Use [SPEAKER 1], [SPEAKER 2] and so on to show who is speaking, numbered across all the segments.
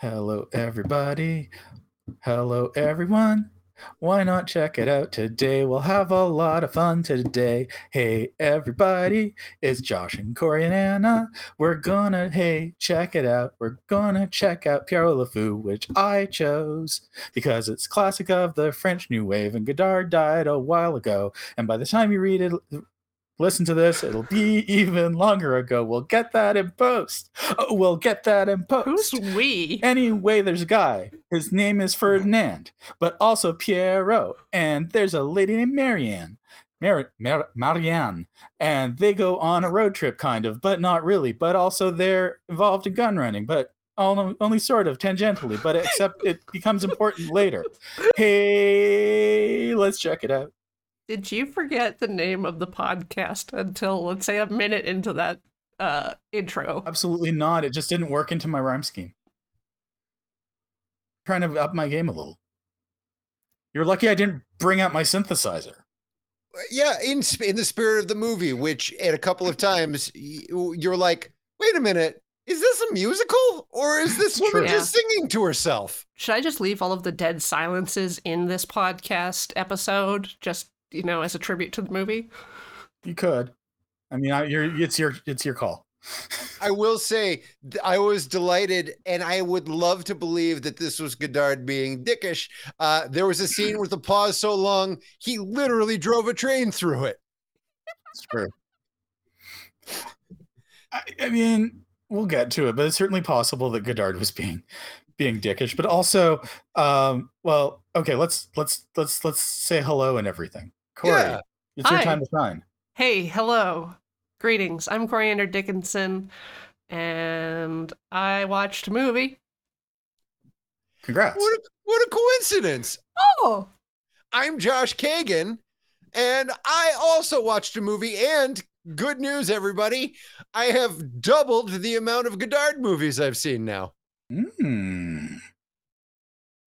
[SPEAKER 1] Hello, everybody. Hello, everyone. Why not check it out today? We'll have a lot of fun today. Hey, everybody, it's Josh and Corey and Anna. We're gonna, hey, check it out. We're gonna check out Pierrot le Fou, which I chose because it's classic of the French New Wave, and Godard died a while ago. And by the time you read it, listen to this, it'll be even longer ago. We'll get that in post. Oh, we'll get that in post.
[SPEAKER 2] Who's we?
[SPEAKER 1] Anyway, there's a guy. His name is Ferdinand, but also Pierrot. And there's a lady named Marianne. Mar- Mar- Marianne. And they go on a road trip, kind of, but not really. But also they're involved in gun running, but only, only sort of tangentially, but except it becomes important later. Hey, let's check it out.
[SPEAKER 2] Did you forget the name of the podcast until, let's say, a minute into that uh, intro?
[SPEAKER 1] Absolutely not. It just didn't work into my rhyme scheme. trying to up my game a little. You're lucky I didn't bring out my synthesizer.
[SPEAKER 3] Yeah, in in the spirit of the movie, which at a couple of times you're like, wait a minute, is this a musical or is this woman
[SPEAKER 1] true.
[SPEAKER 3] just singing to herself?
[SPEAKER 2] Should I just leave all of the dead silences in this podcast episode, just you know, as a tribute to the movie?
[SPEAKER 1] You could. I mean, I, you're, it's your it's your call.
[SPEAKER 3] I will say I was delighted, and I would love to believe that this was Godard being dickish. Uh, there was a scene with the pause so long he literally drove a train through it.
[SPEAKER 1] It's true. I, I mean, we'll get to it, but it's certainly possible that Godard was being being dickish. But also, um, well, okay, let's let's let's let's say hello and everything. Corey,
[SPEAKER 3] Yeah.
[SPEAKER 1] it's your time to shine.
[SPEAKER 2] Hey, hello. Greetings. I'm Coriander Dickinson, and I watched a movie.
[SPEAKER 1] Congrats.
[SPEAKER 3] What a, what a coincidence!
[SPEAKER 2] Oh,
[SPEAKER 3] I'm Josh Kagan, and I also watched a movie. And good news, everybody, I have doubled the amount of Godard movies I've seen now.
[SPEAKER 1] Hmm.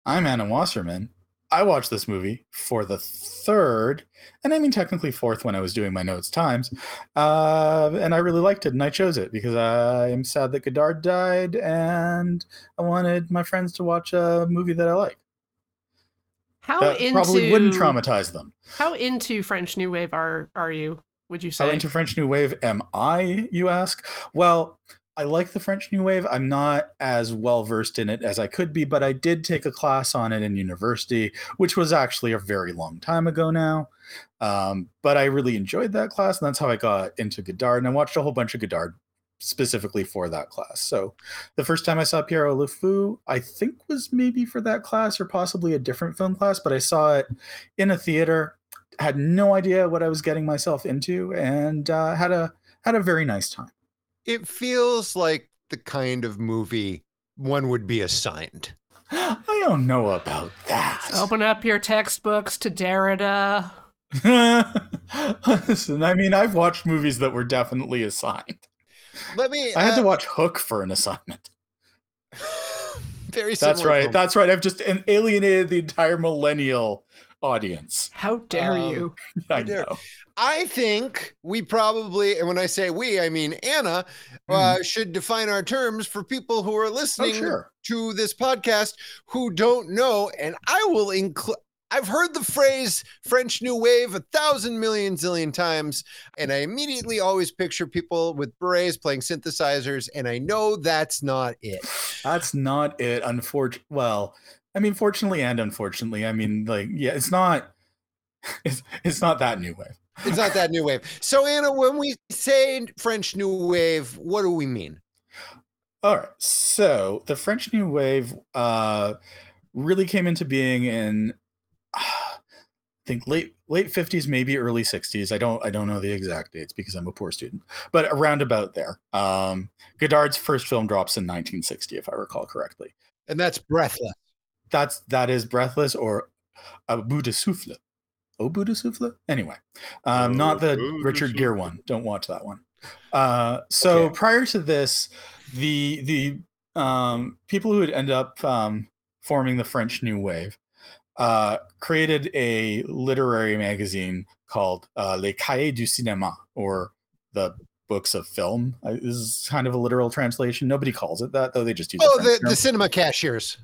[SPEAKER 1] I'm Anna Wasserman. I watched this movie for the third, and I mean technically fourth when I was doing my notes times. Uh, and I really liked it, and I chose it because I am sad that Godard died, and I wanted my friends to watch a movie that I like.
[SPEAKER 2] how
[SPEAKER 1] That
[SPEAKER 2] into
[SPEAKER 1] probably wouldn't traumatize them.
[SPEAKER 2] How into French New Wave are are you? Would you say?
[SPEAKER 1] How into French New Wave am I, you ask? Well, I like the French New Wave. I'm not as well versed in it as I could be, but I did take a class on it in university, which was actually a very long time ago now. Um, but I really enjoyed that class, and that's how I got into Godard. And I watched a whole bunch of Godard specifically for that class. So the first time I saw Pierrot le Fou, I think was maybe for that class or possibly a different film class, but I saw it in a theater had no idea what I was getting myself into, and uh, had a had a very nice time.
[SPEAKER 3] It feels like the kind of movie one would be assigned.
[SPEAKER 1] I don't know about that.
[SPEAKER 2] Open up your textbooks to Derrida.
[SPEAKER 1] Listen, I mean, I've watched movies that were definitely assigned.
[SPEAKER 3] Let me.
[SPEAKER 1] I had to
[SPEAKER 3] uh,
[SPEAKER 1] watch Hook for an assignment.
[SPEAKER 3] very
[SPEAKER 1] That's right.
[SPEAKER 3] film.
[SPEAKER 1] That's right. I've just alienated the entire millennial audience.
[SPEAKER 2] How dare
[SPEAKER 3] Um,
[SPEAKER 2] you?
[SPEAKER 1] I
[SPEAKER 3] dare-
[SPEAKER 1] know.
[SPEAKER 3] I think we probably, and when I say we, I mean Anna, uh, should define our terms for people who are
[SPEAKER 1] Mm-hmm. Oh,
[SPEAKER 3] listening
[SPEAKER 1] sure.
[SPEAKER 3] to this podcast who don't know. And I will include. I've heard the phrase French New Wave a thousand million zillion times, and I immediately always picture people with berets playing synthesizers, and I know that's not it.
[SPEAKER 1] That's not it. Unfortunately, well, I mean, fortunately and unfortunately, I mean, like, yeah, it's not. It's it's not that new wave.
[SPEAKER 3] It's not that new wave. So, Anna, when we say French New Wave, what do we mean?
[SPEAKER 1] All right. So the French New Wave uh, really came into being in, I think late late fifties, maybe early sixties. I don't I don't know the exact dates because I'm a poor student, but around about there. Um, Godard's first film drops in 1960, if I recall correctly.
[SPEAKER 3] And that's Breathless.
[SPEAKER 1] That's that is Breathless or A de Souffle. Bout de souffle? Anyway, um, not the
[SPEAKER 3] Au bout de
[SPEAKER 1] Richard Gere one. Don't watch that one. Uh, so
[SPEAKER 3] Okay.
[SPEAKER 1] prior to this, the the um, people who had ended up um, forming the French New Wave uh, created a literary magazine called uh, Les Cahiers du Cinéma, or the books of film uh, is kind of a literal translation. Nobody calls it that though; they just use.
[SPEAKER 3] Oh, the, the cinema cashiers.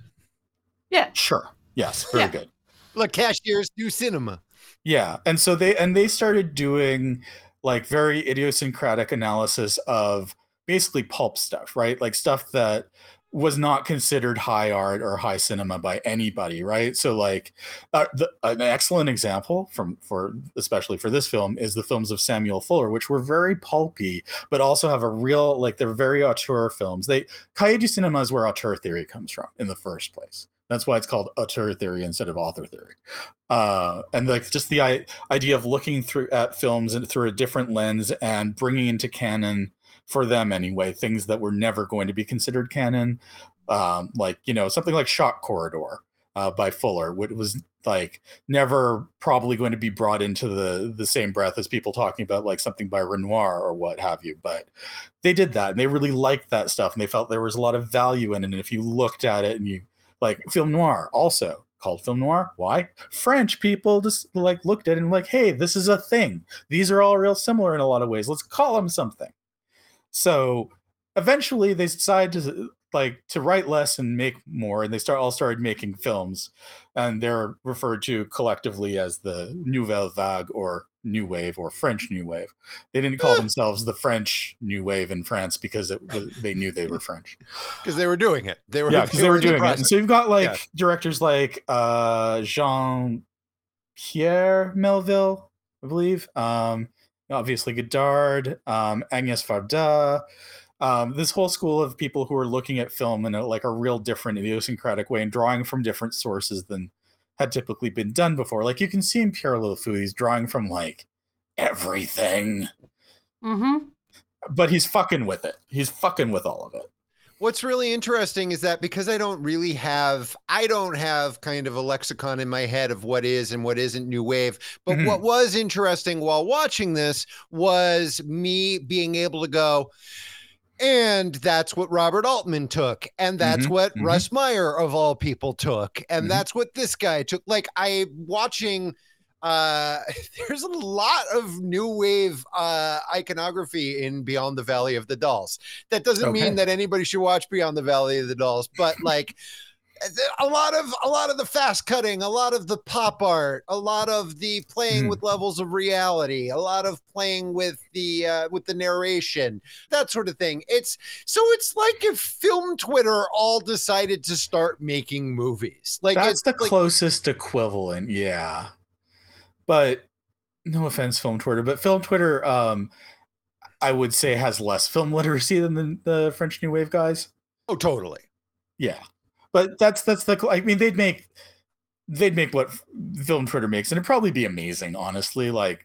[SPEAKER 2] Yeah.
[SPEAKER 1] sure, yes, very
[SPEAKER 2] Yeah.
[SPEAKER 1] good.
[SPEAKER 3] Look, cashiers do cinema.
[SPEAKER 1] Yeah, and so they and they started doing like very idiosyncratic analysis of basically pulp stuff, right? Like stuff that was not considered high art or high cinema by anybody, right? So like uh, the, an excellent example from for especially for this film is the films of Samuel Fuller, which were very pulpy, but also have a real like they're very auteur films. They Cahiers du Cinema is where auteur theory comes from in the first place. That's why it's called auteur theory instead of author theory. Uh, and like just the I- idea of looking through at films and through a different lens and bringing into canon for them anyway things that were never going to be considered canon, um, like you know something like Shock Corridor uh, by Fuller, which was like never probably going to be brought into the the same breath as people talking about like something by Renoir or what have you. But they did that and they really liked that stuff and they felt there was a lot of value in it. And if you looked at it and you like film noir also called film noir. Why? French people just like looked at it and like hey this is a thing. These are all real similar in a lot of ways. Let's call them something. So eventually they decided to like to write less and make more and they start all started making films and they're referred to collectively as the nouvelle vague or new wave or french new wave they didn't call themselves the french new wave in france because it, was- they knew they were french
[SPEAKER 3] Because they were doing it. They were
[SPEAKER 1] yeah, because they were
[SPEAKER 3] in
[SPEAKER 1] doing it. And so you've got like
[SPEAKER 3] Yeah.
[SPEAKER 1] directors like uh Jean Pierre Melville, I believe. Um, obviously Godard, um, Agnes Varda. Um, this whole school of people who are looking at film in a, like a real different idiosyncratic way and drawing from different sources than had typically been done before. Like you can see in Pierrot le Fou, he's drawing from like everything,
[SPEAKER 2] Mm-hmm.
[SPEAKER 1] but he's fucking with it. He's fucking with all of it.
[SPEAKER 3] What's really interesting is that because I don't really have, I don't have kind of a lexicon in my head of what is and what isn't new wave. But
[SPEAKER 1] Mhm.
[SPEAKER 3] what was interesting while watching this was me being able to go, and that's what Robert Altman took, and that's
[SPEAKER 1] Mhm,
[SPEAKER 3] what
[SPEAKER 1] mhm.
[SPEAKER 3] Russ Meyer of all people took, and
[SPEAKER 1] Mhm.
[SPEAKER 3] that's what this guy took. Like I watching uh there's a lot of new wave uh iconography in beyond the valley of the dolls that doesn't
[SPEAKER 1] Okay.
[SPEAKER 3] mean that anybody should watch beyond the valley of the dolls but like a lot of a lot of the fast cutting a lot of the pop art a lot of the playing
[SPEAKER 1] Mhm.
[SPEAKER 3] with levels of reality a lot of playing with the uh with the narration that sort of thing it's so it's like if film twitter all decided to start making movies like
[SPEAKER 1] That's the
[SPEAKER 3] like,
[SPEAKER 1] closest equivalent, yeah. But no offense, film Twitter, but film Twitter, um, I would say has less film literacy than the, the French New Wave guys.
[SPEAKER 3] oh totally
[SPEAKER 1] Yeah, but that's that's the. I mean, they'd make they'd make what film Twitter makes, and it'd probably be amazing, honestly. Like,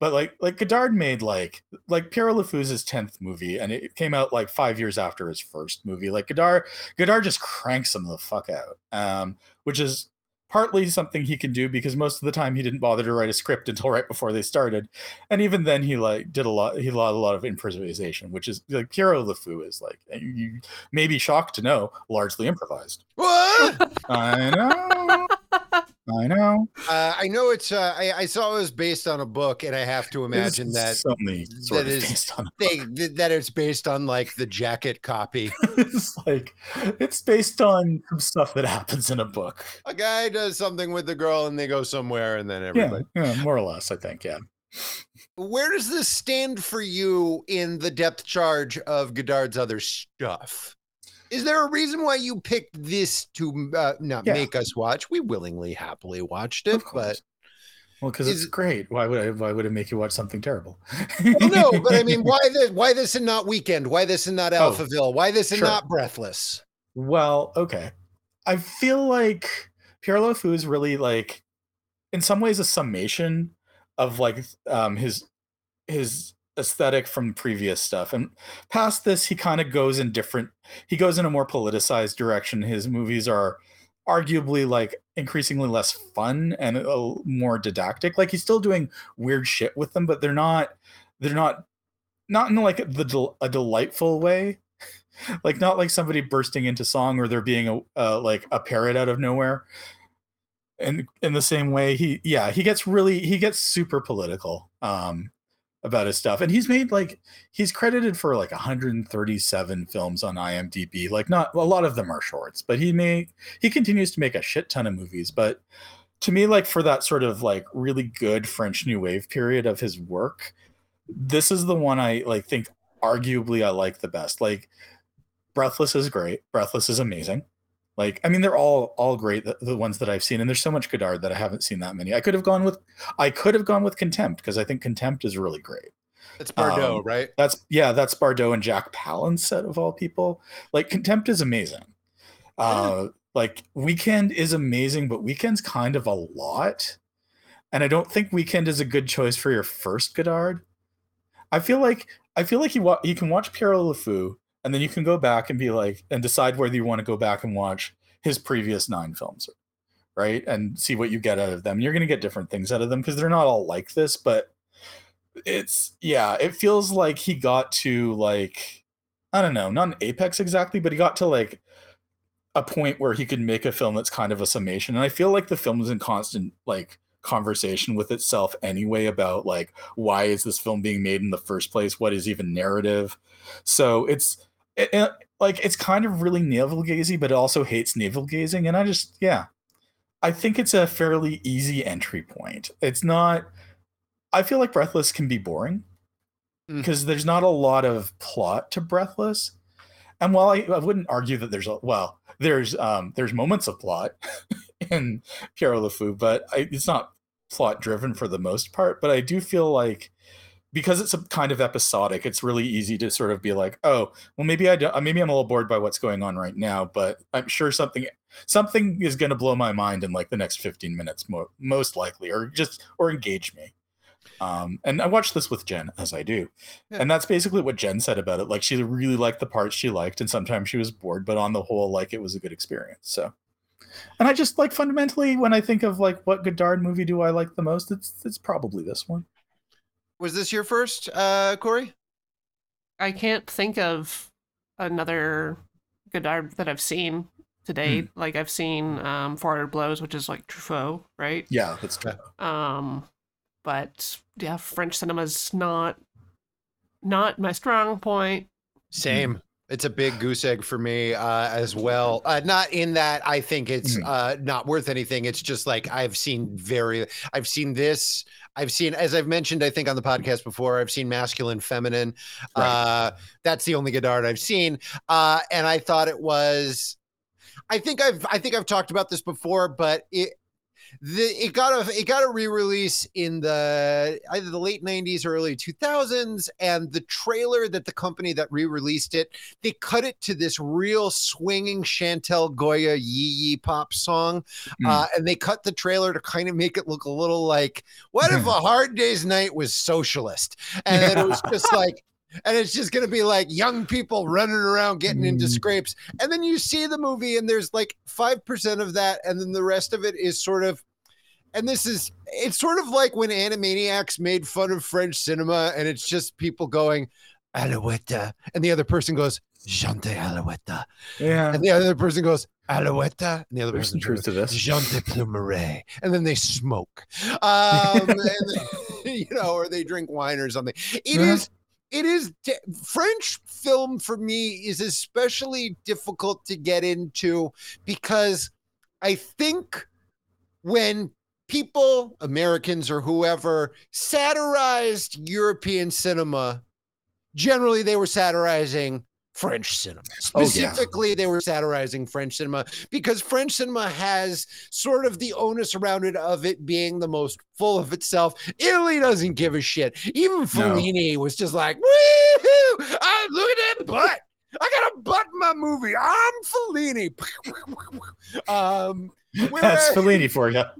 [SPEAKER 1] but like like Godard made like like Pierrot le Fou's tenth movie, and it came out like five years after his first movie. Like Godard, Godard just cranks them the fuck out, um, which is partly something he can do because most of the time he didn't bother to write a script until right before they started, and even then he like did a lot. He lot a lot of improvisation, which is like Pierrot le Fou is like eh, you may be shocked to know largely improvised.
[SPEAKER 3] what
[SPEAKER 1] I know. I know.
[SPEAKER 3] Uh, I know it's. Uh, I, I saw it was based on a book, and I have to imagine
[SPEAKER 1] It's
[SPEAKER 3] that
[SPEAKER 1] only sort
[SPEAKER 3] that
[SPEAKER 1] based on.
[SPEAKER 3] they that it's based on like the jacket copy.
[SPEAKER 1] it's like it's based on some stuff that happens in a book.
[SPEAKER 3] A guy does something with the girl, and they go somewhere, and then
[SPEAKER 1] Yeah,
[SPEAKER 3] everybody.
[SPEAKER 1] yeah, more or less. I think. Yeah.
[SPEAKER 3] Where does this stand for you in the depth charge of Godard's other stuff? Is there a reason why you picked this to uh, not
[SPEAKER 1] Yeah.
[SPEAKER 3] make us watch? We willingly, happily watched it, but
[SPEAKER 1] Well, because it's great. Why would I? Why would it make you watch something terrible?
[SPEAKER 3] well, no. But I mean, why this? Why this and not Weekend? Why this and not
[SPEAKER 1] Oh,
[SPEAKER 3] Alphaville? Why this and
[SPEAKER 1] sure.
[SPEAKER 3] not Breathless?
[SPEAKER 1] Well, okay. I feel like Pierrot le Fou is really like, in some ways, a summation of like um his his aesthetic from previous stuff. And past this, he kind of goes in different. He goes in a more politicized direction. His movies are arguably like increasingly less fun and a, more didactic. Like he's still doing weird shit with them, but they're not. They're not. Not in like the a delightful way like not like somebody bursting into song or there being a uh, like a parrot out of nowhere and in the same way he yeah he gets really he gets super political um about his stuff. And he's made like he's credited for like 137 films on IMDb. Like not a lot of them are shorts, but he may he continues to make a shit ton of movies. But to me, like for that sort of like really good French New Wave period of his work, this is the one I like think arguably I like the best. Like Breathless is great. Breathless is amazing. Like, I mean, they're all all great. The, the, ones that I've seen, and there's so much Godard that I haven't seen that many. I could have gone with, I could have gone with Contempt because I think Contempt is really great.
[SPEAKER 3] It's Bardot, um, right?
[SPEAKER 1] That's yeah, that's Bardot and Jack Palance set of all people. Like Contempt is amazing. Uh, like Weekend is amazing, but Weekend's kind of a lot, and I don't think Weekend is a good choice for your first Godard. I feel like I feel like you wa- you can watch Pierrot le Fou and then you can go back and be like and decide whether you want to go back and watch his previous nine films right? And see what you get out of them. You're going to get different things out of them because they're not all like this but it's yeah it feels like he got to like i don't know not an apex exactly but he got to like a point where he could make a film that's kind of a summation. And i feel like the film is in constant like conversation with itself anyway about like why is this film being made in the first place? What is even narrative? So it's it, it, like it's kind of really navel gazing, but it also hates navel gazing. And I just, yeah, I think it's a fairly easy entry point. It's not. I feel like Breathless can be boring because mm. there's not a lot of plot to Breathless. And while I, I wouldn't argue that there's a well, there's um there's moments of plot in Pierrot le Fou, but I, it's not plot driven for the most part. But I do feel like because it's a kind of episodic, it's really easy to sort of be like, oh, well, maybe I don't, maybe I'm a little bored by what's going on right now, but I'm sure something something is going to blow my mind in like the next 15 minutes, mo- most likely, or just or engage me. Um, and I watched this with Jen as I do, yeah. and that's basically what Jen said about it. Like she really liked the parts she liked, and sometimes she was bored, but on the whole, like it was a good experience. So. And I just like fundamentally, when I think of like what Godard movie do I like the most, it's it's probably this one.
[SPEAKER 3] Was this your first, uh, Corey?
[SPEAKER 2] I can't think of another Godard that I've seen to date. Hmm. Like I've seen um, 400 Blows, which is like Truffaut, right?
[SPEAKER 1] Yeah, that's true.
[SPEAKER 2] Um, but yeah, French cinema's not not my strong point.
[SPEAKER 3] Same. It's a big goose egg for me uh, as well. Uh, not in that I think it's mm. uh, not worth anything. It's just like I've seen very, I've seen this. I've seen, as I've mentioned, I think on the podcast before, I've seen masculine, feminine. Right. Uh, that's the only Godard I've seen, uh, and I thought it was. I think I've I think I've talked about this before, but it the it got a it got a re-release in the either the late 90s or early 2000s and the trailer that the company that re-released it they cut it to this real swinging Chantal Goya yee yee pop song mm. uh, and they cut the trailer to kind of make it look a little like what if a hard day's night was socialist and it was just like and it's just going to be like young people running around getting into mm. scrapes and then you see the movie and there's like 5% of that and then the rest of it is sort of and this is it's sort of like when animaniacs made fun of french cinema and it's just people going alouette and the other person goes Jante Alouette.
[SPEAKER 1] Yeah.
[SPEAKER 3] And the other person goes, Alouette. And the other There's person
[SPEAKER 1] truth goes, to this.
[SPEAKER 3] Jante Plumeret. And then they smoke. Um, and, you know, or they drink wine or something. It yeah. is it is French film for me is especially difficult to get into because I think when people, Americans or whoever, satirized European cinema, generally they were satirizing French cinema. Specifically, oh, yeah. they were satirizing French cinema because French cinema has sort of the onus around it of it being the most full of itself. Italy doesn't give a shit. Even Fellini no. was just like, woo ah, look at that butt. I got a butt in my movie. I'm Fellini. um,
[SPEAKER 1] That's Fellini for you.
[SPEAKER 3] But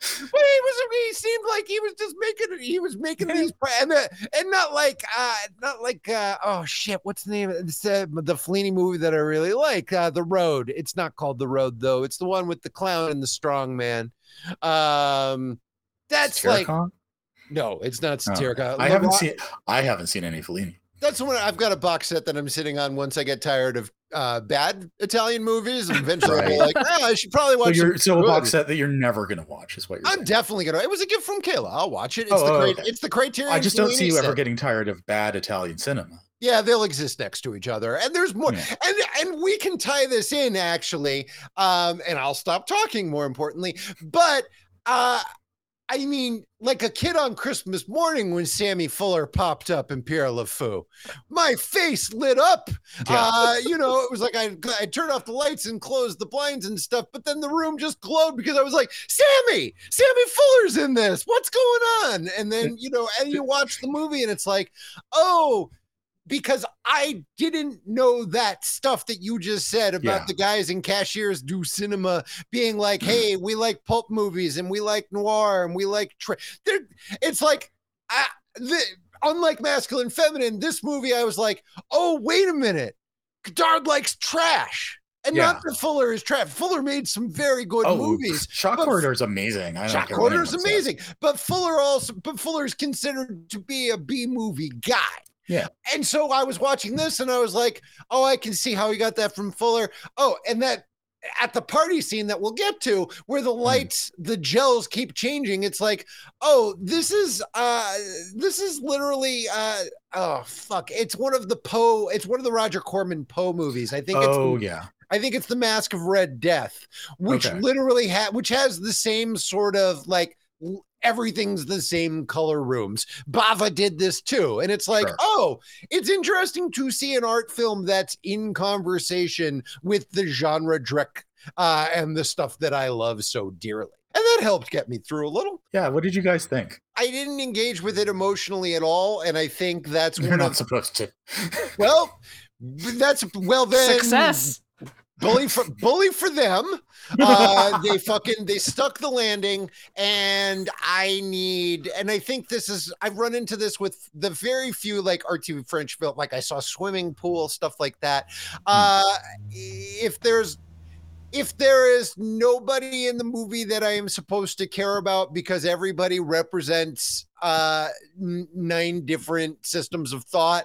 [SPEAKER 3] he was he seemed like he was just making he was making these and the, and not like uh not like uh oh shit what's the name of this, uh, the Fellini movie that I really like uh The Road. It's not called The Road though. It's the one with the clown and the strong man. Um that's like no, it's not Satirica.
[SPEAKER 1] Oh, I haven't seen I haven't seen any Fellini
[SPEAKER 3] that's one I've got a box set that I'm sitting on once I get tired of uh, bad Italian movies, and eventually
[SPEAKER 1] Right.
[SPEAKER 3] like, ah, I should probably
[SPEAKER 1] So
[SPEAKER 3] watch.
[SPEAKER 1] you're so a box set that you're never gonna watch is what you're
[SPEAKER 3] I'm
[SPEAKER 1] saying.
[SPEAKER 3] definitely gonna. It was a gift from Kayla. I'll watch it. It's
[SPEAKER 1] Oh,
[SPEAKER 3] the
[SPEAKER 1] oh, okay.
[SPEAKER 3] it's the Criterion.
[SPEAKER 1] I just don't see you ever getting tired of bad Italian cinema.
[SPEAKER 3] Yeah, they'll exist next to each other, and there's more.
[SPEAKER 1] Yeah.
[SPEAKER 3] And and we can tie this in actually. Um, and I'll stop talking. More importantly, but uh, I mean, like a kid on Christmas morning when Sammy Fuller popped up in Pierrot le Fou, my face lit up.
[SPEAKER 1] Yeah.
[SPEAKER 3] Uh, you know, it was like I I turned off the lights and closed the blinds and stuff, but then the room just glowed because I was like, Sammy, Sammy Fuller's in this. What's going on? And then you know, and you watch the movie and it's like, oh, because I didn't know that stuff that you just said about
[SPEAKER 1] Yeah.
[SPEAKER 3] the guys in cashiers do cinema being like, mm-hmm. hey, we like pulp movies and we like noir and we like tra-. They're- it's like I, the, unlike masculine feminine, this movie I was like, oh, wait a minute. Godard likes trash. And
[SPEAKER 1] Yeah.
[SPEAKER 3] not that Fuller is trash. Fuller made some very good
[SPEAKER 1] Oh,
[SPEAKER 3] movies.
[SPEAKER 1] Shock Corridor is amazing. I
[SPEAKER 3] Shock
[SPEAKER 1] care is
[SPEAKER 3] amazing, but Fuller also, but Fuller is considered to be a B movie guy.
[SPEAKER 1] Yeah.
[SPEAKER 3] And so I was watching this and I was like, oh, I can see how he got that from Fuller. Oh, and that at the party scene that we'll get to where the lights, the gels keep changing. It's like, oh, this is uh this is literally uh oh fuck. It's one of the Poe, it's one of the Roger Corman Poe movies. I think it's
[SPEAKER 1] Oh yeah.
[SPEAKER 3] I think it's the Mask of Red Death, which
[SPEAKER 1] Okay.
[SPEAKER 3] literally had, which has the same sort of like everything's the same color rooms. Bava did this too, and it's like,
[SPEAKER 1] Sure.
[SPEAKER 3] oh, it's interesting to see an art film that's in conversation with the genre Drek uh, and the stuff that I love so dearly, and that helped get me through a little.
[SPEAKER 1] Yeah. What did you guys think?
[SPEAKER 3] I didn't engage with it emotionally at all, and I think that's
[SPEAKER 1] You're
[SPEAKER 3] one
[SPEAKER 1] not
[SPEAKER 3] of
[SPEAKER 1] supposed to.
[SPEAKER 3] well. That's well then
[SPEAKER 2] Success.
[SPEAKER 3] Bully for bully for them. Uh they fucking they stuck the landing and i need and i think this is i've run into this with the very few like rtv french film like i saw swimming pool stuff like that. Uh if there's if there is nobody in the movie that I am supposed to care about because everybody represents uh n- nine different systems of thought,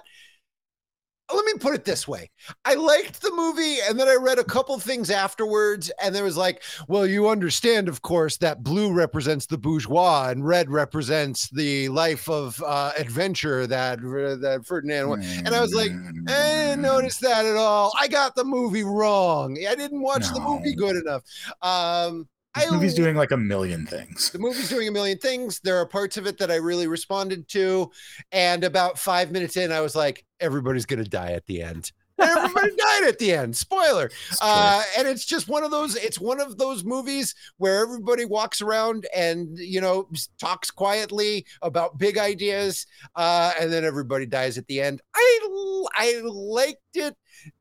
[SPEAKER 3] let me put it this way. I liked the movie and then I read a couple things afterwards and there was like, well, you understand of course that blue represents the bourgeois and red represents the life of uh adventure that that Ferdinand wa- and I was like, I didn't notice that at all. I got the movie wrong. I didn't watch the movie good enough. Um
[SPEAKER 1] This
[SPEAKER 3] I
[SPEAKER 1] movie's doing like a million things.
[SPEAKER 3] the movie's doing a million things. There are parts of it that I really responded to. And about five minutes in, I was like, everybody's going to die at the end. And everybody died at the end. Spoiler. Uh, and it's just one of those, it's one of those movies where everybody walks around and, you know, talks quietly about big ideas. Uh, and then everybody dies at the end. I I liked it,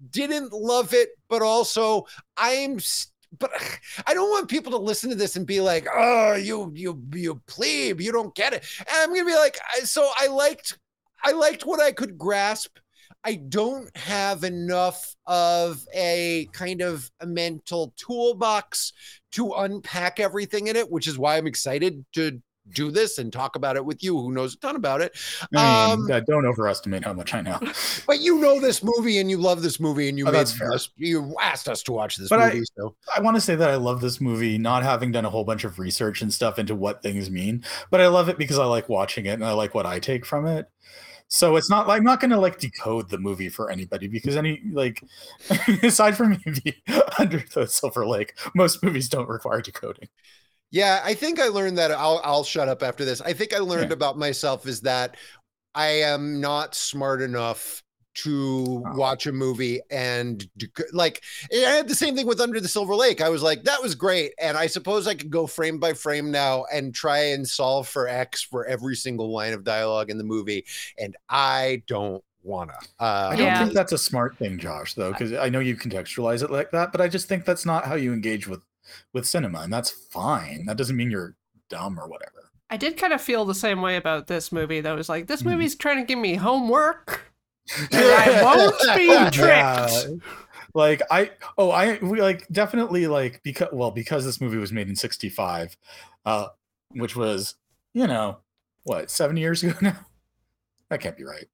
[SPEAKER 3] didn't love it, but also I'm, but I don't want people to listen to this and be like, "Oh, you, you, you plebe, you don't get it." And I'm gonna be like, so I liked, I liked what I could grasp. I don't have enough of a kind of a mental toolbox to unpack everything in it, which is why I'm excited to do this and talk about it with you, who knows a ton about it.
[SPEAKER 1] I
[SPEAKER 3] um,
[SPEAKER 1] mean, uh, don't overestimate how much I know.
[SPEAKER 3] But you know this movie and you love this movie and you
[SPEAKER 1] Oh,
[SPEAKER 3] made us, you asked us to watch this
[SPEAKER 1] But I-
[SPEAKER 3] movie. so
[SPEAKER 1] I want to say that I love this movie, not having done a whole bunch of research and stuff into what things mean, but I love it because I like watching it and I like what I take from it. So it's not like I'm not gonna like decode the movie for anybody because any like aside from maybe Under the Silver Lake, most movies don't require decoding.
[SPEAKER 3] Yeah, I think I learned that. I'll I'll shut up after this. I think I learned
[SPEAKER 1] Yeah.
[SPEAKER 3] about myself is that I am not smart enough to watch a movie and like I had the same thing with Under the Silver Lake. I was like, that was great, and I suppose I could go frame by frame now and try and solve for X for every single line of dialogue in the movie, and I don't wanna. Uh,
[SPEAKER 1] I don't
[SPEAKER 2] Yeah.
[SPEAKER 1] think that's a smart thing, Josh, though, because I know you contextualize it like that, but I just think that's not how you engage with with cinema, and that's fine. That doesn't mean you're dumb or whatever.
[SPEAKER 2] I did kind of feel the same way about this movie, though. It was like, this
[SPEAKER 1] Mhm.
[SPEAKER 2] movie's trying to give me homework. I won't be tricked.
[SPEAKER 1] like I oh I we like definitely like because well because this movie was made in 65 uh which was you know what 7 years ago now that can't be right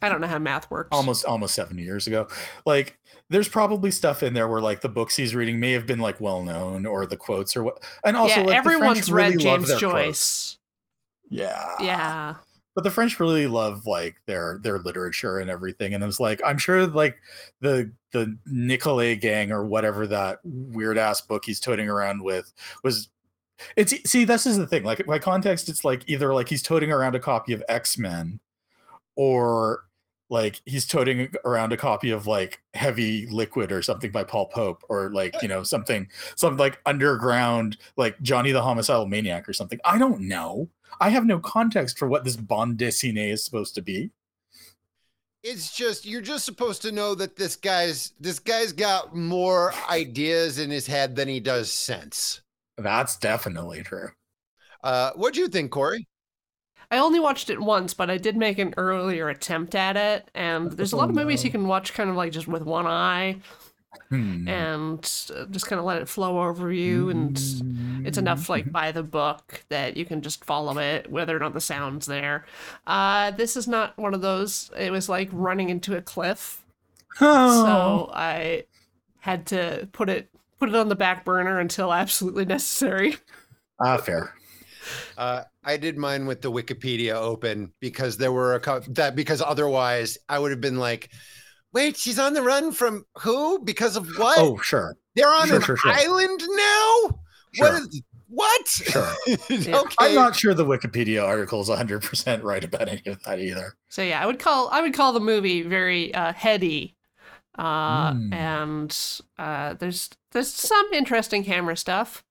[SPEAKER 2] I don't know how math works.
[SPEAKER 1] almost almost 70 years ago like there's probably stuff in there where like the books he's reading may have been like well known or the quotes or what and also
[SPEAKER 2] yeah,
[SPEAKER 1] like,
[SPEAKER 2] everyone's read
[SPEAKER 1] really love
[SPEAKER 2] James
[SPEAKER 1] their quotes.
[SPEAKER 2] Joyce.
[SPEAKER 1] yeah
[SPEAKER 2] Yeah.
[SPEAKER 1] but the french really love like their their literature and everything and it's like i'm sure like the the nicolet gang or whatever that weird ass book he's toting around with was it's see this is the thing like by context it's like either like he's toting around a copy of x-men or like he's toting around a copy of like heavy liquid or something by paul pope or like you know something some like underground like johnny the homicidal maniac or something. I don't know. I have no context for what this bande dessinée is supposed to be.
[SPEAKER 3] It's just you're just supposed to know that this guy's this guy's got more ideas in his head than he does sense.
[SPEAKER 1] that's definitely true.
[SPEAKER 3] Uh, what do you think, Corey?
[SPEAKER 2] I only watched it once, but I did make an earlier attempt at it. And there's a lot of
[SPEAKER 1] Oh,
[SPEAKER 2] movies you can watch kind of like just with one eye
[SPEAKER 1] Hmm.
[SPEAKER 2] and uh, just kind of let it flow over you. And it's enough like by the book that you can just follow it, whether or not the sound's there. Uh, this is not one of those. It was like running into a cliff.
[SPEAKER 1] Oh.
[SPEAKER 2] So I had to put it put it on the back burner until absolutely necessary.
[SPEAKER 1] ah fair
[SPEAKER 3] Uh, I did mine with the Wikipedia open because there were a couple that because otherwise I would have been like, wait, she's on the run from who? Because of what?
[SPEAKER 1] oh sure
[SPEAKER 3] They're on
[SPEAKER 1] sure,
[SPEAKER 3] an
[SPEAKER 1] sure, sure.
[SPEAKER 3] island now? What
[SPEAKER 1] Sure.
[SPEAKER 3] is what?
[SPEAKER 1] Sure.
[SPEAKER 2] Yeah.
[SPEAKER 3] okay.
[SPEAKER 1] i'm not sure the wikipedia article is 100% right about any of that either
[SPEAKER 2] So yeah, I would call I would call the movie very uh, heady, uh,
[SPEAKER 1] Mm.
[SPEAKER 2] and uh, there's there's some interesting camera stuff.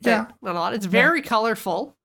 [SPEAKER 1] Yeah.
[SPEAKER 2] not a lot. It's very colorful,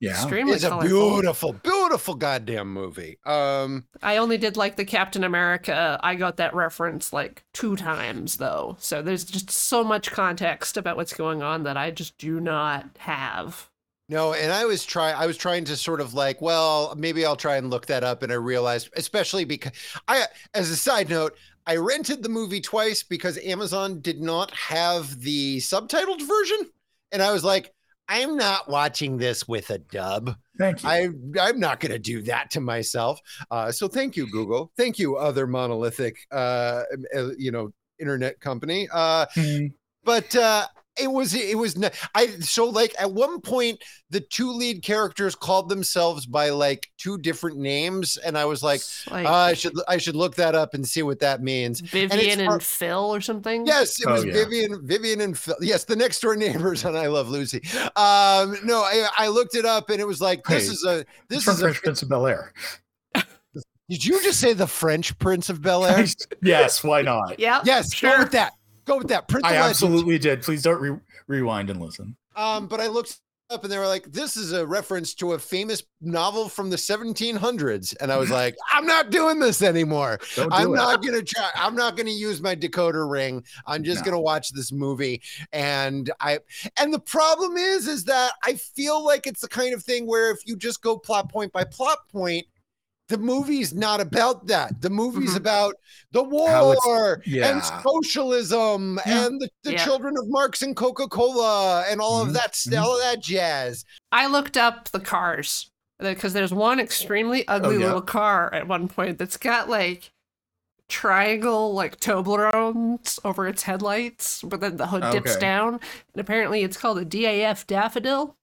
[SPEAKER 1] yeah
[SPEAKER 2] extremely
[SPEAKER 3] It's a beautiful, beautiful goddamn movie. Um,
[SPEAKER 2] I only did like the Captain America. I got that reference like two times though, so there's just so much context about what's going on that I just do not have.
[SPEAKER 3] No, and I was try I was trying to sort of like, well, maybe I'll try and look that up and I realized especially because I as a side note, I rented the movie twice because Amazon did not have the subtitled version and I was like, I'm not watching this with a dub.
[SPEAKER 1] thank you
[SPEAKER 3] I I'm not going to do that to myself. Uh, so thank you Google. Thank you other monolithic uh, uh, you know internet company. Uh,
[SPEAKER 1] Hmm.
[SPEAKER 3] but uh it was it was i so like at one point the two lead characters called themselves by like two different names and i was like
[SPEAKER 2] It's like
[SPEAKER 3] uh, i should i should look that up and see what that means
[SPEAKER 2] Vivian and,
[SPEAKER 3] far-
[SPEAKER 2] Phil or something.
[SPEAKER 3] yes it
[SPEAKER 1] Oh,
[SPEAKER 3] was
[SPEAKER 1] yeah.
[SPEAKER 3] vivian vivian and Phil. yes the next door neighbors on i love lucy um no i i looked it up and it was like this
[SPEAKER 1] Hey,
[SPEAKER 3] is a
[SPEAKER 1] It's
[SPEAKER 3] this
[SPEAKER 1] from
[SPEAKER 3] is a
[SPEAKER 1] Prince of Bel Air.
[SPEAKER 3] did you just say the french prince of bel air
[SPEAKER 1] yes, why not?
[SPEAKER 2] Yeah.
[SPEAKER 3] yes go
[SPEAKER 2] Sure.
[SPEAKER 3] with that go with that prince
[SPEAKER 1] I
[SPEAKER 3] Legend.
[SPEAKER 1] absolutely did. Please don't re- rewind and listen.
[SPEAKER 3] Um, but I looked up and they were like, this is a reference to a famous novel from the 1700s. And I was like, I'm not doing this anymore.
[SPEAKER 1] Do
[SPEAKER 3] I'm
[SPEAKER 1] it.
[SPEAKER 3] not going to try. I'm not to use my decoder ring. I'm just
[SPEAKER 1] No.
[SPEAKER 3] going to watch this movie. And I, and the problem is, is that I feel like it's the kind of thing where if you just go plot point by plot point, the movie's not about that. The movie's
[SPEAKER 2] Mhm.
[SPEAKER 3] about the war
[SPEAKER 1] yeah.
[SPEAKER 3] and socialism
[SPEAKER 1] Yeah.
[SPEAKER 3] and the, the
[SPEAKER 2] Yeah.
[SPEAKER 3] children of Marx and Coca Cola and all of
[SPEAKER 1] Mhm.
[SPEAKER 3] that, st-
[SPEAKER 1] Mhm.
[SPEAKER 3] all of that jazz.
[SPEAKER 2] I looked up the cars because there's one extremely ugly
[SPEAKER 1] Oh, yeah?
[SPEAKER 2] little car at one point that's got like triangle like Toblerones over its headlights, but then the hood dips
[SPEAKER 1] Okay.
[SPEAKER 2] down. And apparently it's called a DAF Daffodil.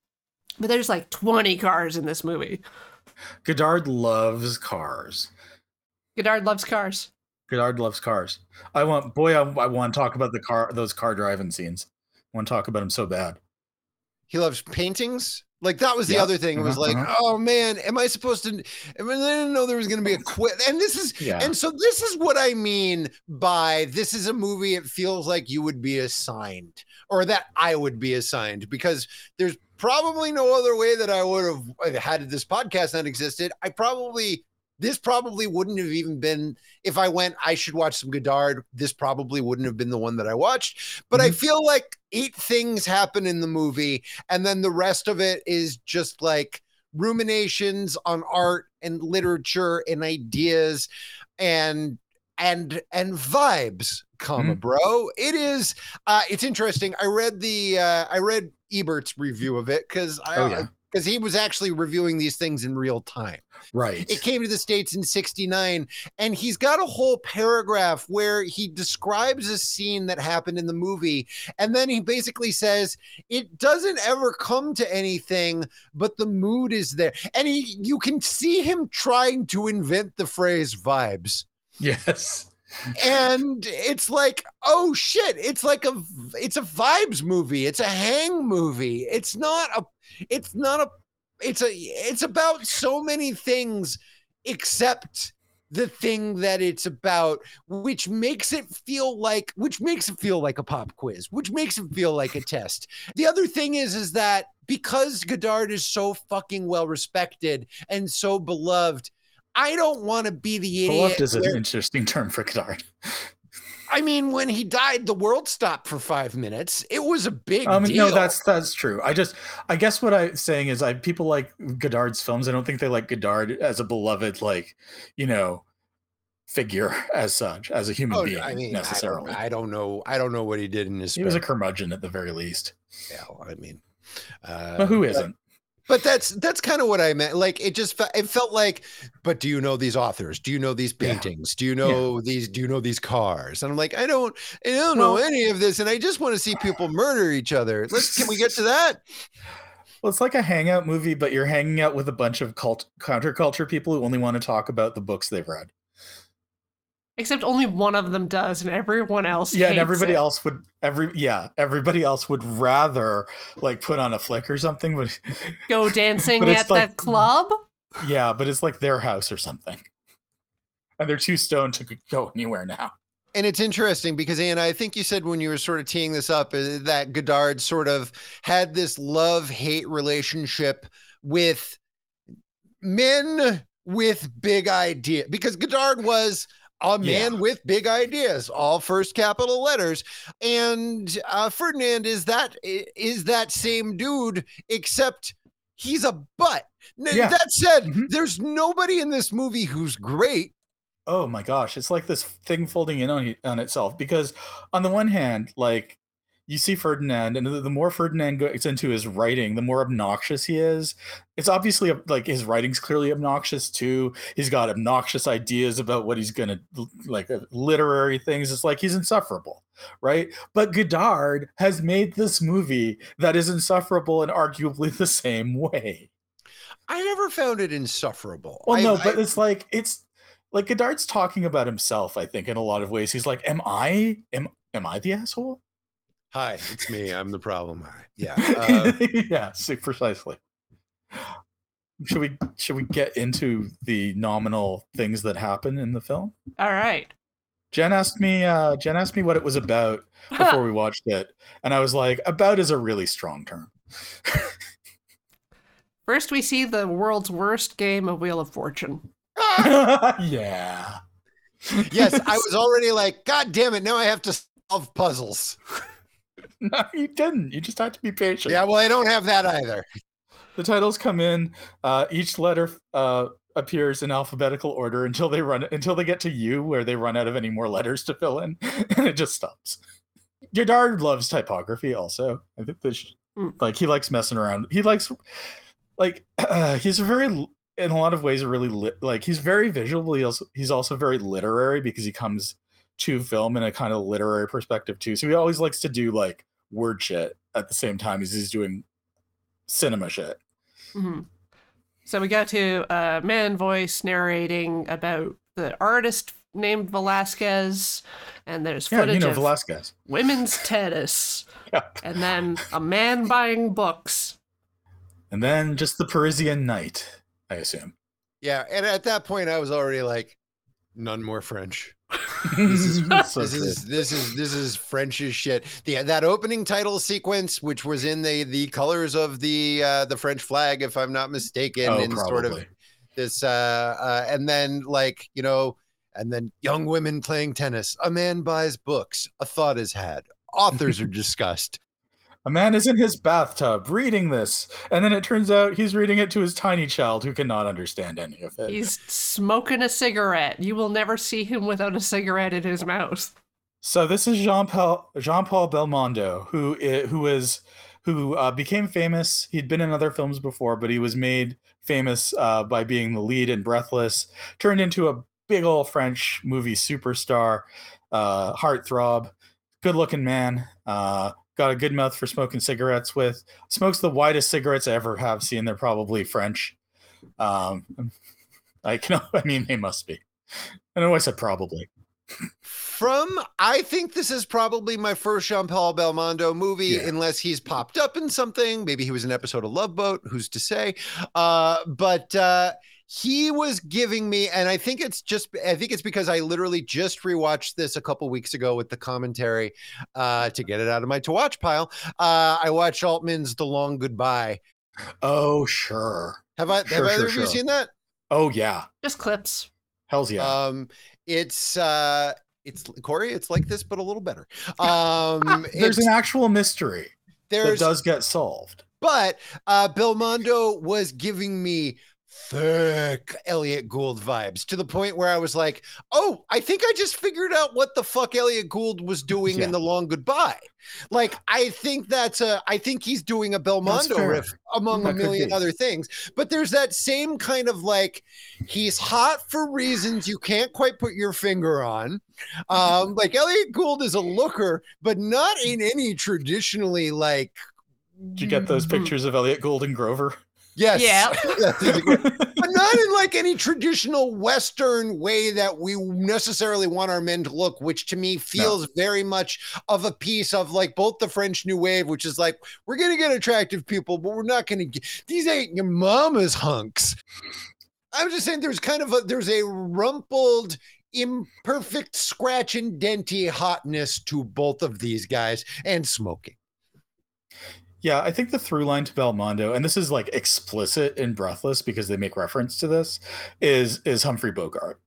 [SPEAKER 2] But there's like 20 cars in this movie.
[SPEAKER 1] Godard loves cars.
[SPEAKER 2] Godard loves cars.
[SPEAKER 1] Godard loves cars. I want, boy, I, I want to talk about the car, those car driving scenes. I want to talk about them so bad.
[SPEAKER 3] He loves paintings. Like that was the
[SPEAKER 1] Yeah.
[SPEAKER 3] other thing. It was
[SPEAKER 1] Uh-huh,
[SPEAKER 3] like,
[SPEAKER 1] uh-huh.
[SPEAKER 3] oh man, am I supposed to? I, mean, I didn't know there was going to be a quit. And this is,
[SPEAKER 1] Yeah.
[SPEAKER 3] and so this is what I mean by this is a movie. It feels like you would be assigned, or that I would be assigned, because there's probably no other way that I would have had this podcast not existed. I probably this probably wouldn't have even been if I went, I should watch some Godard. This probably wouldn't have been the one that I watched. But I feel like eight things happen in the movie, and then the rest of it is just like ruminations on art and literature and ideas and and and vibes comma
[SPEAKER 1] Mhm.
[SPEAKER 3] bro it is uh it's interesting i read the uh i read ebert's review of it because i
[SPEAKER 1] Oh, yeah.
[SPEAKER 3] because he was actually reviewing these things in real time.
[SPEAKER 1] Right.
[SPEAKER 3] It came to the States in 69, and he's got a whole paragraph where he describes a scene that happened in the movie. And then he basically says, It doesn't ever come to anything, but the mood is there. And he you can see him trying to invent the phrase vibes.
[SPEAKER 1] yes.
[SPEAKER 3] And it's like, oh shit, it's like a it's a vibes movie, it's a hang movie. It's not a it's not a it's a it's about so many things except the thing that it's about which makes it feel like which makes it feel like a pop quiz which makes it feel like a test the other thing is is that because godard is so fucking well respected and so beloved i don't want to be the idiot
[SPEAKER 1] Beloved is an interesting term for Godard.
[SPEAKER 3] i mean when he died the world stopped for five minutes it was a big
[SPEAKER 1] Um,
[SPEAKER 3] deal
[SPEAKER 1] no, that's that's true. I just, I guess what I'm saying is, I people like Godard's films. I don't think they like Godard as a beloved, like, you know, figure as such, as a human
[SPEAKER 3] Oh,
[SPEAKER 1] being
[SPEAKER 3] I mean, I don't,
[SPEAKER 1] necessarily.
[SPEAKER 3] I don't know. I don't know what he did in his.
[SPEAKER 1] he was a curmudgeon at the very least.
[SPEAKER 3] yeah, I mean, uh,
[SPEAKER 1] But who isn't?
[SPEAKER 3] But that's that's kind of what I meant. Like it just it felt like. But do you know these authors? Do you know these
[SPEAKER 1] Yeah.
[SPEAKER 3] paintings? Do you know these? Do you know these cars? And I'm like, I don't. I don't know any of this, and I just want to see people murder each other. Let's. Can we get to that?
[SPEAKER 1] Well, it's like a hangout movie, but you're hanging out with a bunch of cult counterculture people who only want to talk about the books they've read.
[SPEAKER 2] Except only one of them does, and everyone else.
[SPEAKER 1] Yeah, and everybody
[SPEAKER 2] it.
[SPEAKER 1] else would every yeah, everybody else would rather like put on a flick or something, but
[SPEAKER 2] go dancing
[SPEAKER 1] But
[SPEAKER 2] at
[SPEAKER 1] like-
[SPEAKER 2] that club.
[SPEAKER 1] yeah, but it's like their house or something. And they're too stoned to go anywhere now.
[SPEAKER 3] And it's interesting because, Anna, I think you said when you were sort of teeing this up uh, that Godard sort of had this love hate relationship with men with big idea because Godard was a man with big ideas, all first capital letters, and uh, Ferdinand is that is that same dude, except he's a butt.
[SPEAKER 1] Yeah.
[SPEAKER 3] That said,
[SPEAKER 1] Mhm.
[SPEAKER 3] there's nobody in this movie who's great.
[SPEAKER 1] Oh my gosh, it's like this thing folding in on on itself because on the one hand, like you see Ferdinand, and the, the more Ferdinand gets into his writing, the more obnoxious he is. It's obviously like his writing's clearly obnoxious too. He's got obnoxious ideas about what he's gonna like uh, literary things. It's like he's insufferable, right? But Godard has made this movie that is insufferable in arguably the same way.
[SPEAKER 3] I never found it insufferable.
[SPEAKER 1] Well, no,
[SPEAKER 3] I-
[SPEAKER 1] but it's like it's like Godard's talking about himself. I think in a lot of ways, he's like, "Am I am am I the asshole?"
[SPEAKER 3] Hi, it's me. I'm the problem. Yeah. Uh,
[SPEAKER 1] yeah, so precisely. Should we should we get into the nominal things that happen in the film?
[SPEAKER 2] All right.
[SPEAKER 1] Jen asked me. Uh, Jen asked me what it was about before we watched it, and I was like, "About is a really strong term."
[SPEAKER 2] First, we see the world's worst game of Wheel of Fortune.
[SPEAKER 1] yeah.
[SPEAKER 3] yes, I was already like, God damn it. Now I have to solve puzzles.
[SPEAKER 1] No, you didn't. You just had to be patient.
[SPEAKER 3] Yeah, well, I don't have that either.
[SPEAKER 1] the titles come in uh, each letter uh, appears in alphabetical order until they run until they get to u where they run out of any more letters to fill in and it just stops Godard loves typography also i think this
[SPEAKER 2] Mm.
[SPEAKER 1] like he likes messing around he likes like he's a very in a lot of ways a really lit, like he's very visual but he also, he's also very literary because he comes to film in a kind of literary perspective too so he always likes to do like word shit at the same time as he's doing cinema shit
[SPEAKER 2] Mhm. So we got to a man voice narrating about the artist named Velasquez, and there's
[SPEAKER 1] Yeah,
[SPEAKER 2] footage
[SPEAKER 1] you know
[SPEAKER 2] of
[SPEAKER 1] Velasquez.
[SPEAKER 2] women's tennis,
[SPEAKER 1] Yeah.
[SPEAKER 2] and then a man buying books.
[SPEAKER 1] And then just the Parisian night, I assume.
[SPEAKER 3] Yeah, and at that point, I was already like, none more French. This is
[SPEAKER 1] So
[SPEAKER 3] this
[SPEAKER 1] true.
[SPEAKER 3] is this is this is French as shit. The that opening title sequence, which was in the the colors of the uh, the French flag, if I'm not mistaken,
[SPEAKER 1] oh,
[SPEAKER 3] in sort of this uh, uh and then like you know and then young women playing tennis a man buys books a thought is had authors are discussed
[SPEAKER 1] A man is in his bathtub reading this, and then it turns out he's reading it to his tiny child who cannot understand any of it.
[SPEAKER 2] He's smoking a cigarette. You will never see him without a cigarette in his mouth.
[SPEAKER 1] So this is Jean Paul Jean Paul Belmondo, who who is who uh, became famous. He'd been in other films before, but he was made famous uh, by being the lead in Breathless. Turned into a big old French movie superstar, uh, heartthrob, good-looking man. Uh, got a good mouth for smoking cigarettes with. Smokes the widest cigarettes I ever have seen. They're probably French. Um, I can. I mean, they must be. I know I said probably.
[SPEAKER 3] From I think this is probably my first Jean Paul Belmondo movie,
[SPEAKER 1] Yeah.
[SPEAKER 3] unless he's popped up in something. Maybe he was an episode of Love Boat. Who's to say? Uh, but uh, he was giving me, and I think it's just, I think it's because I literally just rewatched this a couple weeks ago with the commentary uh, to get it out of my to watch pile. Uh, I watched Altman's The Long Goodbye.
[SPEAKER 1] Oh sure.
[SPEAKER 3] Have I?
[SPEAKER 1] Sure,
[SPEAKER 3] have either
[SPEAKER 1] sure,
[SPEAKER 3] of you seen that?
[SPEAKER 1] Oh yeah.
[SPEAKER 2] Just clips.
[SPEAKER 1] Hell's yeah.
[SPEAKER 3] Um, it's uh, it's Corey. It's like this, but a little better. Um,
[SPEAKER 1] There's an actual mystery that does get solved.
[SPEAKER 3] But uh Belmondo was giving me thick Elliot Gould vibes to the point where I was like, oh, I think I just figured out what the fuck Elliot Gould was doing
[SPEAKER 1] Yeah.
[SPEAKER 3] in the long goodbye. Like, I think that's a I think he's doing a Belmondo riff among
[SPEAKER 1] That
[SPEAKER 3] a million other things. But there's that same kind of like he's hot for reasons you can't quite put your finger on. Um, like Elliot Gould is a looker, but not in any traditionally like
[SPEAKER 1] Did you get those
[SPEAKER 3] Mm-hmm.
[SPEAKER 1] pictures of Elliot Gould and Grover?
[SPEAKER 3] Yes.
[SPEAKER 2] Yeah.
[SPEAKER 3] but not in like any traditional Western way that we necessarily want our men to look, which to me feels very much of a piece of like both the French New Wave, which is like, we're going to get attractive people, but we're not going to get these ain't your mama's hunks. I'm just saying there's kind of a, there's a rumpled, imperfect scratch and denty hotness to both of these guys and smoking.
[SPEAKER 1] Yeah, I think the through line to Belmondo, and this is like explicit in Breathless because they make reference to this, is is Humphrey Bogart.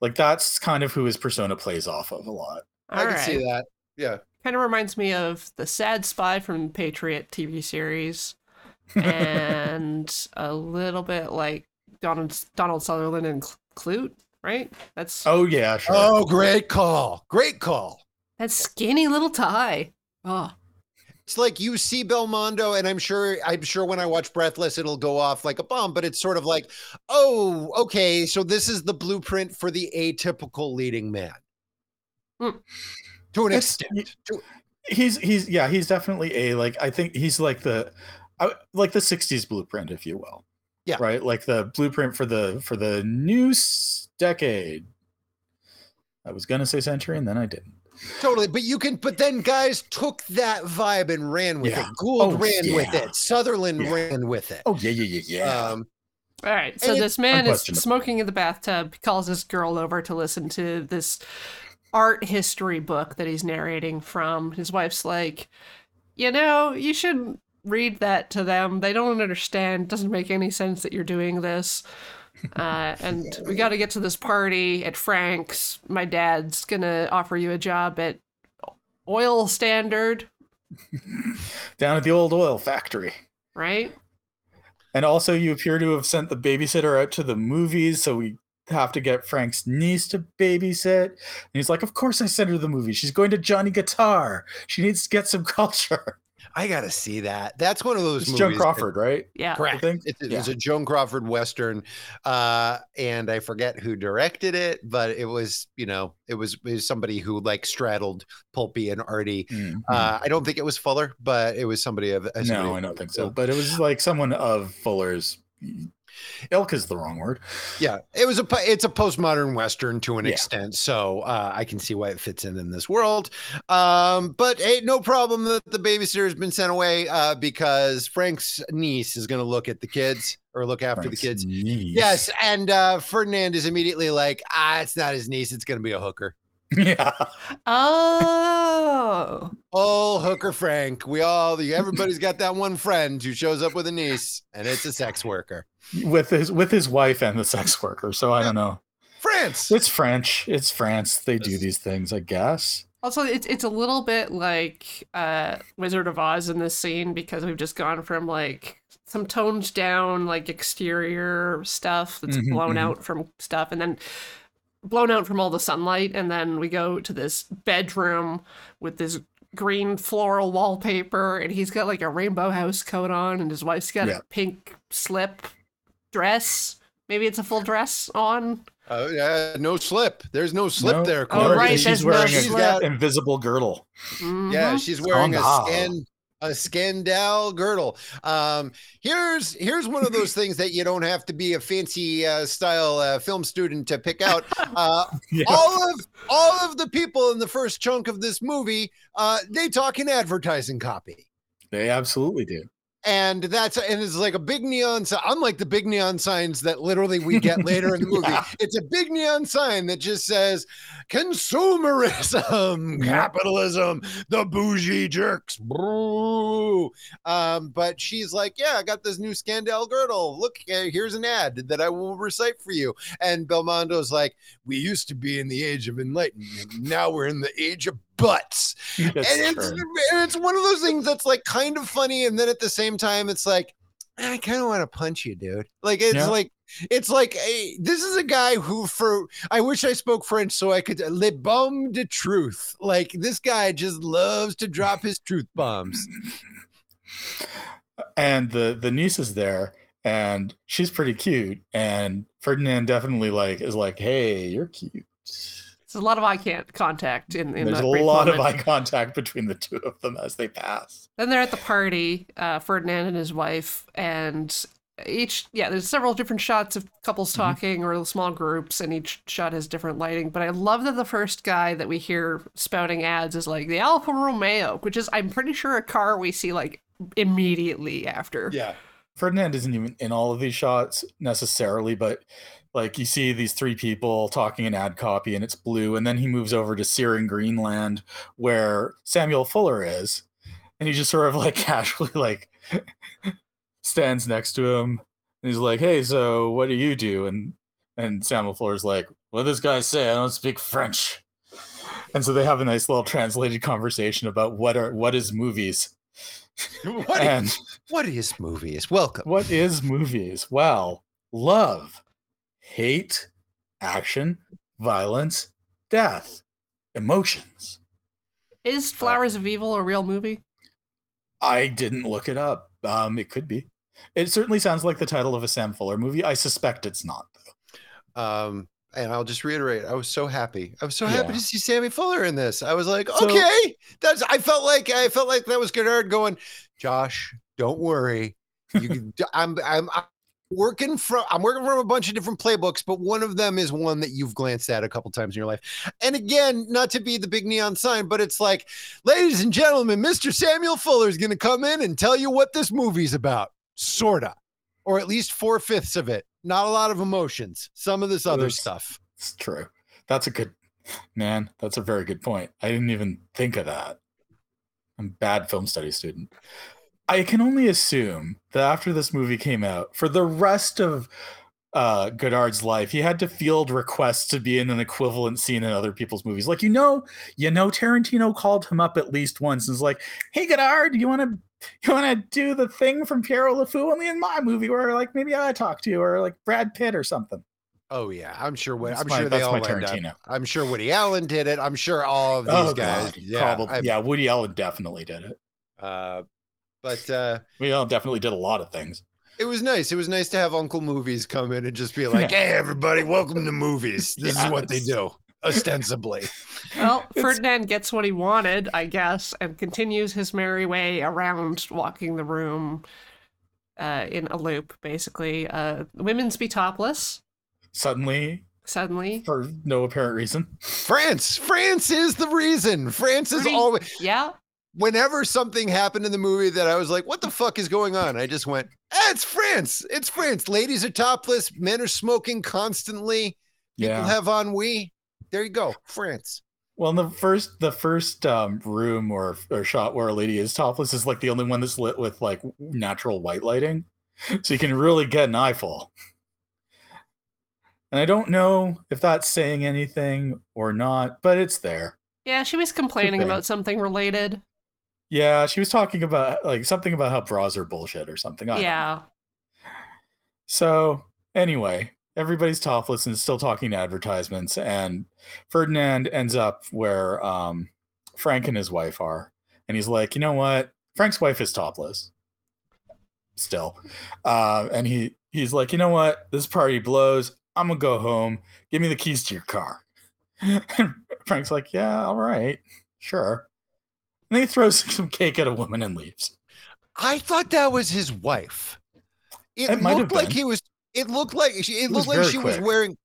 [SPEAKER 1] Like that's kind of who his persona plays off of a lot.
[SPEAKER 3] I
[SPEAKER 2] All
[SPEAKER 3] can see that. Yeah.
[SPEAKER 2] Kind of reminds me of the Sad Spy from Patriot TV series, and a little bit like Donald Donald Sutherland and Klute, right? That's
[SPEAKER 1] Oh yeah, sure.
[SPEAKER 3] Oh, great call. Great call.
[SPEAKER 2] that skinny little tie. Oh,
[SPEAKER 3] It's like you see Belmondo, and I'm sure I'm sure when I watch Breathless, it'll go off like a bomb, but it's sort of like, oh, okay, so this is the blueprint for the atypical leading man.
[SPEAKER 2] Hmm.
[SPEAKER 3] To an
[SPEAKER 1] It's-
[SPEAKER 3] extent. To-
[SPEAKER 1] he's he's yeah, he's definitely a like I think he's like the I- like the 60s blueprint if you will.
[SPEAKER 3] Yeah.
[SPEAKER 1] Right? Like the blueprint for the for the new decade. I was going to say century and then I didn't.
[SPEAKER 3] Totally. But you can, but then guys took that vibe and ran with
[SPEAKER 1] Yeah.
[SPEAKER 3] it. Gould
[SPEAKER 1] Oh,
[SPEAKER 3] ran with it. Sutherland
[SPEAKER 1] Yeah.
[SPEAKER 3] ran with it.
[SPEAKER 1] Oh yeah, yeah, yeah, yeah.
[SPEAKER 3] Um,
[SPEAKER 2] all right. So this man is smoking in the bathtub. Calls this girl over to listen to this art history book that he's narrating from. His wife's like, you know, you should read that to them. They don't understand. It Doesn't make any sense that you're doing this. Uh, and we got to get to this party at Frank's. My dad's gonna offer you a job at Oil Standard,
[SPEAKER 1] Down at the old oil factory.
[SPEAKER 2] right?
[SPEAKER 1] And also, you appear to have sent the babysitter out to the movies, so we have to get Frank's niece to babysit. And he's like, Of course, I sent her to the movie. She's going to Johnny Guitar. She needs to get some culture.
[SPEAKER 3] I gotta see that. That's one of those
[SPEAKER 1] It's
[SPEAKER 3] movies.
[SPEAKER 1] Joan
[SPEAKER 3] that-
[SPEAKER 1] Crawford, right?
[SPEAKER 2] Yeah.
[SPEAKER 3] Correct.
[SPEAKER 1] think?
[SPEAKER 3] It's,
[SPEAKER 1] Yeah.
[SPEAKER 3] it's a Joan Crawford Western. Uh, and I forget who directed it, but it was, you know, it was, it was somebody who like straddled pulpy and arty.
[SPEAKER 1] Mhm.
[SPEAKER 3] Uh, I don't think it was Fuller, but it was somebody of. uh, somebody
[SPEAKER 1] no,
[SPEAKER 3] of-
[SPEAKER 1] I don't think so. But it was like someone of Fuller's ilk is the wrong word.
[SPEAKER 3] Yeah, it was a it's a postmodern western to an
[SPEAKER 1] Yeah.
[SPEAKER 3] extent, so uh, I can see why it fits in in this world. Um, but hey, no problem that the babysitter has been sent away uh, because Frank's niece is going to look at the kids or look after
[SPEAKER 1] Frank's
[SPEAKER 3] the kids.
[SPEAKER 1] niece.
[SPEAKER 3] Yes, and uh, Ferdinand is immediately like, ah, it's not his niece; it's going to be a hooker.
[SPEAKER 1] Yeah.
[SPEAKER 2] Oh.
[SPEAKER 3] Oh, hooker Frank. We all, everybody's got that one friend who shows up with a niece, and it's a sex worker.
[SPEAKER 1] With his with his wife and the sex worker. So I don't know.
[SPEAKER 3] France.
[SPEAKER 1] It's French. It's France. They do these things, I guess.
[SPEAKER 2] Also, it's it's a little bit like uh, Wizard of Oz in this scene because we've just gone from like some toned down like exterior stuff that's
[SPEAKER 1] Mhm,
[SPEAKER 2] blown
[SPEAKER 1] mhm.
[SPEAKER 2] out from stuff, and then blown out from all the sunlight, and then we go to this bedroom with this green floral wallpaper, and he's got like a rainbow house coat on, and his wife's got
[SPEAKER 1] Yeah.
[SPEAKER 2] a pink slip dress. Maybe it's a full dress on.
[SPEAKER 3] Oh yeah, no slip. There's no slip
[SPEAKER 1] No,
[SPEAKER 3] there.
[SPEAKER 2] Oh, right,
[SPEAKER 1] She's
[SPEAKER 2] there's
[SPEAKER 1] wearing
[SPEAKER 3] She's
[SPEAKER 1] a
[SPEAKER 3] got-
[SPEAKER 1] invisible girdle.
[SPEAKER 3] Yeah,
[SPEAKER 2] Mhm.
[SPEAKER 3] she's wearing a
[SPEAKER 1] Scandal.
[SPEAKER 3] A scandal girdle. Um, here's here's one of those things that you don't have to be a fancy uh, style uh, film student to pick out. Uh,
[SPEAKER 1] Yeah.
[SPEAKER 3] all of all of the people in the first chunk of this movie, uh, they talk in advertising copy.
[SPEAKER 1] They absolutely do.
[SPEAKER 3] And that's and it's like a big neon sign, unlike the big neon signs that literally we get later in the movie.
[SPEAKER 1] Yeah.
[SPEAKER 3] It's a big neon sign that just says consumerism, capitalism, the bougie jerks. Um, but she's like, Yeah, I got this new Scandal girdle. Look, uh, here's an ad that I will recite for you. And Belmondo's like, We used to be in the age of enlightenment. Now we're in the age of butts and it's and it's one of those things that's like kind of funny, and then at the same time, it's like I kind of want to punch you, dude. Like it's
[SPEAKER 1] Yeah.
[SPEAKER 3] like it's like a, this is a guy who for I wish I spoke French so I could uh, le bombe de truth. Like this guy just loves to drop his truth bombs.
[SPEAKER 1] and the the niece is there and she's pretty cute and ferdinand definitely like is like hey you're cute
[SPEAKER 2] There's a lot of eye can't contact in, in
[SPEAKER 1] there's a lot of eye contact between the two of them as they pass
[SPEAKER 2] Then they're at the party, uh, Ferdinand and his wife, and each yeah, there's several different shots of couples
[SPEAKER 1] Mm-hmm.
[SPEAKER 2] talking or small groups, and each shot has different lighting. But I love that the first guy that we hear spouting ads is like the Alfa Romeo, which is I'm pretty sure a car we see like immediately after.
[SPEAKER 3] Yeah.
[SPEAKER 1] ferdinand isn't even in all of these shots necessarily but like you see these three people talking in ad copy and it's blue and then he moves over to searing greenland where samuel fuller is and he just sort of like casually like stands next to him and he's like hey so what do you do and and samuel fuller's like what does this guy say i don't speak french and so they have a nice little translated conversation about what are what is movies
[SPEAKER 3] What
[SPEAKER 1] and
[SPEAKER 3] is, what is movies? Welcome.
[SPEAKER 1] what is movies? Well, love, hate, action, violence, death, emotions.
[SPEAKER 2] Is Flowers of Evil a real movie?
[SPEAKER 1] I didn't look it up. Um, it could be. It certainly sounds like the title of a Sam Fuller movie. I suspect it's not, though.
[SPEAKER 3] Um, and I'll just reiterate, I was so happy. I was so happy
[SPEAKER 1] Yeah.
[SPEAKER 3] to see Sammy Fuller in this. I was like,
[SPEAKER 1] So-
[SPEAKER 3] okay, that's. I felt like I felt like that was Godard going, Josh, don't worry. You, can- I'm, I'm, I'm working from. I'm working from a bunch of different playbooks, but one of them is one that you've glanced at a couple times in your life. And again, not to be the big neon sign, but it's like, ladies and gentlemen, Mr. Samuel Fuller is going to come in and tell you what this movie's about, sorta, or at least four fifths of it. Not a lot of emotions. Some of this other
[SPEAKER 1] Yes.
[SPEAKER 3] stuff.
[SPEAKER 1] It's true. That's a good man. That's a very good point. I didn't even think of that. I'm a bad film study student. I can only assume that after this movie came out, for the rest of uh, Godard's life, he had to field requests to be in an equivalent scene in other people's movies. Like you know, you know, Tarantino called him up at least once and was like, "Hey, Godard, you want to you want to do the thing from Pierrot le Fou only in my movie, where like maybe I talk to you, or like Brad Pitt or something."
[SPEAKER 3] Oh yeah, I'm sure. What, I'm
[SPEAKER 1] my-
[SPEAKER 3] sure they all lined up.
[SPEAKER 1] Tarantino.
[SPEAKER 3] I'm sure Woody Allen did it. I'm sure all of these
[SPEAKER 1] Oh,
[SPEAKER 3] guys.
[SPEAKER 1] God,
[SPEAKER 3] Yeah,
[SPEAKER 1] probably. Yeah, Woody Allen definitely did it.
[SPEAKER 3] Uh, but uh,
[SPEAKER 1] Woody Allen definitely did a lot of things.
[SPEAKER 3] it was nice. It was nice to have Uncle Movies come in and just be like, "Hey, everybody, welcome to movies. This is what they do." Ostensibly,
[SPEAKER 2] Well,
[SPEAKER 1] It's-
[SPEAKER 2] Ferdinand gets what he wanted, I guess, and continues his merry way around walking the room uh, in a loop, basically. Uh, women's be topless,
[SPEAKER 1] Suddenly,
[SPEAKER 2] suddenly.
[SPEAKER 1] for no apparent reason.
[SPEAKER 3] France. France is the reason. France is
[SPEAKER 2] Pretty-
[SPEAKER 3] always.
[SPEAKER 2] Yeah,
[SPEAKER 3] Whenever something happened in the movie that I was like, "What the fuck is going on?" I just went, eh, "It's France. It's France. Ladies are topless. Men are smoking constantly. People
[SPEAKER 1] Yeah.
[SPEAKER 3] have ennui. There you go, France."
[SPEAKER 1] Well, in the first the first um, room or or shot where a lady is topless is like the only one that's lit with like natural white lighting, so you can really get an eyeful. And I don't know if that's saying anything or not, but it's there.
[SPEAKER 2] yeah. She was complaining about something related.
[SPEAKER 1] Yeah, she was talking about like something about how bras are bullshit or something. I.
[SPEAKER 2] Yeah,
[SPEAKER 1] So anyway, everybody's topless and still talking to advertisements, and Ferdinand ends up where um, Frank and his wife are, and he's like, you know what? Frank's wife is topless, still, uh, and he he's like, you know what? This party blows. I'm gonna go home. Give me the keys to your car. Frank's like, yeah, all right, sure. And he throws some cake at a woman and leaves.
[SPEAKER 3] I thought that was his wife. It,
[SPEAKER 1] It
[SPEAKER 3] looked like he was. It looked like she, it,
[SPEAKER 1] It
[SPEAKER 3] looked like she was wearing.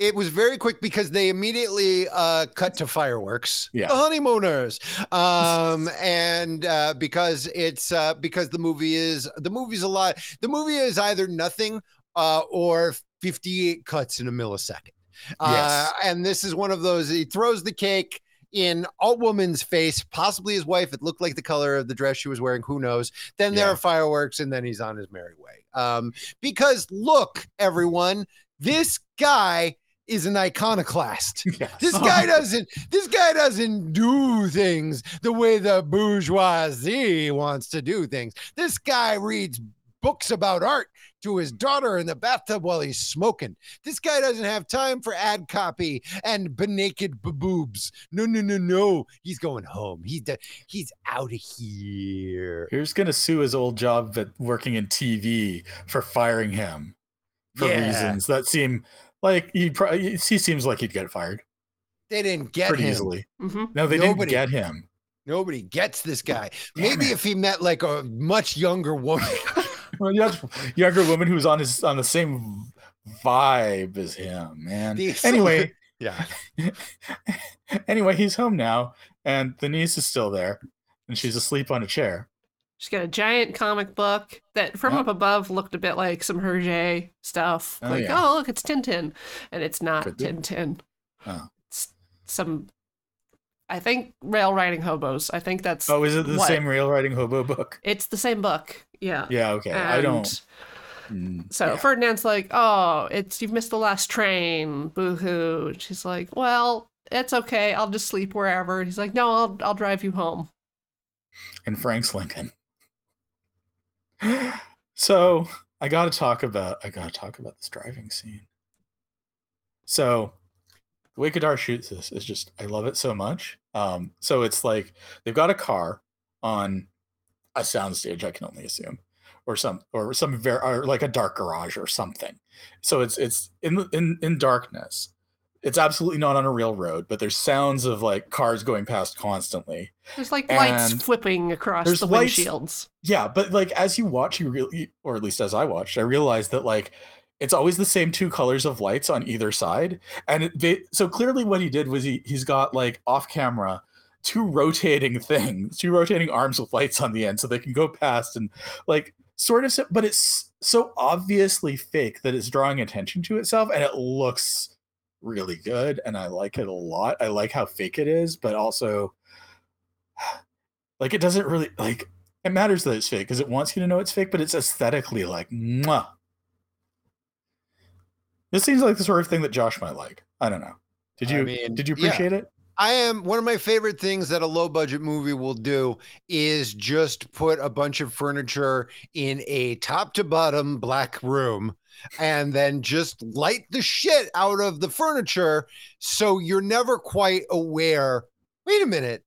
[SPEAKER 3] It was very quick because they immediately uh, cut to fireworks.
[SPEAKER 1] Yeah.
[SPEAKER 3] The honeymooners, um, and uh, because it's uh, because the movie is the movie's a lot. The movie is either nothing uh, or fifty-eight cuts in a millisecond. Uh,
[SPEAKER 1] Yes.
[SPEAKER 3] and this is one of those. He throws the cake in a woman's face, possibly his wife. It looked like the color of the dress she was wearing. Who knows? Then there
[SPEAKER 1] Yeah.
[SPEAKER 3] are fireworks, and then he's on his merry way. Um, because look, everyone, this guy is an iconoclast.
[SPEAKER 1] Yes.
[SPEAKER 3] This guy doesn't. This guy doesn't do things the way the bourgeoisie wants to do things. This guy reads books about art to his daughter in the bathtub while he's smoking. This guy doesn't have time for ad copy and naked boobs. No, no, no, no. He's going home. He's de- he's out of here.
[SPEAKER 1] He's gonna sue his old job at working in TV for firing him for
[SPEAKER 3] Yeah.
[SPEAKER 1] reasons that seem like he probably he seems like he'd get fired
[SPEAKER 3] They didn't get
[SPEAKER 1] pretty
[SPEAKER 3] him.
[SPEAKER 1] easily.
[SPEAKER 2] hmm
[SPEAKER 1] No, they
[SPEAKER 3] Nobody-
[SPEAKER 1] didn't get him.
[SPEAKER 3] Nobody gets this guy.
[SPEAKER 1] Damn
[SPEAKER 3] Maybe
[SPEAKER 1] it.
[SPEAKER 3] if he met like a much younger woman.
[SPEAKER 1] Well, you have a younger woman who's on his on the same vibe as him, man.
[SPEAKER 3] The-
[SPEAKER 1] Anyway,
[SPEAKER 3] yeah.
[SPEAKER 1] anyway, he's home now, and the niece is still there, and she's asleep on a chair.
[SPEAKER 2] She's got a giant comic book that from
[SPEAKER 1] Yeah.
[SPEAKER 2] up above looked a bit like some Hergé stuff.
[SPEAKER 1] Oh,
[SPEAKER 2] like,
[SPEAKER 1] yeah.
[SPEAKER 2] oh, look, it's Tintin. And it's not Tintin.
[SPEAKER 1] Oh.
[SPEAKER 2] It's some, I think, rail riding hobos. I think that's,
[SPEAKER 1] Oh, is it the
[SPEAKER 2] What?
[SPEAKER 1] same rail riding hobo book?
[SPEAKER 2] it's the same book. Yeah.
[SPEAKER 1] Yeah, okay. I don't. Mm,
[SPEAKER 2] So
[SPEAKER 1] yeah.
[SPEAKER 2] Ferdinand's like, oh, it's, you've missed the last train. Boo hoo. And she's like, well, it's okay. I'll just sleep wherever. And he's like, no, I'll, I'll drive you home.
[SPEAKER 1] and Frank's Lincoln. So I got to talk about I got to talk about this driving scene. So the way Godard shoots this is just I love it so much. Um, so it's like they've got a car on a soundstage, I can only assume, or some or some very or like a dark garage or something. So it's it's in in in darkness. It's absolutely not on a real road, but there's sounds of like cars going past constantly.
[SPEAKER 2] There's like lights flipping across the
[SPEAKER 1] lights-
[SPEAKER 2] windshields.
[SPEAKER 1] Yeah, but like as you watch, you really, or at least as I watched, I realized that like it's always the same two colors of lights on either side, and they, so clearly what he did was he he's got like off camera two rotating things, two rotating arms with lights on the end, so they can go past and like sort of, but it's so obviously fake that it's drawing attention to itself, and it looks really good, and I like it a lot. I like how fake it is, but also like it doesn't really like it matters that it's fake because it wants you to know it's fake, but it's aesthetically like mwah. This seems like the sort of thing that Josh might like. I don't know. Did
[SPEAKER 3] I
[SPEAKER 1] you
[SPEAKER 3] mean,
[SPEAKER 1] did you
[SPEAKER 3] yeah.
[SPEAKER 1] appreciate it?
[SPEAKER 3] I am one of my favorite things that a low budget movie will do is just put a bunch of furniture in a top to bottom black room and then just light the shit out of the furniture so you're never quite aware. Wait a minute.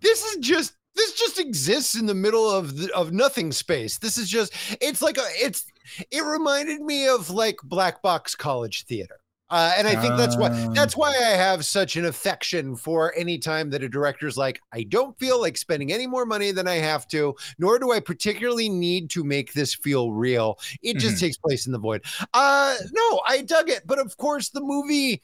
[SPEAKER 3] This is just this just exists in the middle of the, of nothing space. This is just it's like a it's it reminded me of like black box college theater. Uh, and I think that's why
[SPEAKER 1] Um,
[SPEAKER 3] that's why I have such an affection for any time that a director's like, I don't feel like spending any more money than I have to, nor do I particularly need to make this feel real. It just
[SPEAKER 1] Mhm.
[SPEAKER 3] takes place in the void. Uh no, I dug it, but of course the movie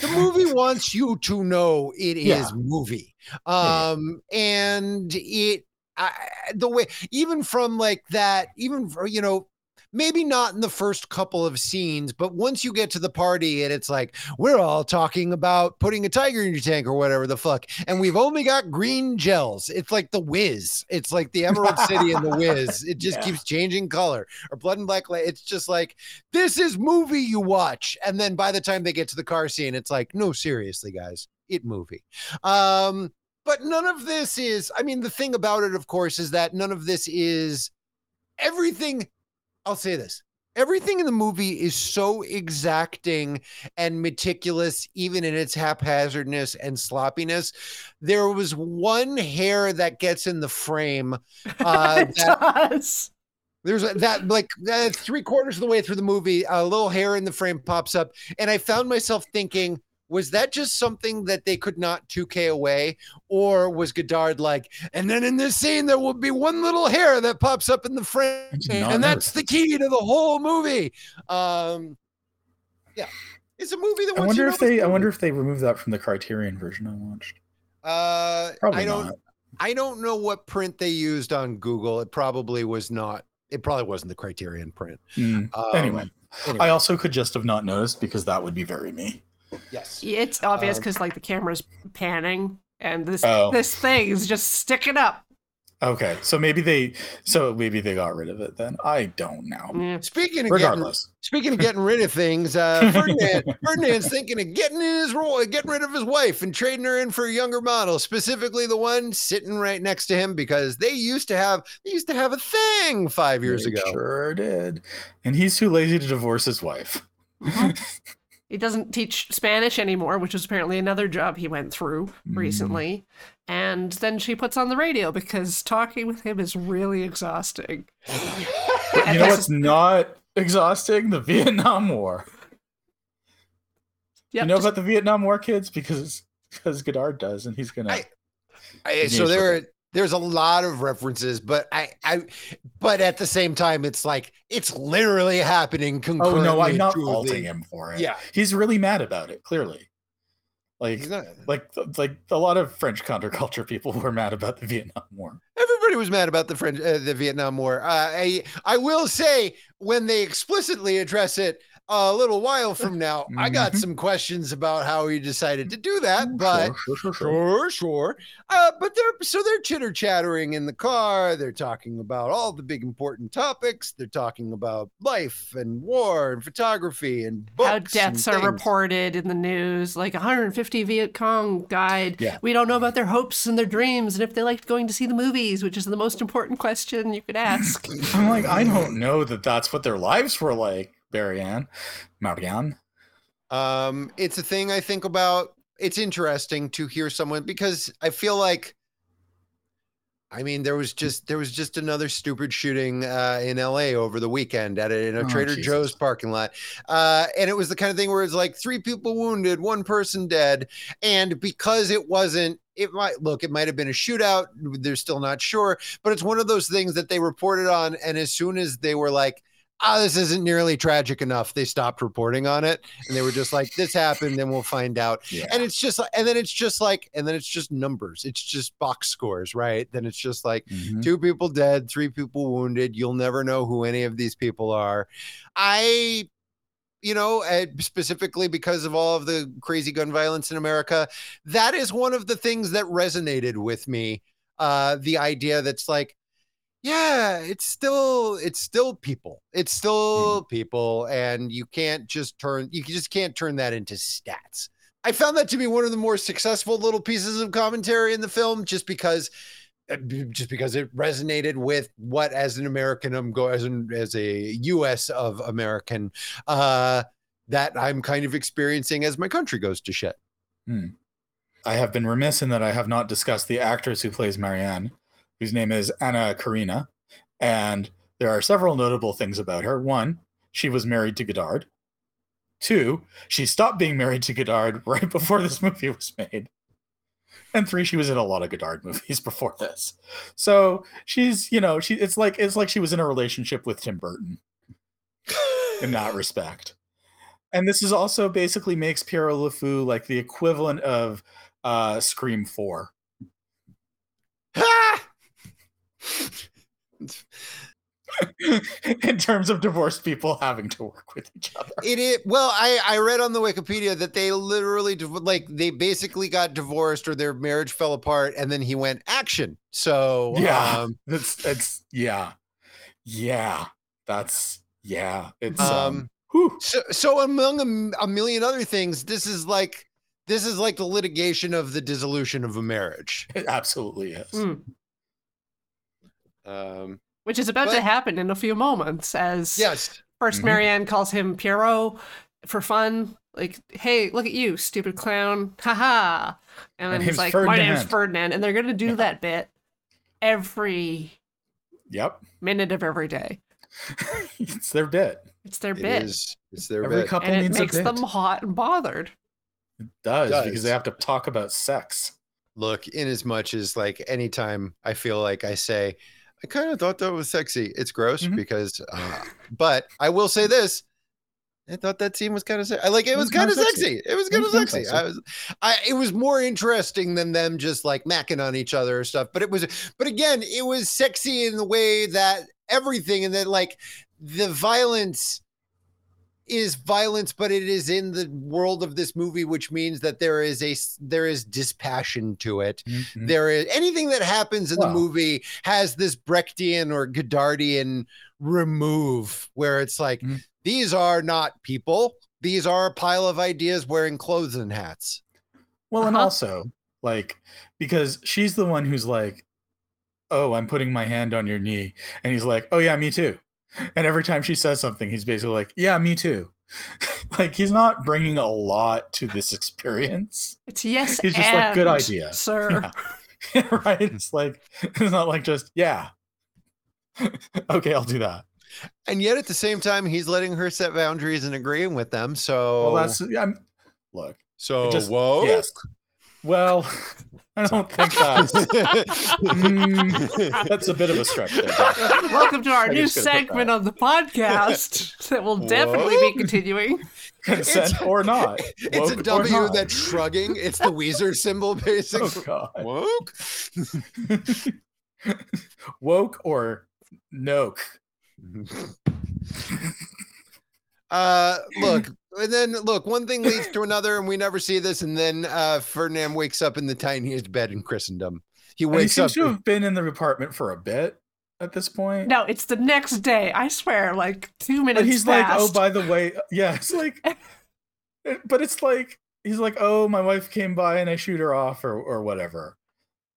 [SPEAKER 3] the movie wants you to know it is
[SPEAKER 1] Yeah.
[SPEAKER 3] movie.
[SPEAKER 1] yeah.
[SPEAKER 3] Um and it I, the way even from like that even for, you know maybe not in the first couple of scenes, but once you get to the party and it's like, we're all talking about putting a tiger in your tank or whatever the fuck, and we've only got green gels. It's like the Wiz. It's like the Emerald City and the Wiz. It just
[SPEAKER 1] Yeah.
[SPEAKER 3] keeps changing color. Or blood and black. It's just like, this is movie you watch. And then by the time they get to the car scene, it's like, no, seriously, guys, it movie. Um, but none of this is, I mean, the thing about it, of course, is that none of this is everything I'll say this. everything in the movie is so exacting and meticulous, even in its haphazardness and sloppiness. There was one hair that gets in the frame. Uh,
[SPEAKER 2] it
[SPEAKER 3] that,
[SPEAKER 2] does.
[SPEAKER 3] there's that like uh, three quarters of the way through the movie, a little hair in the frame pops up, and I found myself thinking. Was that just something that they could not 2K away? Or was Godard like, and then in this scene, there will be one little hair that pops up in the frame,
[SPEAKER 1] I did not
[SPEAKER 3] and that's the key to the whole movie. Um, yeah, it's a movie that.
[SPEAKER 1] I wonder if they. I wonder if they removed that from the Criterion version I watched.
[SPEAKER 3] Uh,
[SPEAKER 1] Probably
[SPEAKER 3] I don't.
[SPEAKER 1] not.
[SPEAKER 3] I don't know what print they used on Google. It probably was not. It probably wasn't the Criterion print.
[SPEAKER 1] Mm.
[SPEAKER 3] Um,
[SPEAKER 1] anyway,
[SPEAKER 3] anyway,
[SPEAKER 1] I also could just have not noticed because that would be very me.
[SPEAKER 3] Yes.
[SPEAKER 2] It's obvious
[SPEAKER 3] Um,
[SPEAKER 2] because like the camera's panning and this
[SPEAKER 1] Oh.
[SPEAKER 2] this thing is just sticking up.
[SPEAKER 1] Okay, so maybe they. So maybe they got rid of it then. I don't know.
[SPEAKER 2] Yeah.
[SPEAKER 3] Speaking of getting,
[SPEAKER 1] Regardless,
[SPEAKER 3] speaking of getting rid of things, uh, Ferdinand, Ferdinand's thinking of getting his role, getting rid of his wife and trading her in for a younger model, specifically the one sitting right next to him because they used to have they used to have a thing five years
[SPEAKER 1] They
[SPEAKER 3] ago.
[SPEAKER 1] sure did. And he's too lazy to divorce his wife.
[SPEAKER 2] He doesn't teach Spanish anymore, which was apparently another job he went through
[SPEAKER 1] Mm.
[SPEAKER 2] recently. And then she puts on the radio because talking with him is really exhausting.
[SPEAKER 1] You know
[SPEAKER 2] this
[SPEAKER 1] what's not exhausting? The Vietnam War.
[SPEAKER 2] Yep,
[SPEAKER 1] you know
[SPEAKER 2] just-
[SPEAKER 1] about the Vietnam War, kids, because because Godard does, and he's gonna.
[SPEAKER 3] I- I, so there
[SPEAKER 1] Rick.
[SPEAKER 3] There's a lot of references, but I I but at the same time, it's like it's literally happening
[SPEAKER 1] oh no, I'm not faulting him for it.
[SPEAKER 3] Yeah,
[SPEAKER 1] he's really mad about it. Clearly, like
[SPEAKER 3] not.
[SPEAKER 1] like like a lot of French counterculture people were mad about the Vietnam War.
[SPEAKER 3] Everybody was mad about the French, uh, the Vietnam War. Uh, I I will say when they explicitly address it a little while from now, I got some questions about how he decided to do that, but.
[SPEAKER 1] sure, sure, sure, sure.
[SPEAKER 3] Sure, sure. Uh, but they're so they're chitter chattering in the car. They're talking about all the big important topics. They're talking about life and war and photography and books.
[SPEAKER 2] how
[SPEAKER 3] and
[SPEAKER 2] deaths are reported in the news, like 150 Viet Cong died.
[SPEAKER 1] Yeah.
[SPEAKER 2] We don't know about their hopes and their dreams and if they liked going to see the movies, which is the most important question you could ask.
[SPEAKER 1] I'm like, I don't know that that's what their lives were like, Marianne. Marianne.
[SPEAKER 3] Um, it's a thing I think about. It's interesting to hear someone because I feel like I mean there was just there was just another stupid shooting uh, in LA over the weekend at a, in a
[SPEAKER 1] Oh,
[SPEAKER 3] Trader
[SPEAKER 1] Jesus.
[SPEAKER 3] Joe's parking lot. Uh, and it was the kind of thing where it's like three people wounded, one person dead, and because it wasn't it might look it might have been a shootout they're still not sure but it's one of those things that they reported on and as soon as they were like ah, this isn't nearly tragic enough. They stopped reporting on it and they were just like, this happened, then we'll find out.
[SPEAKER 1] Yeah.
[SPEAKER 3] And it's just and then it's just like, and then it's just numbers. It's just box scores, right? Then it's just like
[SPEAKER 1] Mhm.
[SPEAKER 3] two people dead, three people wounded. You'll never know who any of these people are. I, you know, uh, specifically because of all of the crazy gun violence in America, that is one of the things that resonated with me. Uh, the idea that's like, yeah, it's still it's still people. It's still people, and you can't just turn you just can't turn that into stats. I found that to be one of the more successful little pieces of commentary in the film, just because uh, just because it resonated with what as an American I'm go as an as a US of American uh that I'm kind of experiencing as my country goes to shit.
[SPEAKER 1] I have been remiss in that I have not discussed the actress who plays Marianne, whose name is Anna Karina. And there are several notable things about her. One, she was married to Godard. Two, she stopped being married to Godard right before this movie was made. And three, she was in a lot of Godard movies before this. So she's, you know, she it's like it's like she was in a relationship with Tim Burton in that respect. And this is also basically makes Pierrot le Fou like the equivalent of uh Scream 4. In terms of divorced people having to work with each other.
[SPEAKER 3] It is well, I I read on the Wikipedia that they literally like they basically got divorced or their marriage fell apart, and then he went action. So
[SPEAKER 1] Yeah.
[SPEAKER 3] um,
[SPEAKER 1] It's it's yeah. Yeah. That's yeah. It's
[SPEAKER 3] um,
[SPEAKER 1] um,
[SPEAKER 3] so so among a million other things, this is like this is like the litigation of the dissolution of a marriage.
[SPEAKER 1] it absolutely is.
[SPEAKER 2] Mm.
[SPEAKER 3] Um,
[SPEAKER 2] Which is about to happen in a few moments as
[SPEAKER 3] yes,
[SPEAKER 2] First,
[SPEAKER 1] Mhm.
[SPEAKER 2] Marianne calls him Pierrot for fun. Like, hey, look at you, stupid clown. Haha. And then
[SPEAKER 1] And
[SPEAKER 2] he's
[SPEAKER 1] his
[SPEAKER 2] like, my name's
[SPEAKER 1] Ferdinand."
[SPEAKER 2] Ferdinand. And they're going to do
[SPEAKER 1] Yeah.
[SPEAKER 2] that bit every
[SPEAKER 1] Yep.
[SPEAKER 2] minute of every day.
[SPEAKER 1] it's their bit.
[SPEAKER 2] It's their
[SPEAKER 3] It
[SPEAKER 2] bit.
[SPEAKER 3] is. It's their
[SPEAKER 1] Every
[SPEAKER 3] bit.
[SPEAKER 1] couple
[SPEAKER 2] And it makes
[SPEAKER 1] a bit.
[SPEAKER 2] them hot and bothered.
[SPEAKER 1] It does,
[SPEAKER 3] Does.
[SPEAKER 1] because they have to talk about sex.
[SPEAKER 3] Look, in as much as like anytime I feel like I say, I kind of thought that was sexy. It's gross
[SPEAKER 1] Mhm.
[SPEAKER 3] because, uh, but I will say this. I thought that scene was kind of sexy. I like it,
[SPEAKER 1] It
[SPEAKER 3] was,
[SPEAKER 1] was
[SPEAKER 3] kind of sexy.
[SPEAKER 1] sexy.
[SPEAKER 3] It was kind of sexy.
[SPEAKER 1] sexy.
[SPEAKER 3] I was, I it was more interesting than them just like macking on each other or stuff. But it was, but again, it was sexy in the way that everything and that like the violence is violence, but it is in the world of this movie, which means that there is a there is dispassion to it.
[SPEAKER 1] Mhm.
[SPEAKER 3] There is anything that happens in
[SPEAKER 1] Well-
[SPEAKER 3] the movie has this Brechtian or Godardian remove where it's like
[SPEAKER 1] Mhm.
[SPEAKER 3] these are not people. These are a pile of ideas wearing clothes and hats.
[SPEAKER 1] Well, and
[SPEAKER 2] Uh-huh.
[SPEAKER 1] also, like, because she's the one who's like, Oh, I'm putting my hand on your knee. And he's like, Oh, yeah, me too. And every time she says something, he's basically like, Yeah, me too. like, he's not bringing a lot to this experience.
[SPEAKER 2] It's yes.
[SPEAKER 1] He's just like, "Good idea."
[SPEAKER 2] Sir.
[SPEAKER 1] Yeah. right? It's like, it's not like just, Yeah. okay, I'll do that.
[SPEAKER 3] And yet at the same time, he's letting her set boundaries and agreeing with them. So
[SPEAKER 1] Well, that's, I'm, look,
[SPEAKER 3] so
[SPEAKER 1] just-
[SPEAKER 3] whoa.
[SPEAKER 1] yes. Well, I don't think that's, Mm, that's a bit of a stretch there.
[SPEAKER 2] Welcome to our
[SPEAKER 1] I'm
[SPEAKER 2] new
[SPEAKER 1] just gonna put
[SPEAKER 2] segment
[SPEAKER 1] that.
[SPEAKER 2] on the podcast that will definitely be continuing.
[SPEAKER 1] consent
[SPEAKER 3] It's-
[SPEAKER 1] or not.
[SPEAKER 3] it's a W
[SPEAKER 1] woke or
[SPEAKER 3] W
[SPEAKER 1] not.
[SPEAKER 3] that's shrugging. It's the Weezer symbol, basically.
[SPEAKER 1] Oh god.
[SPEAKER 3] Woke.
[SPEAKER 1] Woke or noke.
[SPEAKER 3] Uh, look, and then look, one thing leads to another, and we never see this. And then uh, Ferdinand wakes up in the tiniest bed in Christendom. He
[SPEAKER 1] And he
[SPEAKER 3] wakes up.
[SPEAKER 1] seems to have been in the apartment for a bit at this point.
[SPEAKER 2] No, it's the next day. I swear, like two minutes
[SPEAKER 1] but he's like, oh, by the way, yeah, it's like, but it's like he's like, oh, my wife came by and I shoot her off or or whatever.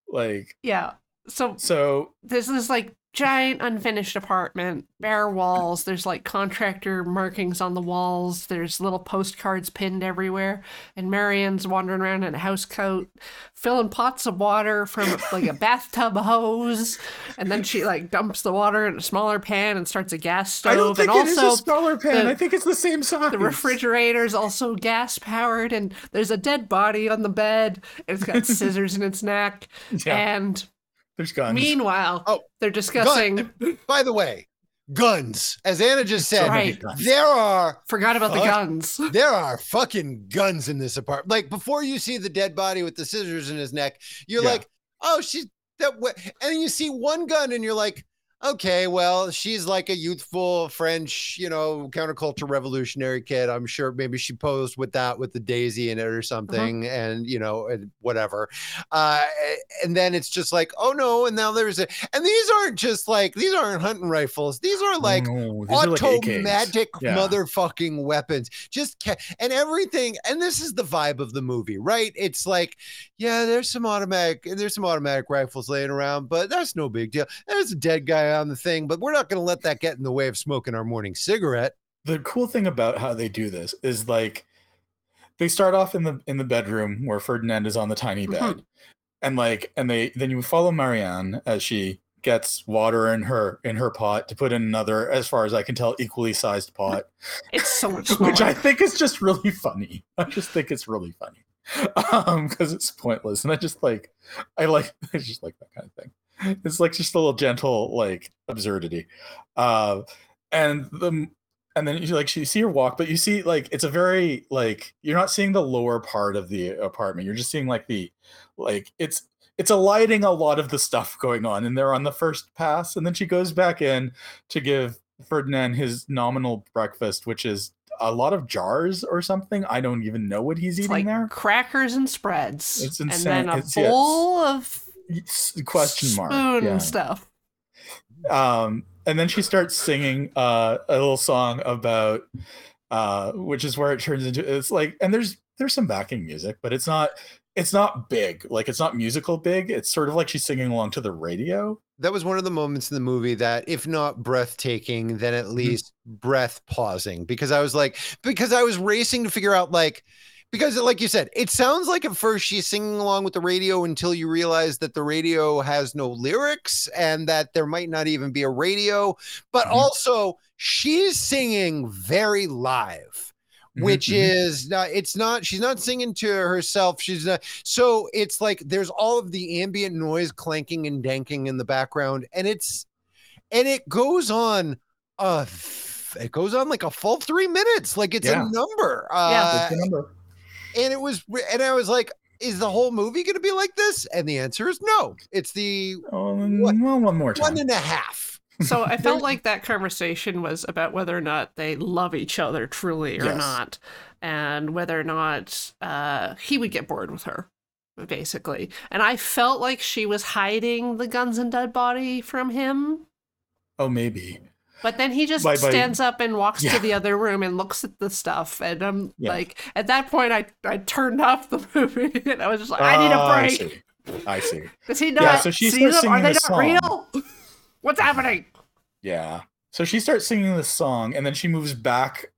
[SPEAKER 1] Like,
[SPEAKER 2] yeah. So
[SPEAKER 1] so
[SPEAKER 2] this is like giant unfinished apartment, bare walls. There's like contractor markings on the walls. There's little postcards pinned everywhere. And Marianne's wandering around in a house coat, filling pots of water from like a bathtub hose. And then she like dumps the water in a smaller pan and starts a gas stove.
[SPEAKER 1] I don't think
[SPEAKER 2] and
[SPEAKER 1] it is
[SPEAKER 2] also
[SPEAKER 1] a smaller pan.
[SPEAKER 2] the-
[SPEAKER 1] I think it's the same size.
[SPEAKER 2] the refrigerator's also gas powered, and there's a dead body on the bed. It's got scissors in its neck.
[SPEAKER 1] Yeah,
[SPEAKER 2] And
[SPEAKER 1] there's guns.
[SPEAKER 2] meanwhile,
[SPEAKER 3] Oh,
[SPEAKER 2] they're discussing.
[SPEAKER 3] By the way, guns. As Anna just said,
[SPEAKER 2] Right.
[SPEAKER 3] there are
[SPEAKER 2] Forgot about the guns.
[SPEAKER 3] there are fucking guns in this apartment. Like before you see the dead body with the scissors in his neck, you're
[SPEAKER 1] Yeah.
[SPEAKER 3] like, oh, she's that way. And then you see one gun and you're like, okay, well, she's like a youthful French, you know, counterculture revolutionary kid. I'm sure maybe she posed with that with the daisy in it or something, and you know, and whatever. Uh, and then it's just like, oh no, and now there's a, and these aren't just like these aren't hunting rifles. These are like
[SPEAKER 1] No, these are like
[SPEAKER 3] automatic
[SPEAKER 1] Yeah.
[SPEAKER 3] motherfucking weapons just ca- and everything and this is the vibe of the movie right it's like yeah there's some automatic there's some automatic rifles laying around but that's no big deal there's a dead guy on the thing but we're not going to let that get in the way of smoking our morning cigarette
[SPEAKER 1] the cool thing about how they do this is like they start off in the in the bedroom where Ferdinand is on the tiny
[SPEAKER 2] Mhm.
[SPEAKER 1] bed. And like and they then you follow Marianne as she gets water in her in her pot to put in another as far as I can tell equally sized pot
[SPEAKER 2] It's so much smaller.
[SPEAKER 1] which I think is just really funny. I just think it's really funny. Um because it's pointless and I just like I like I just like that kind of thing. It's like just a little gentle like absurdity. Uh and the and then you like you see her walk but you see like it's a very like you're not seeing the lower part of the apartment you're just seeing like the like it's it's alighting a lot of the stuff going on and they're on the first pass and then she goes back in to give ferdinand his nominal breakfast which is a lot of jars or something i don't even know what he's
[SPEAKER 2] It's
[SPEAKER 1] eating
[SPEAKER 2] like
[SPEAKER 1] there
[SPEAKER 2] crackers and spreads.
[SPEAKER 1] It's
[SPEAKER 2] And
[SPEAKER 1] insane.
[SPEAKER 2] then a
[SPEAKER 1] It's- it's-
[SPEAKER 2] of
[SPEAKER 1] question mark
[SPEAKER 2] spoon
[SPEAKER 1] yeah.
[SPEAKER 2] and stuff.
[SPEAKER 1] um and then she starts singing uh a little song about uh which is where it turns into it's like and there's there's some backing music but it's not it's not big. Like it's not musical big. It's sort of like she's singing along to the radio.
[SPEAKER 3] That was one of the moments in the movie that, if not breathtaking, then at least breath pausing because I was like, because I was racing to figure out like, because like you said, it sounds like at first she's singing along with the radio until you realize that the radio has no lyrics and that there might not even be a radio, but
[SPEAKER 1] Mhm.
[SPEAKER 3] also she's singing very live
[SPEAKER 1] Mhm,
[SPEAKER 3] which
[SPEAKER 1] mhm.
[SPEAKER 3] is not it's not she's not singing to herself she's not so it's like there's all of the ambient noise clanking and danking in the background and it's and it goes on uh it goes on like a full three minutes like it's
[SPEAKER 1] Yeah.
[SPEAKER 3] a number
[SPEAKER 2] Yeah.
[SPEAKER 3] uh
[SPEAKER 1] That's the number.
[SPEAKER 3] And it was and i was like is the whole movie going to be like this and the answer is no it's the
[SPEAKER 1] Oh,
[SPEAKER 3] What?
[SPEAKER 1] well, one more time.
[SPEAKER 3] one and a half
[SPEAKER 2] So I felt like that conversation was about whether or not they love each other truly or
[SPEAKER 1] Yes.
[SPEAKER 2] not, and whether or not uh, he would get bored with her, basically. And I felt like she was hiding the guns and dead body from him.
[SPEAKER 1] Oh, maybe.
[SPEAKER 2] But then he just
[SPEAKER 1] By- by-
[SPEAKER 2] stands up and walks
[SPEAKER 1] Yeah.
[SPEAKER 2] to the other room and looks at the stuff. And I'm
[SPEAKER 1] Yeah.
[SPEAKER 2] like, at that point, I, I turned off the movie and I was just like, I need
[SPEAKER 1] Ah,
[SPEAKER 2] a
[SPEAKER 1] I
[SPEAKER 2] break.
[SPEAKER 1] see. I see.
[SPEAKER 2] Does he not
[SPEAKER 1] so she
[SPEAKER 2] see them? Are they not
[SPEAKER 1] song.
[SPEAKER 2] real? What's happening?
[SPEAKER 1] Yeah. So she starts singing this song and then she moves back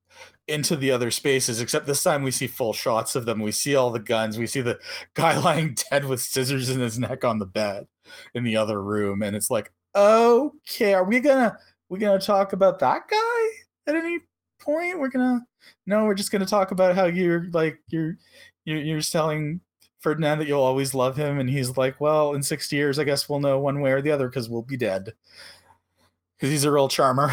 [SPEAKER 1] into the other spaces, except this time we see full shots of them. We see all the guns. We see the guy lying dead with scissors in his neck on the bed in the other room. And it's like, okay, are we gonna we gonna talk about that guy at any point? We're gonna no, we're just gonna talk about how you're like you're you're, you're telling Ferdinand that you'll always love him, and he's like, well, in 60 years, I guess we'll know one way or the other because we'll be dead because he's a real charmer.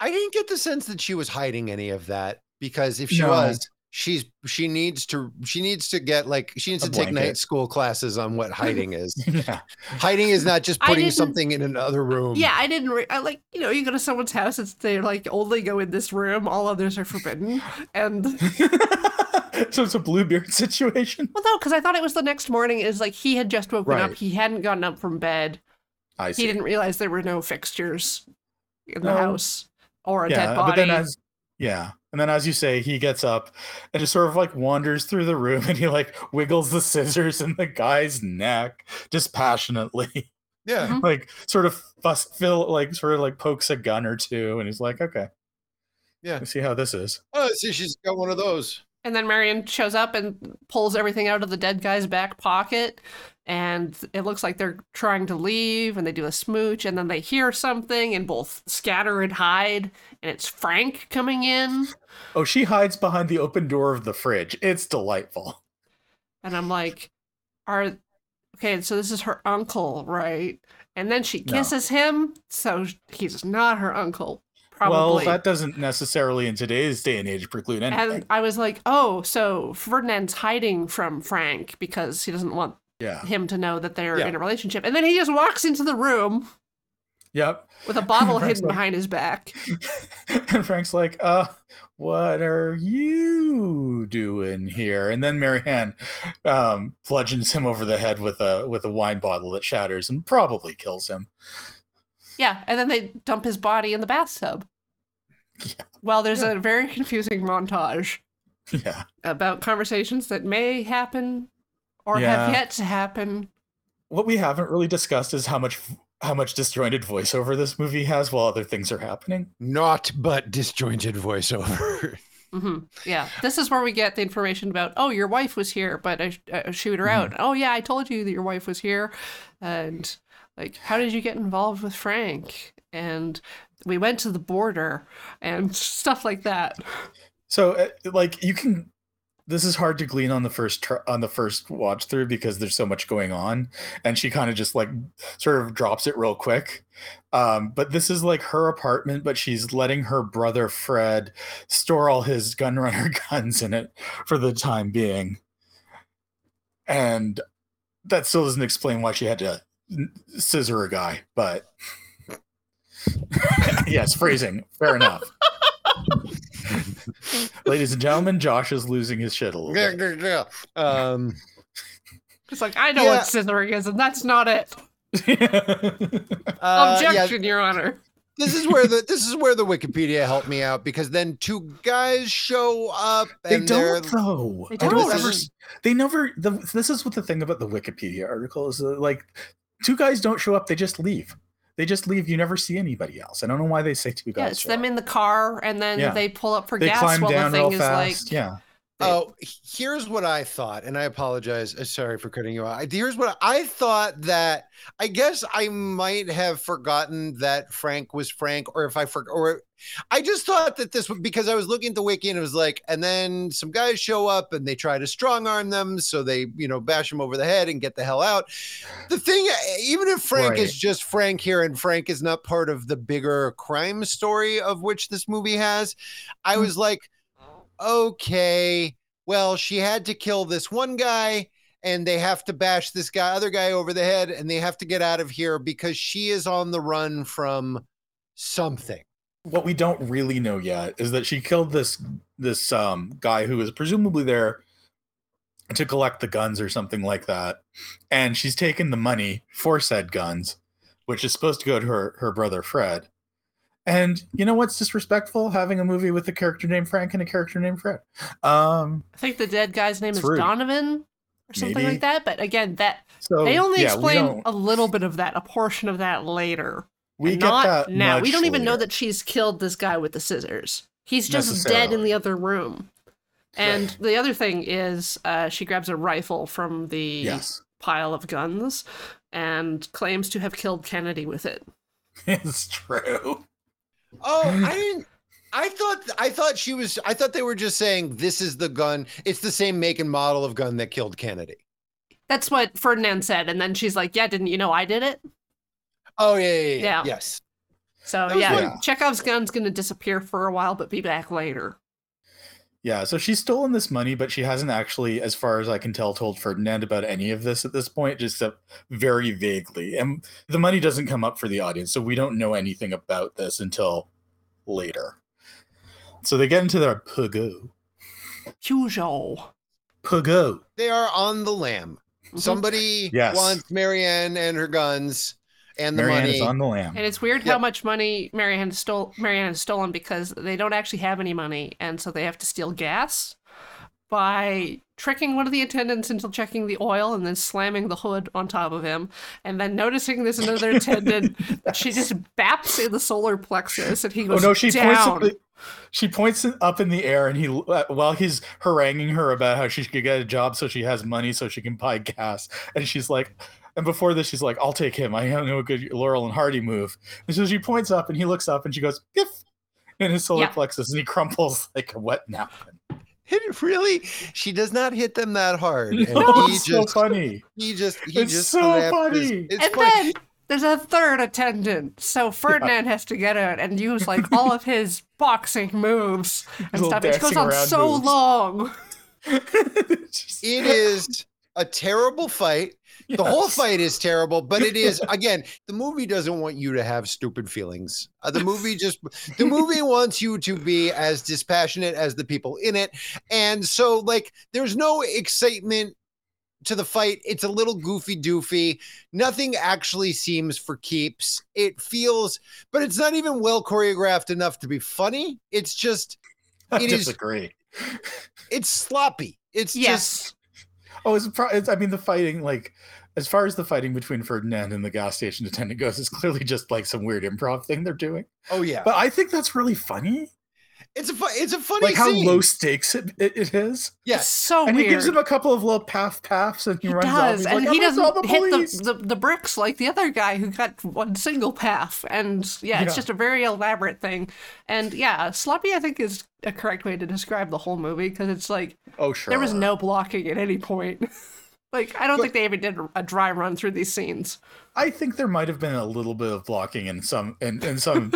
[SPEAKER 3] I didn't get the sense that she was hiding any of that because if she
[SPEAKER 1] No.
[SPEAKER 3] was, she's she needs to she needs to get like she needs
[SPEAKER 1] A
[SPEAKER 3] to take
[SPEAKER 1] blanket.
[SPEAKER 3] night school classes on what hiding is.
[SPEAKER 1] yeah,
[SPEAKER 3] hiding is not just putting something in another room.
[SPEAKER 2] Yeah, I didn't. Re- I like you know you go to someone's house and they're like only go in this room. All others are forbidden. And
[SPEAKER 1] so it's a Bluebeard situation.
[SPEAKER 2] well, no, because I thought it was the next morning. Is like he had just woken up. He hadn't gotten up from bed.
[SPEAKER 1] I see.
[SPEAKER 2] He didn't realize there were no fixtures in the
[SPEAKER 1] No.
[SPEAKER 2] house or a
[SPEAKER 1] yeah,
[SPEAKER 2] dead body.
[SPEAKER 1] but then as yeah, and then as you say, he gets up and just sort of like wanders through the room and he like wiggles the scissors in the guy's neck dispassionately,
[SPEAKER 3] Yeah.
[SPEAKER 2] Mhm.
[SPEAKER 1] like sort of fuss, Phil like sort of like pokes a gun or two, and he's like, okay,
[SPEAKER 3] Yeah.
[SPEAKER 1] let's see how this is.
[SPEAKER 3] Oh, see, she's got one of those.
[SPEAKER 2] And then Marianne shows up and pulls everything out of the dead guy's back pocket. And it looks like they're trying to leave and they do a smooch. And then they hear something and both scatter and hide. And it's Frank coming in.
[SPEAKER 1] Oh, she hides behind the open door of the fridge. It's delightful.
[SPEAKER 2] And I'm like, are. Okay, so this is her uncle, right? And then she
[SPEAKER 1] No.
[SPEAKER 2] kisses him. So he's not her uncle. Probably.
[SPEAKER 1] Well, that doesn't necessarily in today's day and age preclude anything.
[SPEAKER 2] and I was like, oh, so Ferdinand's hiding from Frank because he doesn't want
[SPEAKER 1] yeah.
[SPEAKER 2] him to know that they're
[SPEAKER 3] Yeah.
[SPEAKER 2] in a relationship. And then he just walks into the room
[SPEAKER 1] Yep.
[SPEAKER 2] with a bottle hidden
[SPEAKER 1] like-
[SPEAKER 2] behind his back.
[SPEAKER 1] and Frank's like, uh, what are you doing here? And then Marianne um, bludgeons him over the head with a with a wine bottle that shatters and probably kills him.
[SPEAKER 2] Yeah, and then they dump his body in the bathtub.
[SPEAKER 1] Yeah.
[SPEAKER 2] Well, there's a very confusing montage
[SPEAKER 1] Yeah.
[SPEAKER 2] about conversations that may happen or have yet to happen.
[SPEAKER 1] What we haven't really discussed is how much how much disjointed voiceover this movie has while other things are happening.
[SPEAKER 3] Not but disjointed voiceover.
[SPEAKER 2] hmm Yeah, this is where we get the information about. Oh, your wife was here, but I, I shoot her out. Oh yeah, I told you that your wife was here, and like, how did you get involved with Frank? And we went to the border and stuff like that.
[SPEAKER 1] So, uh, like, you can. This is hard to glean on the first tr- on the first watch through because there's so much going on, and she kind of just like sort of drops it real quick. Um, but this is like her apartment, but she's letting her brother Fred store all his gunrunner guns in it for the time being, and that still doesn't explain why she had to scissor a guy. But yes, phrasing, fair enough. Ladies and gentlemen, Josh is losing his shit a little bit.
[SPEAKER 3] um,
[SPEAKER 2] It's like I know
[SPEAKER 3] Yeah.
[SPEAKER 2] what scissoring is, and that's not it.
[SPEAKER 3] uh, yeah,
[SPEAKER 2] Objection, Your Honor.
[SPEAKER 3] this is where the this is where the Wikipedia helped me out because then two guys show up
[SPEAKER 1] They
[SPEAKER 3] and they're
[SPEAKER 1] don't though.
[SPEAKER 2] They
[SPEAKER 1] I don't
[SPEAKER 3] don't.
[SPEAKER 1] ever. They never. The, this is what the thing about the Wikipedia article is. That, like, two guys don't show up. They just leave. They just leave. You never see anybody else. I don't know why they say two guys.
[SPEAKER 2] Yeah, it's them
[SPEAKER 1] up.
[SPEAKER 2] in the car, and then
[SPEAKER 1] Yeah.
[SPEAKER 2] they pull up for
[SPEAKER 1] They
[SPEAKER 2] gas while the
[SPEAKER 1] real
[SPEAKER 2] thing is
[SPEAKER 1] fast.
[SPEAKER 2] like.
[SPEAKER 1] yeah.
[SPEAKER 3] Oh, here's what I thought, and I apologize. uh, Sorry for cutting you off. Here's what I thought that I guess I might have forgotten that Frank was Frank, or if I forgot, or I just thought that this would because I was looking at the wiki and it was like, and then some guys show up and they try to strong arm them, so they you know bash them over the head and get the hell out. The thing, even if Frank
[SPEAKER 1] Right.
[SPEAKER 3] is just Frank here and Frank is not part of the bigger crime story of which this movie has, I
[SPEAKER 1] Hmm.
[SPEAKER 3] was like okay, well, she had to kill this one guy and they have to bash this guy, other guy over the head, and they have to get out of here because she is on the run from something.
[SPEAKER 1] What we don't really know yet is that she killed this this um guy who is presumably there to collect the guns or something like that, and she's taken the money for said guns, which is supposed to go to her her brother Fred. And you know what's disrespectful? Having a movie with a character named Frank and a character named Fred. Um,
[SPEAKER 2] I think the dead guy's name is
[SPEAKER 1] rude.
[SPEAKER 2] Donovan or something
[SPEAKER 1] Maybe.
[SPEAKER 2] like that. But again, that
[SPEAKER 1] so
[SPEAKER 2] they only
[SPEAKER 1] yeah,
[SPEAKER 2] explain a little bit of that, a portion of that later.
[SPEAKER 1] we
[SPEAKER 2] and
[SPEAKER 1] get
[SPEAKER 2] not
[SPEAKER 1] that
[SPEAKER 2] now. We don't even know that she's killed this guy with the scissors. He's just dead in the other room. And the other thing is, uh, she grabs a rifle from the
[SPEAKER 1] Yes,
[SPEAKER 2] pile of guns and claims to have killed Kennedy with it.
[SPEAKER 1] it's true.
[SPEAKER 3] Oh, I didn't. I thought I thought she was. I thought they were just saying this is the gun. It's the same make and model of gun that killed Kennedy.
[SPEAKER 2] That's what Ferdinand said, and then she's like, "Yeah, didn't you know I did it?"
[SPEAKER 3] Oh yeah, yeah, yeah.
[SPEAKER 2] Yeah.
[SPEAKER 3] yes.
[SPEAKER 2] So yeah,
[SPEAKER 1] what-
[SPEAKER 2] Chekhov's gun's gonna disappear for a while, but be back later.
[SPEAKER 1] Yeah, so she's stolen this money, but she hasn't actually, as far as I can tell, told Ferdinand about any of this at this point, just uh, very vaguely. And the money doesn't come up for the audience, so we don't know anything about this until later. So they get into their pugo.
[SPEAKER 2] Peugeot.
[SPEAKER 1] Pugo.
[SPEAKER 3] They are on the lam.
[SPEAKER 2] Mhm.
[SPEAKER 3] Somebody
[SPEAKER 1] Yes.
[SPEAKER 3] wants Marianne and her guns and the
[SPEAKER 1] Marianne
[SPEAKER 3] money.
[SPEAKER 1] is on the lam.
[SPEAKER 2] And it's weird how much money Marianne stole. Marianne has stolen because they don't actually have any money, and so they have to steal gas by tricking one of the attendants into checking the oil and then slamming the hood on top of him, and then noticing there's another attendant. she just baps in the solar plexus, and he
[SPEAKER 1] Oh
[SPEAKER 2] goes
[SPEAKER 1] no, she
[SPEAKER 2] down.
[SPEAKER 1] points up, she points it up in the air and he uh, while he's haranguing her about how she could get a job so she has money so she can buy gas and she's like and before this she's like I'll take him I know a good Laurel and Hardy move and so she points up and he looks up and she goes Biff! in his solar
[SPEAKER 2] Yeah.
[SPEAKER 1] plexus and he crumples like a wet napkin
[SPEAKER 3] It really, she does not hit them that hard. And
[SPEAKER 1] No,
[SPEAKER 3] he
[SPEAKER 1] it's so funny
[SPEAKER 3] he just, he
[SPEAKER 1] It's
[SPEAKER 3] just
[SPEAKER 1] so
[SPEAKER 3] snapped his-
[SPEAKER 1] funny.
[SPEAKER 3] it's
[SPEAKER 2] and
[SPEAKER 3] funny.
[SPEAKER 2] then there's a third attendant, so Ferdinand has to get out and use like all of his boxing moves and
[SPEAKER 1] Little
[SPEAKER 2] stuff. It goes on so
[SPEAKER 1] moves.
[SPEAKER 2] long.
[SPEAKER 3] It is a terrible fight. The whole fight is terrible, but it is again. The movie doesn't want you to have stupid feelings. Uh, the movie just the movie wants you to be as dispassionate as the people in it, and so like there's no excitement to the fight. It's a little goofy doofy. Nothing actually seems for keeps. It feels, but it's not even well choreographed enough to be funny. It's just
[SPEAKER 1] I
[SPEAKER 3] it is-
[SPEAKER 1] disagree
[SPEAKER 3] it's sloppy. It's just
[SPEAKER 2] Yes.
[SPEAKER 1] Oh, it's, pro- it's I mean the fighting like as far as the fighting between Ferdinand and the gas station attendant goes, it's clearly just like some weird improv thing they're doing.
[SPEAKER 3] oh yeah.
[SPEAKER 1] But I think that's really funny.
[SPEAKER 3] It's a fu- it's a funny
[SPEAKER 1] Like how
[SPEAKER 3] scene.
[SPEAKER 1] low stakes it, it, it is.
[SPEAKER 2] It's
[SPEAKER 3] Yes.
[SPEAKER 2] so
[SPEAKER 1] and
[SPEAKER 2] weird.
[SPEAKER 1] he gives him a couple of little path paths, and he,
[SPEAKER 2] He
[SPEAKER 1] runs off.
[SPEAKER 2] does,
[SPEAKER 1] He's
[SPEAKER 2] and
[SPEAKER 1] like,
[SPEAKER 2] he
[SPEAKER 1] "I'm gonna call
[SPEAKER 2] doesn't hit the, the the bricks like the other guy who got one single path. And yeah, it's
[SPEAKER 1] Yeah.
[SPEAKER 2] just a very elaborate thing. And yeah, sloppy I think is a correct way to describe the whole movie because it's like
[SPEAKER 1] Oh sure.
[SPEAKER 2] there was no blocking at any point. like I don't
[SPEAKER 3] But-
[SPEAKER 2] think they even did a dry run through these scenes.
[SPEAKER 1] I think there might have been a little bit of blocking in some in, in some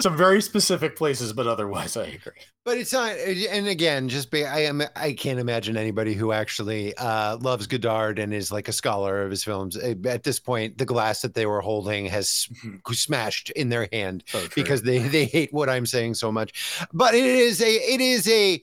[SPEAKER 1] some very specific places, but otherwise I agree.
[SPEAKER 3] But it's not, and again, just be, I am, I can't imagine anybody who actually uh, loves Godard and is like a scholar of his films. Uh, At this point, the glass that they were holding has
[SPEAKER 1] Mhm.
[SPEAKER 3] smashed in their hand
[SPEAKER 1] So
[SPEAKER 3] because they they hate what I'm saying so much. But it is a, it is a,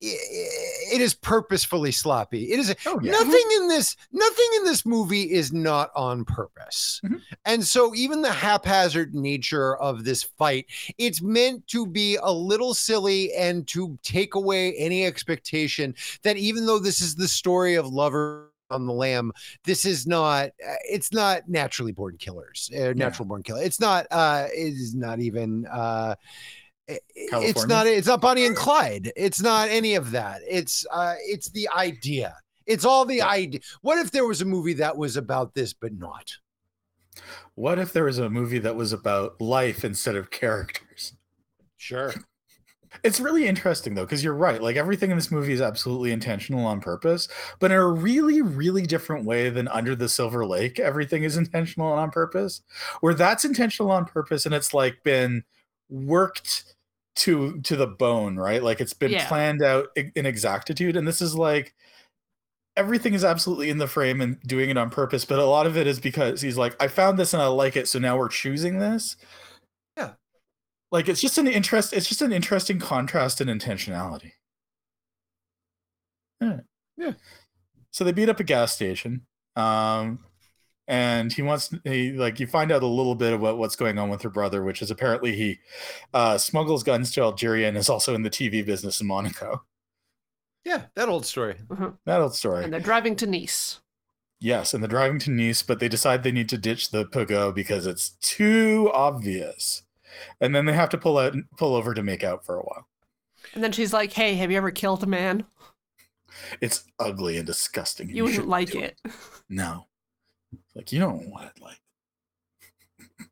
[SPEAKER 3] it is purposefully sloppy. It is
[SPEAKER 1] Oh, yeah.
[SPEAKER 3] nothing in this nothing in this movie is not on purpose.
[SPEAKER 1] Mhm.
[SPEAKER 3] And so even the haphazard nature of this fight, it's meant to be a little silly and to take away any expectation that even though this is the story of lover on the lam this is not uh, it's not naturally born killers uh, natural born killer it's not uh it is not even uh i- it's not it's not bonnie and clyde it's not any of that it's uh it's the idea it's all the idea what if there was a movie that was about this but not
[SPEAKER 1] What if there was a movie that was about life instead of characters?
[SPEAKER 3] sure
[SPEAKER 1] It's really interesting though, because you're right. Like everything in this movie is absolutely intentional on purpose, but in a really, really different way than Under the Silver Lake. Everything is intentional and on purpose. Where that's intentional on purpose, and it's like been worked to to the bone, right? Like it's been
[SPEAKER 2] Yeah.
[SPEAKER 1] planned out in exactitude. And this is like everything is absolutely in the frame and doing it on purpose, but a lot of it is because he's like, I found this and I like it, so now we're choosing this.
[SPEAKER 3] Yeah.
[SPEAKER 1] Like it's just an interest, it's just an interesting contrast in intentionality. Yeah.
[SPEAKER 3] Yeah.
[SPEAKER 1] So they beat up a gas station. Um and he wants he like you find out a little bit about what's going on with her brother, which is apparently he uh smuggles guns to Algeria and is also in the TV business in Monaco.
[SPEAKER 3] yeah that old story
[SPEAKER 1] That old story.
[SPEAKER 2] And they're driving to Nice.
[SPEAKER 1] Yes, and they're driving to Nice, but they decide they need to ditch the Pogo because it's too obvious. And then they have to pull out pull over to make out for a while.
[SPEAKER 2] And then she's like, "Hey, have you ever killed a man?
[SPEAKER 1] It's ugly and disgusting. and
[SPEAKER 2] You wouldn't like
[SPEAKER 1] do
[SPEAKER 2] it."
[SPEAKER 1] No. Like you don't want it like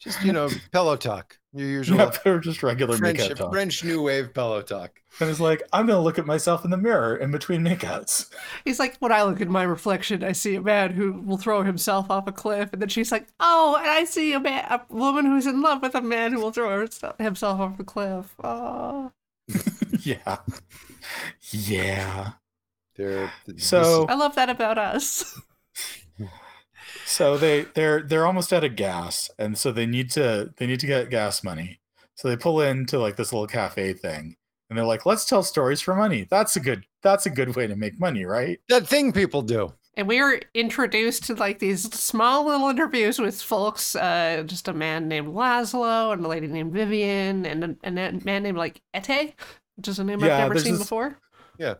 [SPEAKER 3] just you know pillow talk your usual
[SPEAKER 1] yeah, they're just regular
[SPEAKER 3] French,
[SPEAKER 1] makeout talk.
[SPEAKER 3] French new wave pillow talk
[SPEAKER 1] And it's like, I'm gonna look at myself in the mirror in between makeouts.
[SPEAKER 2] He's like, "When I look at my reflection, I see a man who will throw himself off a cliff." And then she's like, "Oh, and I see a man, a woman who's in love with a man who will throw himself off a cliff." Oh,
[SPEAKER 1] yeah. Yeah.
[SPEAKER 3] They're
[SPEAKER 1] So
[SPEAKER 2] I love that about us.
[SPEAKER 1] So they they're they're almost out of gas and so they need to they need to get gas money so they pull into like this little cafe thing and they're like let's tell stories for money that's a good that's a good way to make money right
[SPEAKER 3] that thing people do.
[SPEAKER 2] And we were introduced to like these small little interviews with folks, uh, just a man named Laszlo and a lady named Vivian and a, and a man named like Ete, which is a name
[SPEAKER 1] Yeah,
[SPEAKER 2] I've never seen
[SPEAKER 1] this-
[SPEAKER 2] before.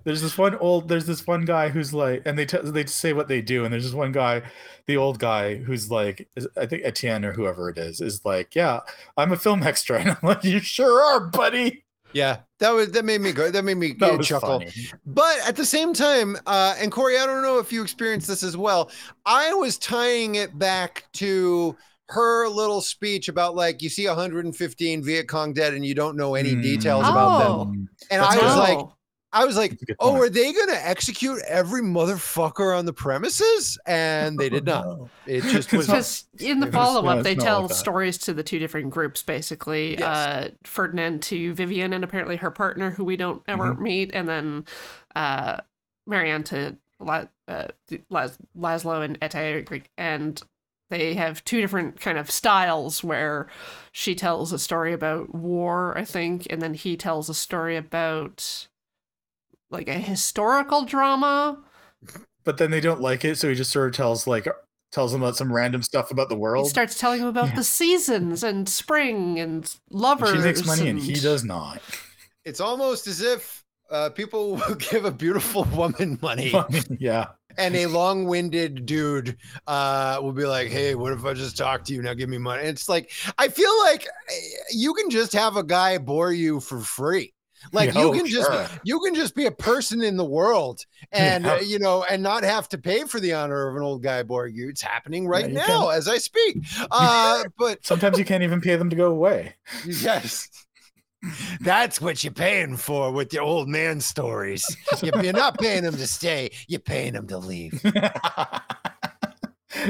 [SPEAKER 1] There's this one old there's this one guy who's like and they t- they say what they do and there's this one guy the old guy who's like i think etienne or whoever it is is like yeah i'm a film extra and i'm like you sure are buddy
[SPEAKER 3] Yeah, that was that made me go. That made me
[SPEAKER 1] that was
[SPEAKER 3] chuckle.
[SPEAKER 1] funny
[SPEAKER 3] But at the same time, uh, and Corey, I don't know if you experienced this as well. I was tying it back to her little speech about like you see 115 Viet Cong dead and you don't know any
[SPEAKER 1] Mm.
[SPEAKER 3] details about them.
[SPEAKER 2] Oh.
[SPEAKER 3] And
[SPEAKER 1] That's
[SPEAKER 3] I was
[SPEAKER 1] Oh.
[SPEAKER 3] like,
[SPEAKER 2] No.
[SPEAKER 3] I was like,
[SPEAKER 1] That's a good
[SPEAKER 3] oh,
[SPEAKER 1] point.
[SPEAKER 3] are they going to execute every motherfucker on the premises? And they did not.
[SPEAKER 1] No.
[SPEAKER 3] It just was.
[SPEAKER 1] not-
[SPEAKER 2] Because in the
[SPEAKER 1] It was- no,
[SPEAKER 2] follow up,
[SPEAKER 1] it's
[SPEAKER 2] they tell
[SPEAKER 1] like
[SPEAKER 2] stories to the two different groups, basically.
[SPEAKER 3] Yes.
[SPEAKER 2] Uh, Ferdinand to Vivian and apparently her partner, who we don't ever
[SPEAKER 1] Mm-hmm.
[SPEAKER 2] meet, and then uh, Marianne to La- uh, Las- Laszlo and Ete. And they have two different kind of styles where she tells a story about war, I think, and then he tells a story about like a historical drama.
[SPEAKER 1] but then they don't like it so he just sort of tells like tells them about some random stuff about the world.
[SPEAKER 2] He
[SPEAKER 1] world
[SPEAKER 2] starts telling them about
[SPEAKER 1] Yeah.
[SPEAKER 2] the seasons and spring and
[SPEAKER 1] And
[SPEAKER 2] lovers.
[SPEAKER 1] she makes money and he does not
[SPEAKER 3] It's almost as if uh, people will give a beautiful woman money.
[SPEAKER 1] yeah
[SPEAKER 3] and a long-winded dude uh will be like hey what if i just talk to you now give me money it's like i feel like eh, you can just have a guy bore you for free like you
[SPEAKER 1] oh,
[SPEAKER 3] can just you can just be a person in the world and
[SPEAKER 1] Yeah.
[SPEAKER 3] uh, you know and not have to pay for the honor of an old guy you it's happening right
[SPEAKER 1] Yeah,
[SPEAKER 3] now as i speak. Uh but
[SPEAKER 1] sometimes you can't even pay them to go away.
[SPEAKER 3] Yes. That's what you're paying for with your old man stories. You're not paying them to stay you're paying them to leave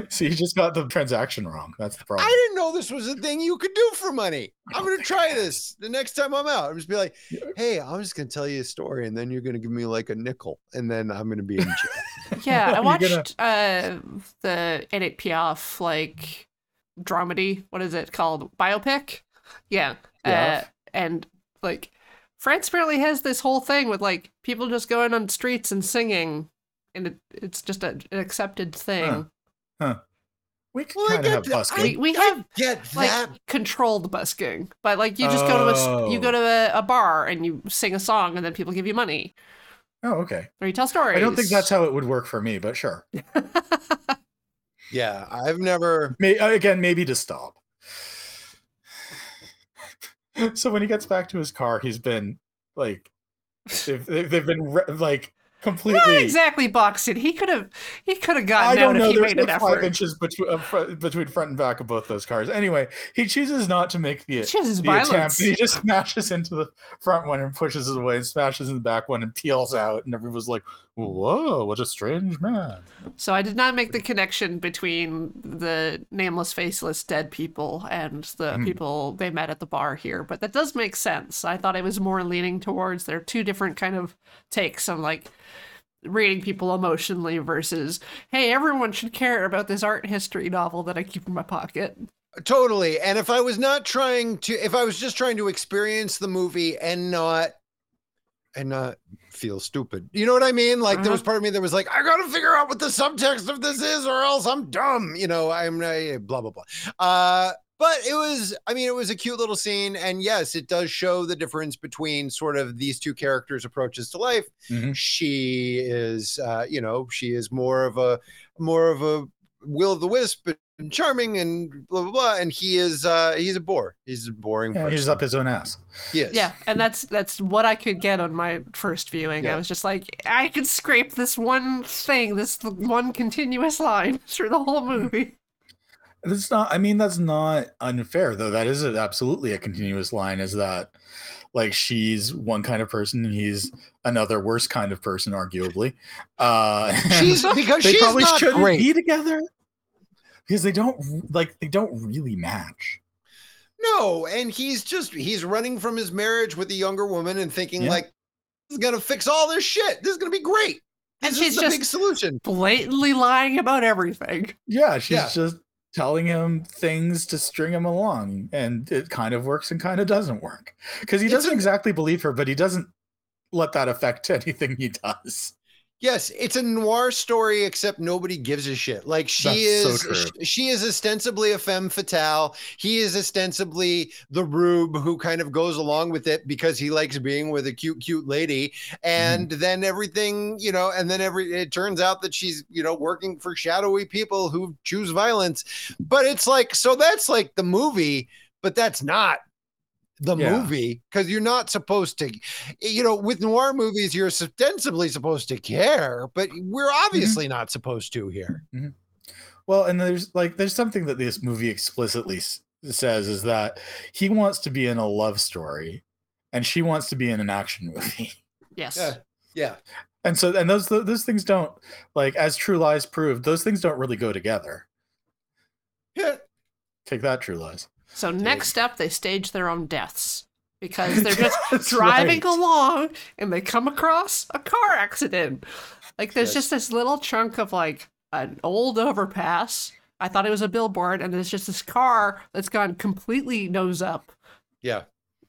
[SPEAKER 1] so you just got the transaction wrong that's the problem
[SPEAKER 3] I didn't know this was a thing you could do for money. I'm gonna try this the next time I'm out. I'm just be like, hey, I'm just gonna tell you a story, and then you're gonna give me like a nickel, and then I'm gonna be in jail.
[SPEAKER 2] Yeah, I watched
[SPEAKER 1] gonna-
[SPEAKER 2] uh the Edith Piaf like dramedy. What is it called? Biopic. Yeah. Uh, and like France apparently has this whole thing with like people just going on streets and singing, and it, it's just a, an accepted thing.
[SPEAKER 1] Huh. We can
[SPEAKER 3] Well, I
[SPEAKER 1] kind of
[SPEAKER 3] get
[SPEAKER 1] have
[SPEAKER 3] that.
[SPEAKER 1] busking.
[SPEAKER 2] We, we
[SPEAKER 3] I
[SPEAKER 2] have
[SPEAKER 3] get
[SPEAKER 2] like
[SPEAKER 3] that.
[SPEAKER 2] controlled busking, but like you just go to a s- you
[SPEAKER 1] Oh.
[SPEAKER 2] go to a, a bar and you sing a song and then people give you money
[SPEAKER 1] oh, okay.
[SPEAKER 2] or you tell stories.
[SPEAKER 1] I don't think that's how it would work for me, but sure.
[SPEAKER 3] Yeah, I've never.
[SPEAKER 1] May, uh, again, maybe to stop. so when he gets back to his car, he's been like, they've, they've they've been re- like completely.
[SPEAKER 2] Not exactly boxing. He could have he could have
[SPEAKER 1] I
[SPEAKER 2] gotten
[SPEAKER 1] don't
[SPEAKER 2] out
[SPEAKER 1] know.
[SPEAKER 2] if he
[SPEAKER 1] There's
[SPEAKER 2] made an
[SPEAKER 1] five
[SPEAKER 2] effort.
[SPEAKER 1] inches between uh, fr- between front and back of both those cars. Anyway, he chooses not to make the,
[SPEAKER 2] chooses
[SPEAKER 1] the attempt. He just smashes into the front one and pushes it away, and smashes in the back one and peels out. And everyone's like, "Whoa, what a strange man!"
[SPEAKER 2] So I did not make the connection between the nameless, faceless dead people and the
[SPEAKER 1] Hmm.
[SPEAKER 2] people they met at the bar here, but that does make sense. I thought I was more leaning towards there are two different kind of takes on like reading people emotionally versus hey, everyone should care about this art history novel that I keep in my pocket.
[SPEAKER 3] Totally. And if I was not trying to, if I was just trying to experience the movie and not, and not feel stupid, you know what I mean? Like there
[SPEAKER 2] Uh-huh.
[SPEAKER 3] was part of me that was like, I gotta figure out what the subtext of this is, or else I'm dumb. You know, I'm uh, blah blah blah. Uh, but it was, I mean, it was a cute little scene, and yes, it does show the difference between sort of these two characters' approaches to life.
[SPEAKER 1] Mhm.
[SPEAKER 3] She is, uh, you know, she is more of a more of a will of the wisp and charming and blah blah blah, and he is, uh, he's a bore. He's a boring.
[SPEAKER 1] Yeah,
[SPEAKER 3] person.
[SPEAKER 1] he's up his own ass.
[SPEAKER 3] He is.
[SPEAKER 2] Yeah, and that's that's what I could get on my first viewing.
[SPEAKER 3] Yeah.
[SPEAKER 2] I was just like, I could scrape this one thing, this one continuous line through the whole movie.
[SPEAKER 1] That's not. I mean, that's not unfair, though. That is a, absolutely a continuous line. Is that like she's one kind of person and he's another worse kind of person, arguably. Uh,
[SPEAKER 3] She's because
[SPEAKER 1] they
[SPEAKER 3] she's
[SPEAKER 1] probably
[SPEAKER 3] not
[SPEAKER 1] shouldn't
[SPEAKER 3] great.
[SPEAKER 1] be together because they don't like they don't really match.
[SPEAKER 3] No, and he's just he's running from his marriage with a younger woman and thinking
[SPEAKER 1] Yeah.
[SPEAKER 3] like this is gonna fix all this shit. This is gonna be great.
[SPEAKER 2] And
[SPEAKER 3] This
[SPEAKER 2] she's
[SPEAKER 3] is the
[SPEAKER 2] just-
[SPEAKER 3] big solution.
[SPEAKER 2] Blatantly lying about everything.
[SPEAKER 1] Yeah, she's
[SPEAKER 3] Yeah.
[SPEAKER 1] just telling him things to string him along, and it kind of works and kind of doesn't work because he doesn't
[SPEAKER 3] a-
[SPEAKER 1] exactly believe her, but he doesn't let that affect anything he does.
[SPEAKER 3] Yes, it's a noir story, except nobody gives a shit. Like she
[SPEAKER 1] That's
[SPEAKER 3] is, sh- she is ostensibly a femme fatale. He is ostensibly the rube who kind of goes along with it because he likes being with a cute, cute lady. And
[SPEAKER 1] Mm-hmm.
[SPEAKER 3] then everything, you know, and then every it turns out that she's, you know, working for shadowy people who choose violence. But it's like, so that's like the movie, but that's not the
[SPEAKER 1] Yeah.
[SPEAKER 3] movie because you're not supposed to you know with noir movies you're ostensibly supposed to care but we're
[SPEAKER 1] Mm-hmm.
[SPEAKER 3] obviously not supposed to here
[SPEAKER 1] Well, and there's like there's something that this movie explicitly s- says is that he wants to be in a love story, and she wants to be in an action movie.
[SPEAKER 2] Yes.
[SPEAKER 3] yeah yeah
[SPEAKER 1] And so, and those those things don't like as True Lies proved, those things don't really go together.
[SPEAKER 3] yeah
[SPEAKER 1] Take that, True Lies.
[SPEAKER 2] So next up, they stage their own deaths because they're just driving
[SPEAKER 1] right.
[SPEAKER 2] along and they come across a car accident. Like there's
[SPEAKER 3] Yes.
[SPEAKER 2] just this little chunk of like an old overpass. I thought it was a billboard, and there's just this car that's gone completely nose up
[SPEAKER 3] yeah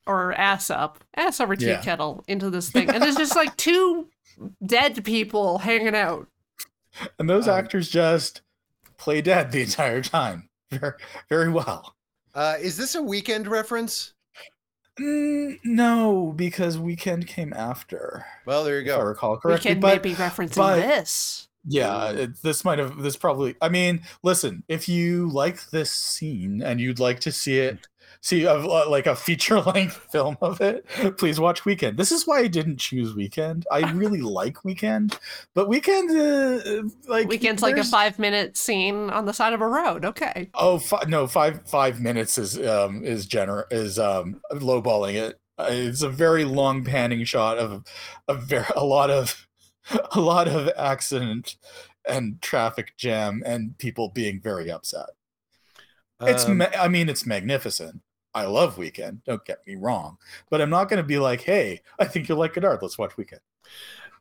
[SPEAKER 2] or ass up, ass over tea
[SPEAKER 1] Yeah.
[SPEAKER 2] kettle into this thing, and there's just like two dead people hanging out.
[SPEAKER 1] And those
[SPEAKER 3] Um,
[SPEAKER 1] actors just play dead the entire time, very, very well.
[SPEAKER 3] Uh is this a weekend reference
[SPEAKER 1] Mm, no, because Weekend came after,
[SPEAKER 3] well there you
[SPEAKER 1] if I recall
[SPEAKER 2] We
[SPEAKER 1] correctly.
[SPEAKER 2] can
[SPEAKER 1] but
[SPEAKER 2] maybe referencing
[SPEAKER 1] but-
[SPEAKER 2] this.
[SPEAKER 1] Yeah, it, this might have this probably. I mean, listen, if you like this scene and you'd like to see it, see a, like a feature length film of it, please watch Weekend. This is why I didn't choose Weekend. I really like Weekend, but Weekend, uh, like
[SPEAKER 2] Weekend's like a five minute scene on the side of a road. Okay.
[SPEAKER 1] Oh fi- no, five five minutes is um is gener is um lowballing it. Uh, It's a very long panning shot of a very a lot of a lot of accident and traffic jam and people being very upset. It's
[SPEAKER 3] Um,
[SPEAKER 1] ma- I mean it's magnificent. I love Weekend. Don't get me wrong, but I'm not going to be like, hey, I think you'll like Godard. Let's watch Weekend.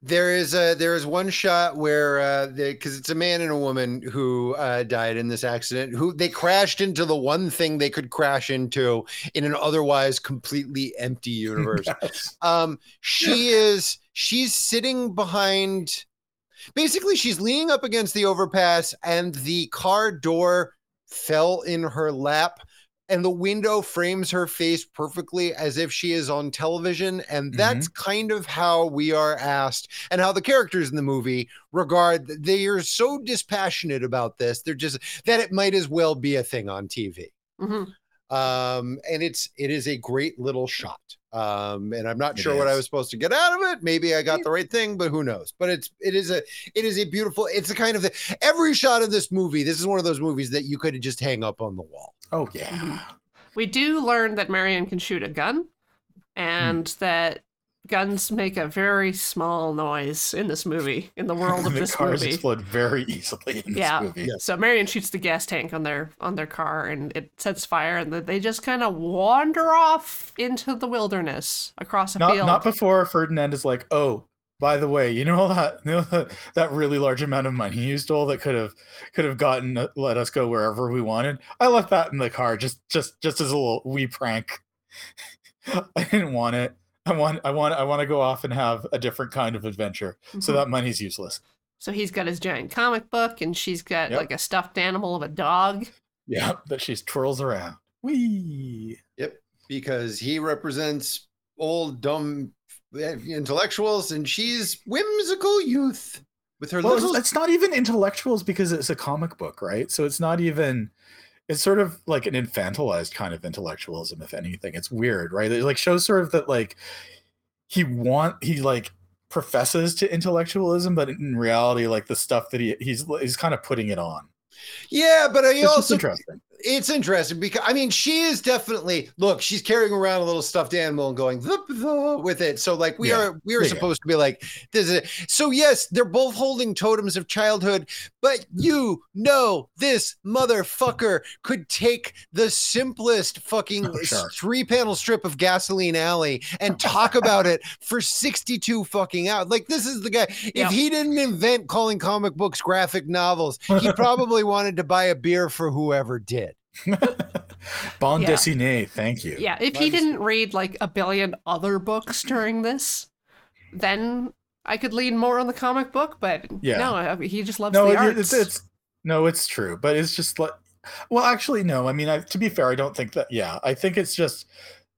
[SPEAKER 3] There is a there is one shot where uh because it's a man and a woman who uh died in this accident who they crashed into the one thing they could crash into in an otherwise completely empty universe.
[SPEAKER 1] Yes.
[SPEAKER 3] um she is she's sitting behind basically she's leaning up against the overpass and the car door fell in her lap and the window frames her face perfectly as if she is on television and that's kind of how we are asked and how the characters in the movie regard they are so dispassionate about this they're just that it might as well be a thing on TV
[SPEAKER 2] hmm
[SPEAKER 3] um and it's it is a great little shot. Um and i'm not
[SPEAKER 1] It
[SPEAKER 3] sure what i was supposed to get out of it. Maybe i got the right thing but who knows? But it's it is a it is a beautiful it's the kind of the, every shot of this movie this is one of those movies that you could just hang up on the wall
[SPEAKER 1] Oh yeah.
[SPEAKER 2] We do learn that Marianne can shoot a gun, and hmm. that guns make a very small noise in this movie, in the world of
[SPEAKER 1] the
[SPEAKER 2] this
[SPEAKER 1] cars
[SPEAKER 2] movie.
[SPEAKER 1] explode very easily in this
[SPEAKER 2] Yeah.
[SPEAKER 1] movie.
[SPEAKER 3] Yes.
[SPEAKER 2] So Marianne shoots the gas tank on their on their car, and it sets fire, and they just kind of wander off into the wilderness across a
[SPEAKER 1] Not
[SPEAKER 2] field.
[SPEAKER 1] not before Ferdinand is like, oh, by the way, you know all that you know that, that really large amount of money you stole that could have could have gotten uh, let us go wherever we wanted. I left that in the car just just just as a little wee prank. I didn't want it. I want I want I want to go off and have a different kind of adventure. So
[SPEAKER 2] Mhm.
[SPEAKER 1] that money's useless.
[SPEAKER 2] So he's got his giant comic book, and she's got
[SPEAKER 1] Yep.
[SPEAKER 2] like a stuffed animal of a dog.
[SPEAKER 1] Yeah, that she twirls around. Wee.
[SPEAKER 3] Yep, because he represents old dumb intellectuals, and she's whimsical youth with her
[SPEAKER 1] Well,
[SPEAKER 3] little.
[SPEAKER 1] it's, not even intellectuals because it's a comic book, right? So it's not even. It's sort of like an infantilized kind of intellectualism, if anything. It's weird, right? It like shows sort of that like he want he like professes to intellectualism, but in reality, like the stuff that he he's he's kind of putting it on.
[SPEAKER 3] yeah, but I also
[SPEAKER 1] interesting.
[SPEAKER 3] It's interesting because I mean she is definitely look she's carrying around a little stuffed animal and going "Thup, thup," with it so like we
[SPEAKER 1] Yeah.
[SPEAKER 3] are we are
[SPEAKER 1] Yeah, yeah.
[SPEAKER 3] supposed to be like this is so yes they're both holding totems of childhood but you know this motherfucker could take the simplest fucking
[SPEAKER 1] Oh, sure.
[SPEAKER 3] three panel strip of gasoline alley and talk about it for 62 fucking hours like this is the guy if he didn't invent calling comic books graphic novels he probably wanted to buy a beer for whoever did
[SPEAKER 1] Bon
[SPEAKER 2] Yeah.
[SPEAKER 1] dessiné, thank you.
[SPEAKER 2] Yeah, if he didn't read like a billion other books during this, then I could lean more on the comic book. But
[SPEAKER 1] Yeah.
[SPEAKER 2] no, I mean, he just loves
[SPEAKER 1] no,
[SPEAKER 2] the
[SPEAKER 1] it-
[SPEAKER 2] arts.
[SPEAKER 1] it's, it's no, it's true, but it's just like, well, actually, no. I mean, I, to be fair, I don't think that. Yeah, I think it's just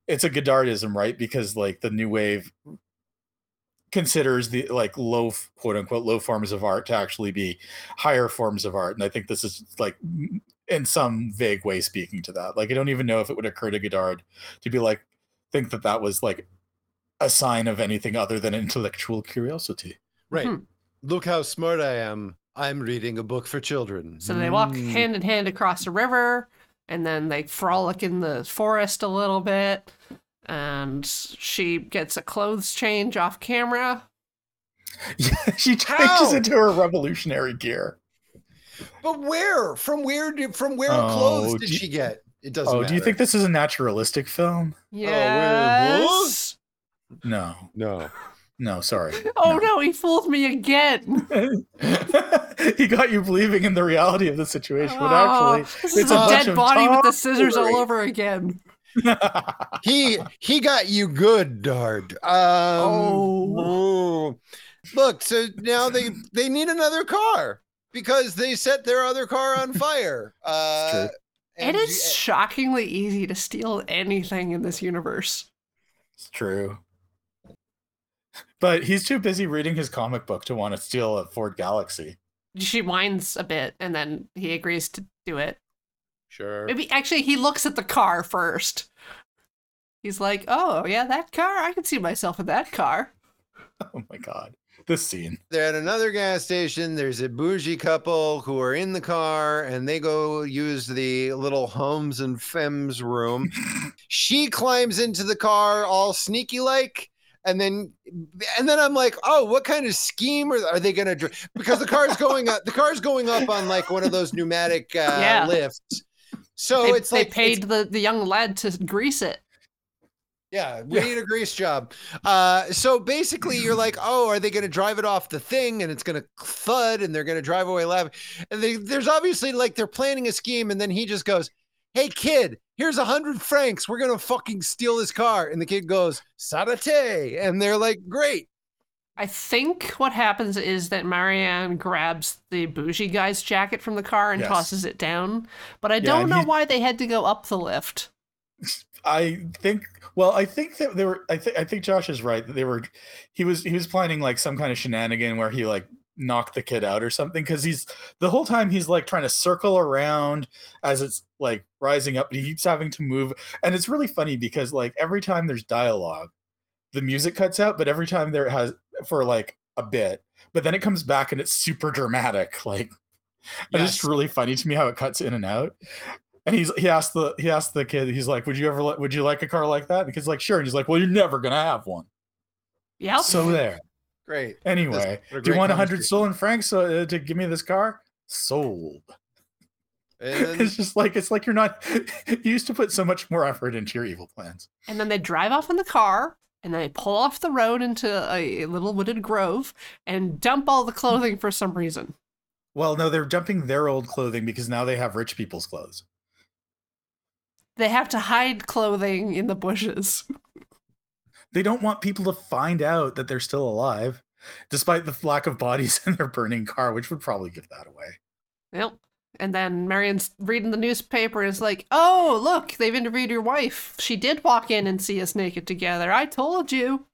[SPEAKER 1] it's a Godardism, right? Because like the new wave considers the like low quote unquote low forms of art to actually be higher forms of art, and I think this is like m- in some vague way speaking to that. Like, I don't even know if it would occur to Godard to be like think that that was like a sign of anything other than intellectual curiosity.
[SPEAKER 3] Right.
[SPEAKER 2] Mhm.
[SPEAKER 3] Look how smart I am. I'm reading a book for children.
[SPEAKER 2] so they walk
[SPEAKER 3] Mm.
[SPEAKER 2] hand in hand across the river, and then they frolic in the forest a little bit. And she gets a clothes change off camera.
[SPEAKER 1] Yeah, she changes
[SPEAKER 3] How?
[SPEAKER 1] into her revolutionary gear.
[SPEAKER 3] But where? From where did from where
[SPEAKER 1] Oh,
[SPEAKER 3] clothes did
[SPEAKER 1] you-
[SPEAKER 3] she get? It doesn't
[SPEAKER 1] Oh,
[SPEAKER 3] matter.
[SPEAKER 1] do you think this is a naturalistic film?
[SPEAKER 2] Yes.
[SPEAKER 1] No,
[SPEAKER 3] No.
[SPEAKER 1] no, sorry.
[SPEAKER 2] Oh no, he fooled me again.
[SPEAKER 1] he got you believing in the reality of the situation, but
[SPEAKER 2] Oh,
[SPEAKER 1] actually,
[SPEAKER 2] this
[SPEAKER 1] it's
[SPEAKER 2] is a,
[SPEAKER 1] a
[SPEAKER 2] dead body with the scissors all over again.
[SPEAKER 3] He he got you good, Dard. Um,
[SPEAKER 2] Oh.
[SPEAKER 3] oh. Look, so now they they need another car because they set their other car on fire. Uh
[SPEAKER 1] true.
[SPEAKER 2] It
[SPEAKER 3] and
[SPEAKER 2] shockingly easy to steal anything in this universe.
[SPEAKER 1] it's true. But he's too busy reading his comic book to want to steal a Ford Galaxy.
[SPEAKER 2] She whines a bit and then he agrees to do it.
[SPEAKER 3] Sure.
[SPEAKER 2] Maybe actually he looks at the car first. He's like, "Oh, yeah, that car. I can see myself in that car."
[SPEAKER 1] Oh my god, this scene.
[SPEAKER 3] They're at another gas station. There's a bougie couple who are in the car and they go use the little homes and femmes room. she climbs into the car all sneaky like. And then, and then I'm like, oh, what kind of scheme are, are they going to? Do? Because the car's going up, the car's going up on like one of those pneumatic uh,
[SPEAKER 2] Yeah.
[SPEAKER 3] lifts. So
[SPEAKER 2] they,
[SPEAKER 3] it's
[SPEAKER 2] they
[SPEAKER 3] like
[SPEAKER 2] paid
[SPEAKER 3] it's-
[SPEAKER 2] the, the young lad to grease it.
[SPEAKER 3] Yeah, we
[SPEAKER 1] Yeah.
[SPEAKER 3] need a grease job. Uh, so basically, you're like, oh, are they going to drive it off the thing and it's going to thud and they're going to drive away laughing? And they, there's obviously like they're planning a scheme, and then he just goes, "Hey kid, here's a hundred francs. We're gonna fucking steal this car." And the kid goes, "Sarate," and they're like, "Great."
[SPEAKER 2] I think what happens is that Marianne grabs the bougie guy's jacket from the car and
[SPEAKER 1] Yes.
[SPEAKER 2] tosses it down. But I
[SPEAKER 1] Yeah,
[SPEAKER 2] don't know
[SPEAKER 1] he-
[SPEAKER 2] why they had to go up the lift.
[SPEAKER 1] I think. Well, I think that they were. I think. I think Josh is right. that They were. He was. He was planning like some kind of shenanigan where he like knocked the kid out or something because he's the whole time he's like trying to circle around as it's like rising up. He keeps having to move, and it's really funny because like every time there's dialogue, the music cuts out, but every time there has for like a bit, but then it comes back and it's super dramatic. Like and it's just really funny to me how it cuts in and out. And he's he asked the he asked the kid, he's like, Would you ever li- would you like a car like that? The kid's like, Sure. And he's like, Well, you're never gonna have one.
[SPEAKER 2] yeah
[SPEAKER 1] So there.
[SPEAKER 3] Great.
[SPEAKER 1] Anyway,
[SPEAKER 3] what a
[SPEAKER 1] do you want a hundred stolen francs uh, to give me this car? Sold.
[SPEAKER 3] And then-
[SPEAKER 1] it's just like it's like you're not you used to put so much more effort into your evil plans.
[SPEAKER 2] And then they drive off in the car and then they pull off the road into a little wooded grove and dump all the clothing for some reason.
[SPEAKER 1] Well, no, they're dumping their old clothing because now they have rich people's clothes.
[SPEAKER 2] They have to hide clothing in the bushes.
[SPEAKER 1] They don't want people to find out that they're still alive, despite the lack of bodies in their burning car, which would probably give that away.
[SPEAKER 2] Yep. And then Marianne's reading the newspaper and is like, oh, look, they've interviewed your wife. She did walk in and see us naked together. I told you.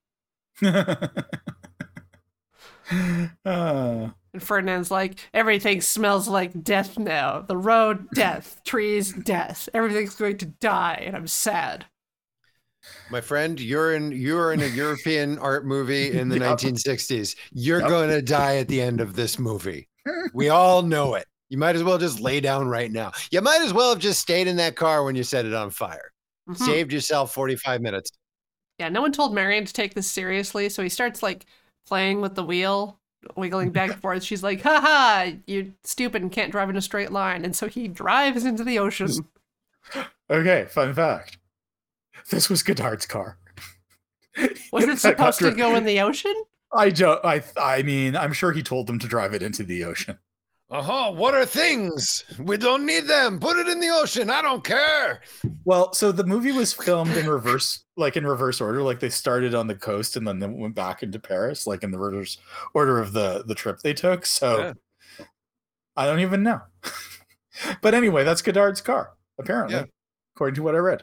[SPEAKER 1] Uh,
[SPEAKER 2] And Ferdinand's like, everything smells like death now. The road, death. Trees, death. Everything's going to die, and I'm sad.
[SPEAKER 3] My friend, you're in you're in a European art movie in the
[SPEAKER 1] Yep.
[SPEAKER 3] 1960s. You're
[SPEAKER 1] Yep.
[SPEAKER 3] going to die at the end of this movie. We all know it. You might as well just lay down right now. You might as well have just stayed in that car when you set it on fire.
[SPEAKER 2] Mhm.
[SPEAKER 3] Saved yourself 45 minutes.
[SPEAKER 2] Yeah, no one told Marianne to take this seriously, so he starts like playing with the wheel, wiggling back and forth. She's like, "Ha ha! you're stupid and can't drive in a straight line. And so he drives into the ocean.
[SPEAKER 1] okay, fun fact. This was Godard's car.
[SPEAKER 2] Was it supposed to go in the ocean?
[SPEAKER 1] I don't. I. I mean, I'm sure he told them to drive it into the ocean.
[SPEAKER 3] Uh-huh. What are things? We don't need them. Put it in the ocean. I don't care.
[SPEAKER 1] Well, so the movie was filmed in reverse, like in reverse order. Like they started on the coast and then they went back into Paris, like in the reverse order of the the trip they took. So
[SPEAKER 3] Yeah.
[SPEAKER 1] I don't even know. but anyway, that's Godard's car, apparently,
[SPEAKER 3] Yeah.
[SPEAKER 1] according to what I read.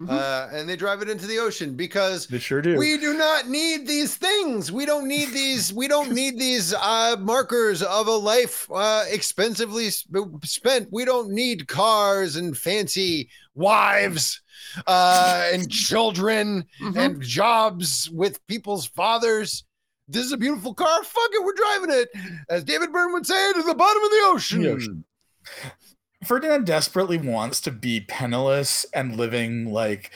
[SPEAKER 2] Mhm.
[SPEAKER 3] Uh, and they drive it into the ocean because
[SPEAKER 1] They sure do.
[SPEAKER 3] we do not need these things. We don't need these. We don't need these uh, markers of a life uh, expensively sp- spent. We don't need cars and fancy wives uh, and children
[SPEAKER 2] Mhm.
[SPEAKER 3] and jobs with people's fathers. This is a beautiful car. Fuck it, we're driving it. As David Byrne would say, to the bottom of the ocean.
[SPEAKER 1] The ocean. Ferdinand desperately wants to be penniless and living like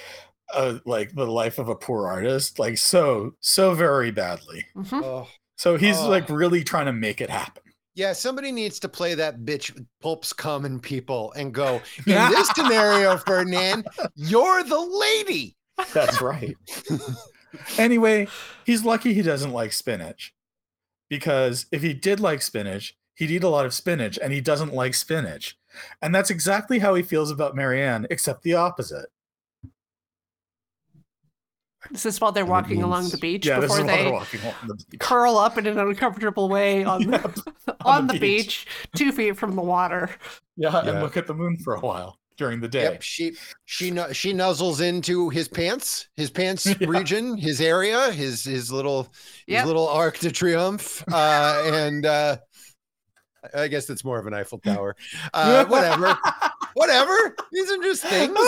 [SPEAKER 1] a like the life of a poor artist, like so so very badly.
[SPEAKER 2] Mhm.
[SPEAKER 3] Oh.
[SPEAKER 1] So he's
[SPEAKER 3] Oh.
[SPEAKER 1] like really trying to make it happen.
[SPEAKER 3] Yeah, somebody needs to play that bitch Pulp's common people and go, in this scenario, Ferdinand, you're the lady.
[SPEAKER 1] That's right. anyway, he's lucky he doesn't like spinach. Because if he did like spinach, he'd eat a lot of spinach and he doesn't like spinach. And that's exactly how he feels about Marianne, except the opposite.
[SPEAKER 2] This is while they're
[SPEAKER 1] And it
[SPEAKER 2] walking along the beach
[SPEAKER 1] Yeah, this
[SPEAKER 2] before
[SPEAKER 1] is while they're walking along the beach.
[SPEAKER 2] curl up in an uncomfortable way on,
[SPEAKER 1] Yep,
[SPEAKER 2] on, the, beach. two feet from the water.
[SPEAKER 1] Yeah,
[SPEAKER 3] Yeah.
[SPEAKER 1] and look at the moon for a while during the day.
[SPEAKER 3] Yep, she she she nuzzles into his pants, his pants
[SPEAKER 1] Yeah.
[SPEAKER 3] region, his area, his his little
[SPEAKER 2] Yep.
[SPEAKER 3] his little arc de triomphe, uh, and uh, I guess it's more of an Eiffel Tower. Uh, whatever, whatever. These are just things.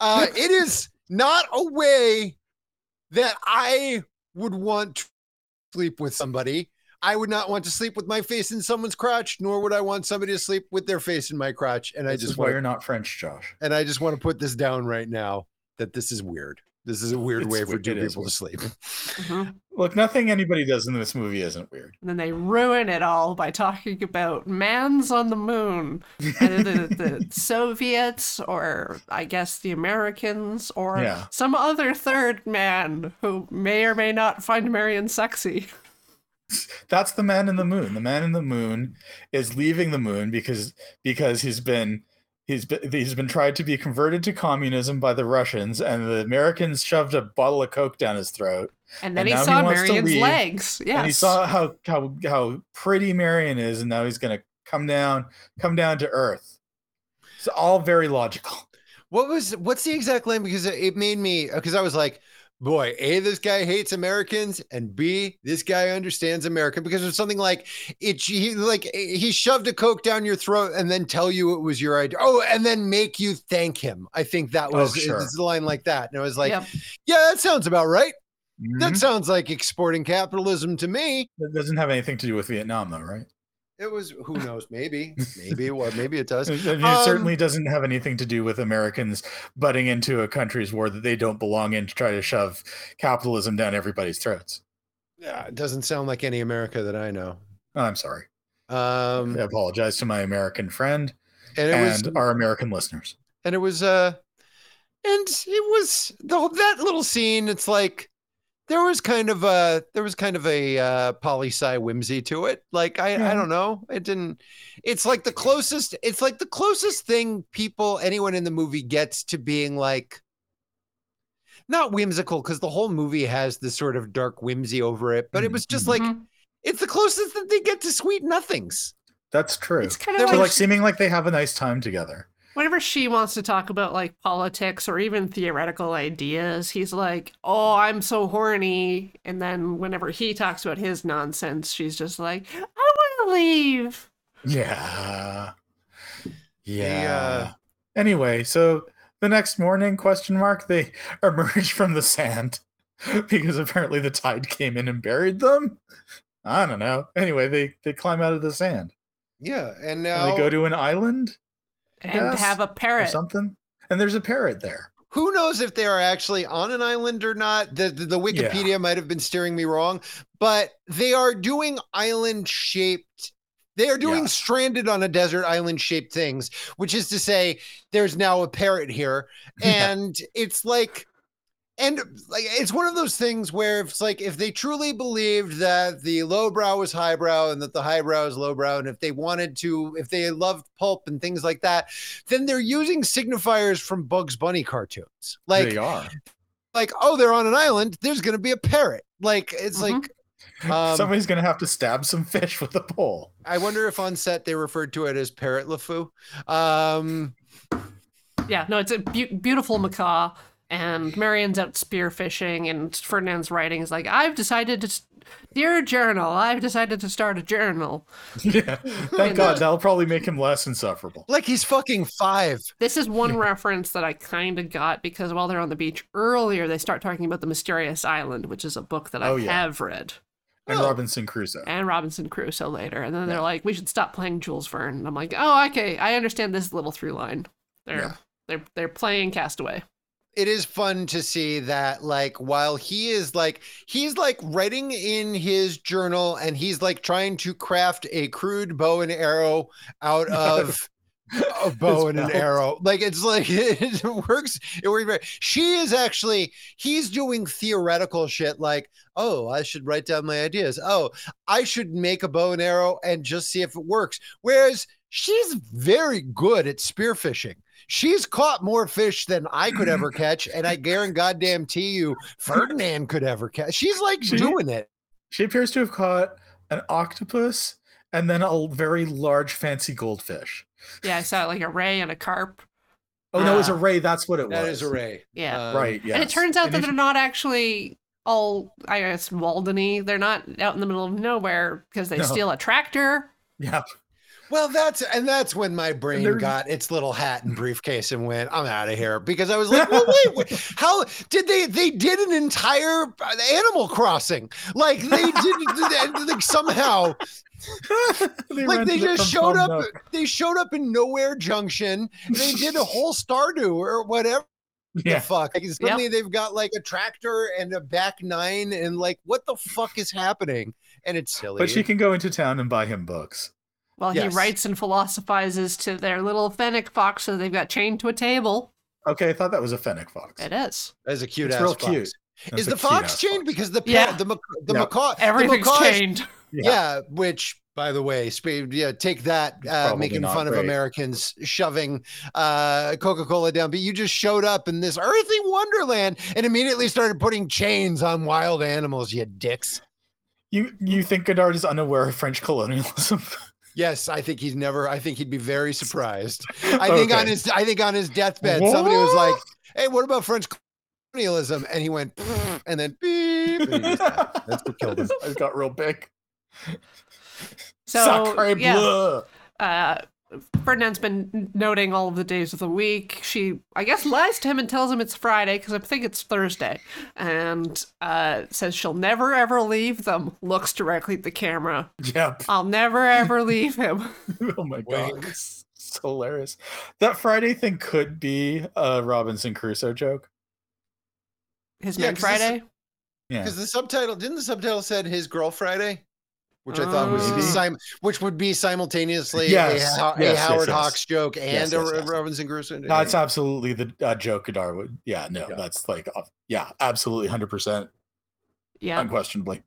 [SPEAKER 3] Uh, it is not a way that I would want to sleep with somebody. I would not want to sleep with my face in someone's crotch, nor would I want somebody to sleep with their face in my crotch. And I just
[SPEAKER 1] why
[SPEAKER 3] want
[SPEAKER 1] you're not French, Josh.
[SPEAKER 3] and I just want to put this down right now that this is weird. This is a weird
[SPEAKER 1] It's
[SPEAKER 3] way for
[SPEAKER 1] weird.
[SPEAKER 3] two
[SPEAKER 1] It is
[SPEAKER 3] people to sleep.
[SPEAKER 2] Mhm.
[SPEAKER 1] Look, nothing anybody does in this movie isn't weird.
[SPEAKER 2] And then they ruin it all by talking about man's on the moon, either the, the Soviets or I guess the Americans or
[SPEAKER 1] Yeah.
[SPEAKER 2] some other third man who may or may not find Marianne sexy.
[SPEAKER 1] That's the man in the moon. The man in the moon is leaving the moon because because he's been he's been he's been tried to be converted to communism by the Russians, and the Americans shoved a bottle of coke down his throat.
[SPEAKER 2] And then
[SPEAKER 1] And
[SPEAKER 2] he
[SPEAKER 1] now he
[SPEAKER 2] saw Marianne's
[SPEAKER 1] leave,
[SPEAKER 2] legs. Yes.
[SPEAKER 1] And he saw how how how pretty Marianne is, and now he's gonna come down come down to Earth. It's all very logical.
[SPEAKER 3] What was what's the exact line? Because it- it made me because I was like, boy, A, this guy hates Americans, and B, this guy understands American because it's something like it he like he shoved a coke down your throat and then tell you it was your idea. Oh, and then make you thank him. I think that
[SPEAKER 1] Oh,
[SPEAKER 3] was
[SPEAKER 1] sure.
[SPEAKER 3] it's a line like that. And I was like,
[SPEAKER 2] Yep.
[SPEAKER 3] yeah, that sounds about right.
[SPEAKER 1] Mhm.
[SPEAKER 3] That sounds like exporting capitalism to me.
[SPEAKER 1] That doesn't have anything to do with Vietnam, though, right?
[SPEAKER 3] It was who knows, maybe, maybe, or maybe it does.
[SPEAKER 1] It, it
[SPEAKER 3] Um,
[SPEAKER 1] certainly doesn't have anything to do with Americans butting into a country's war that they don't belong in to try to shove capitalism down everybody's throats.
[SPEAKER 3] Yeah, it doesn't sound like any America that I know.
[SPEAKER 1] Oh, I'm sorry.
[SPEAKER 3] Um,
[SPEAKER 1] I apologize to my American friend
[SPEAKER 3] and it
[SPEAKER 1] and
[SPEAKER 3] was
[SPEAKER 1] our American listeners.
[SPEAKER 3] and it was uh and it was the that little scene it's like there was kind of a there was kind of a uh poli sci whimsy to it like i i don't know it didn't it's like the closest it's like the closest thing people anyone in the movie gets to being like not whimsical because the whole movie has this sort of dark whimsy over it but it was just like
[SPEAKER 2] Mhm.
[SPEAKER 3] it's the closest that they get to sweet nothings
[SPEAKER 1] That's true.
[SPEAKER 2] It's kind of like,
[SPEAKER 1] like seeming like they have a nice time together.
[SPEAKER 2] Whenever she wants to talk about like politics or even theoretical ideas, he's like, "Oh, I'm so horny," and then whenever he talks about his nonsense, she's just like, "I want to leave."
[SPEAKER 1] Yeah.
[SPEAKER 3] uh,
[SPEAKER 1] Yeah. Anyway, so the next morning, question mark, they emerge from the sand because apparently the tide came in and buried them. I don't know. Anyway, they they climb out of the sand.
[SPEAKER 3] yeah and
[SPEAKER 1] And
[SPEAKER 3] now
[SPEAKER 1] they go to an island
[SPEAKER 2] And have a parrot
[SPEAKER 1] or
[SPEAKER 2] parrot.
[SPEAKER 1] something. And there's a parrot there.
[SPEAKER 3] who knows if they are actually on an island or not the the, the wikipedia might have been steering me wrong but they are doing island shaped they are doing
[SPEAKER 1] Yeah.
[SPEAKER 3] stranded on a desert island shaped things which is to say there's now a parrot here
[SPEAKER 1] Yeah.
[SPEAKER 3] and it's like and like it's one of those things where it's like if they truly believed that the lowbrow was highbrow and that the highbrow is lowbrow and if they wanted to if they loved pulp and things like that then they're using signifiers from bugs bunny cartoons like
[SPEAKER 1] they are.
[SPEAKER 3] like oh they're on an island there's gonna be a parrot like it's
[SPEAKER 2] Mhm.
[SPEAKER 3] like um,
[SPEAKER 1] Somebody's gonna have to stab some fish with a pole.
[SPEAKER 3] i wonder if on set they referred to it as parrot le Fou um
[SPEAKER 2] Yeah, no, it's a beau beautiful macaw, and Marianne's out spearfishing, and Ferdinand's writing is like, I've decided to, s- dear journal, I've decided to start a journal.
[SPEAKER 1] yeah. Thank God that'll probably make him less insufferable.
[SPEAKER 3] like he's fucking five
[SPEAKER 2] This is one reference that I kind of got because while they're on the beach earlier, they start talking about the Mysterious Island, which is a book that I
[SPEAKER 1] Oh, yeah.
[SPEAKER 2] have read,
[SPEAKER 1] And
[SPEAKER 3] Oh.
[SPEAKER 1] Robinson Crusoe.
[SPEAKER 2] and Robinson Crusoe later. And then
[SPEAKER 1] Yeah.
[SPEAKER 2] they're like, we should stop playing Jules Verne. And I'm like, oh, okay, I understand this little through line. They're
[SPEAKER 1] Yeah.
[SPEAKER 2] they're they're playing Castaway.
[SPEAKER 3] It is fun to see that like while he is like he's like writing in his journal and he's like trying to craft a crude bow and arrow out of a bow and an arrow. Like it's like it works it works very she is actually he's doing theoretical shit like oh i should write down my ideas. Oh i should make a bow and arrow and just see if it works. Whereas she's very good at spearfishing She's caught more fish than I could ever catch, and I guarantee goddamn to you, Ferdinand could ever catch. She's like
[SPEAKER 1] She-
[SPEAKER 3] doing it.
[SPEAKER 1] She appears to have caught an octopus and then a very large fancy goldfish.
[SPEAKER 2] Yeah, I saw like a ray and a carp.
[SPEAKER 1] Oh no, it was
[SPEAKER 2] Ah.
[SPEAKER 1] a ray. That's what it was.
[SPEAKER 3] is a ray.
[SPEAKER 2] Yeah.
[SPEAKER 3] Um,
[SPEAKER 1] Right. Yeah.
[SPEAKER 2] And it turns out that they're not actually all, I guess, Waldeny. They're not out in the middle of nowhere because they
[SPEAKER 1] No.
[SPEAKER 2] steal a tractor.
[SPEAKER 1] Yeah.
[SPEAKER 3] Well, that's and that's when my brain got its little hat and briefcase and went, "I'm out of here," because I was like, "Well, wait, wait, how did they? They did an entire uh, Animal Crossing, like they did, like somehow,
[SPEAKER 1] they
[SPEAKER 3] like they just showed up. They showed up in Nowhere Junction. They did a whole Stardew or whatever."
[SPEAKER 1] Yeah.
[SPEAKER 3] the fuck? Like, suddenly they've got like a tractor and a back nine, and like, what the fuck is happening? And it's silly.
[SPEAKER 1] But she can go into town and buy him books.
[SPEAKER 2] Well,
[SPEAKER 3] Yes.
[SPEAKER 2] he writes and philosophizes to their little fennec fox that they've got chained to a table.
[SPEAKER 1] Okay, I thought that was a fennec fox.
[SPEAKER 2] It is.
[SPEAKER 3] As a cute
[SPEAKER 1] It's
[SPEAKER 3] ass
[SPEAKER 1] real
[SPEAKER 3] fox.
[SPEAKER 1] cute. That's
[SPEAKER 3] is the fox chained
[SPEAKER 1] fox.
[SPEAKER 3] because the
[SPEAKER 2] Yeah.
[SPEAKER 3] yeah. the mac- the
[SPEAKER 1] Yeah.
[SPEAKER 3] macaw the
[SPEAKER 2] Everything's
[SPEAKER 3] macaw
[SPEAKER 2] chained.
[SPEAKER 3] Yeah. which by the way, sp- yeah, take that uh, making
[SPEAKER 1] not
[SPEAKER 3] fun of. Americans shoving uh, Coca-Cola down, but you just showed up in this earthy wonderland and immediately started putting chains on wild animals, you dicks.
[SPEAKER 1] You you think Godard is unaware of French colonialism?
[SPEAKER 3] Yes, I think he's never. I think he'd be very surprised. I think on his. I think on his deathbed, somebody was like, "Hey, what about French colonialism?" And he went, and then beep. And he. That's what killed him.
[SPEAKER 1] It got real big.
[SPEAKER 2] So,
[SPEAKER 1] Sacre
[SPEAKER 2] yeah.
[SPEAKER 1] bleu.
[SPEAKER 2] uh, Ferdinand's been noting all of the days of the week. She, I guess, lies to him and tells him it's Friday because I think it's Thursday, and uh, says she'll never ever leave them. Looks directly at the camera.
[SPEAKER 1] Yep.
[SPEAKER 2] I'll never ever leave him.
[SPEAKER 1] Oh my god, it's hilarious. That Friday thing could be a Robinson Crusoe joke.
[SPEAKER 2] His
[SPEAKER 3] Yeah,
[SPEAKER 2] men
[SPEAKER 3] 'cause this-
[SPEAKER 2] Friday.
[SPEAKER 1] Yeah.
[SPEAKER 3] Because the subtitle didn't the subtitle said his girl Friday, which I thought was
[SPEAKER 2] Maybe.
[SPEAKER 3] sim- which would be simultaneously
[SPEAKER 1] Yes,
[SPEAKER 3] a, a
[SPEAKER 1] yes, yes,
[SPEAKER 3] Howard
[SPEAKER 1] yes.
[SPEAKER 3] Hawks joke and
[SPEAKER 1] Yes,
[SPEAKER 3] a
[SPEAKER 1] yes,
[SPEAKER 3] R-
[SPEAKER 1] yes.
[SPEAKER 3] Robinson Crusoe.
[SPEAKER 1] No, it's absolutely the uh, joke Godard would. Yeah, no,
[SPEAKER 3] Yeah.
[SPEAKER 1] that's like, uh, yeah, absolutely, hundred percent,
[SPEAKER 2] Yeah.
[SPEAKER 1] unquestionably.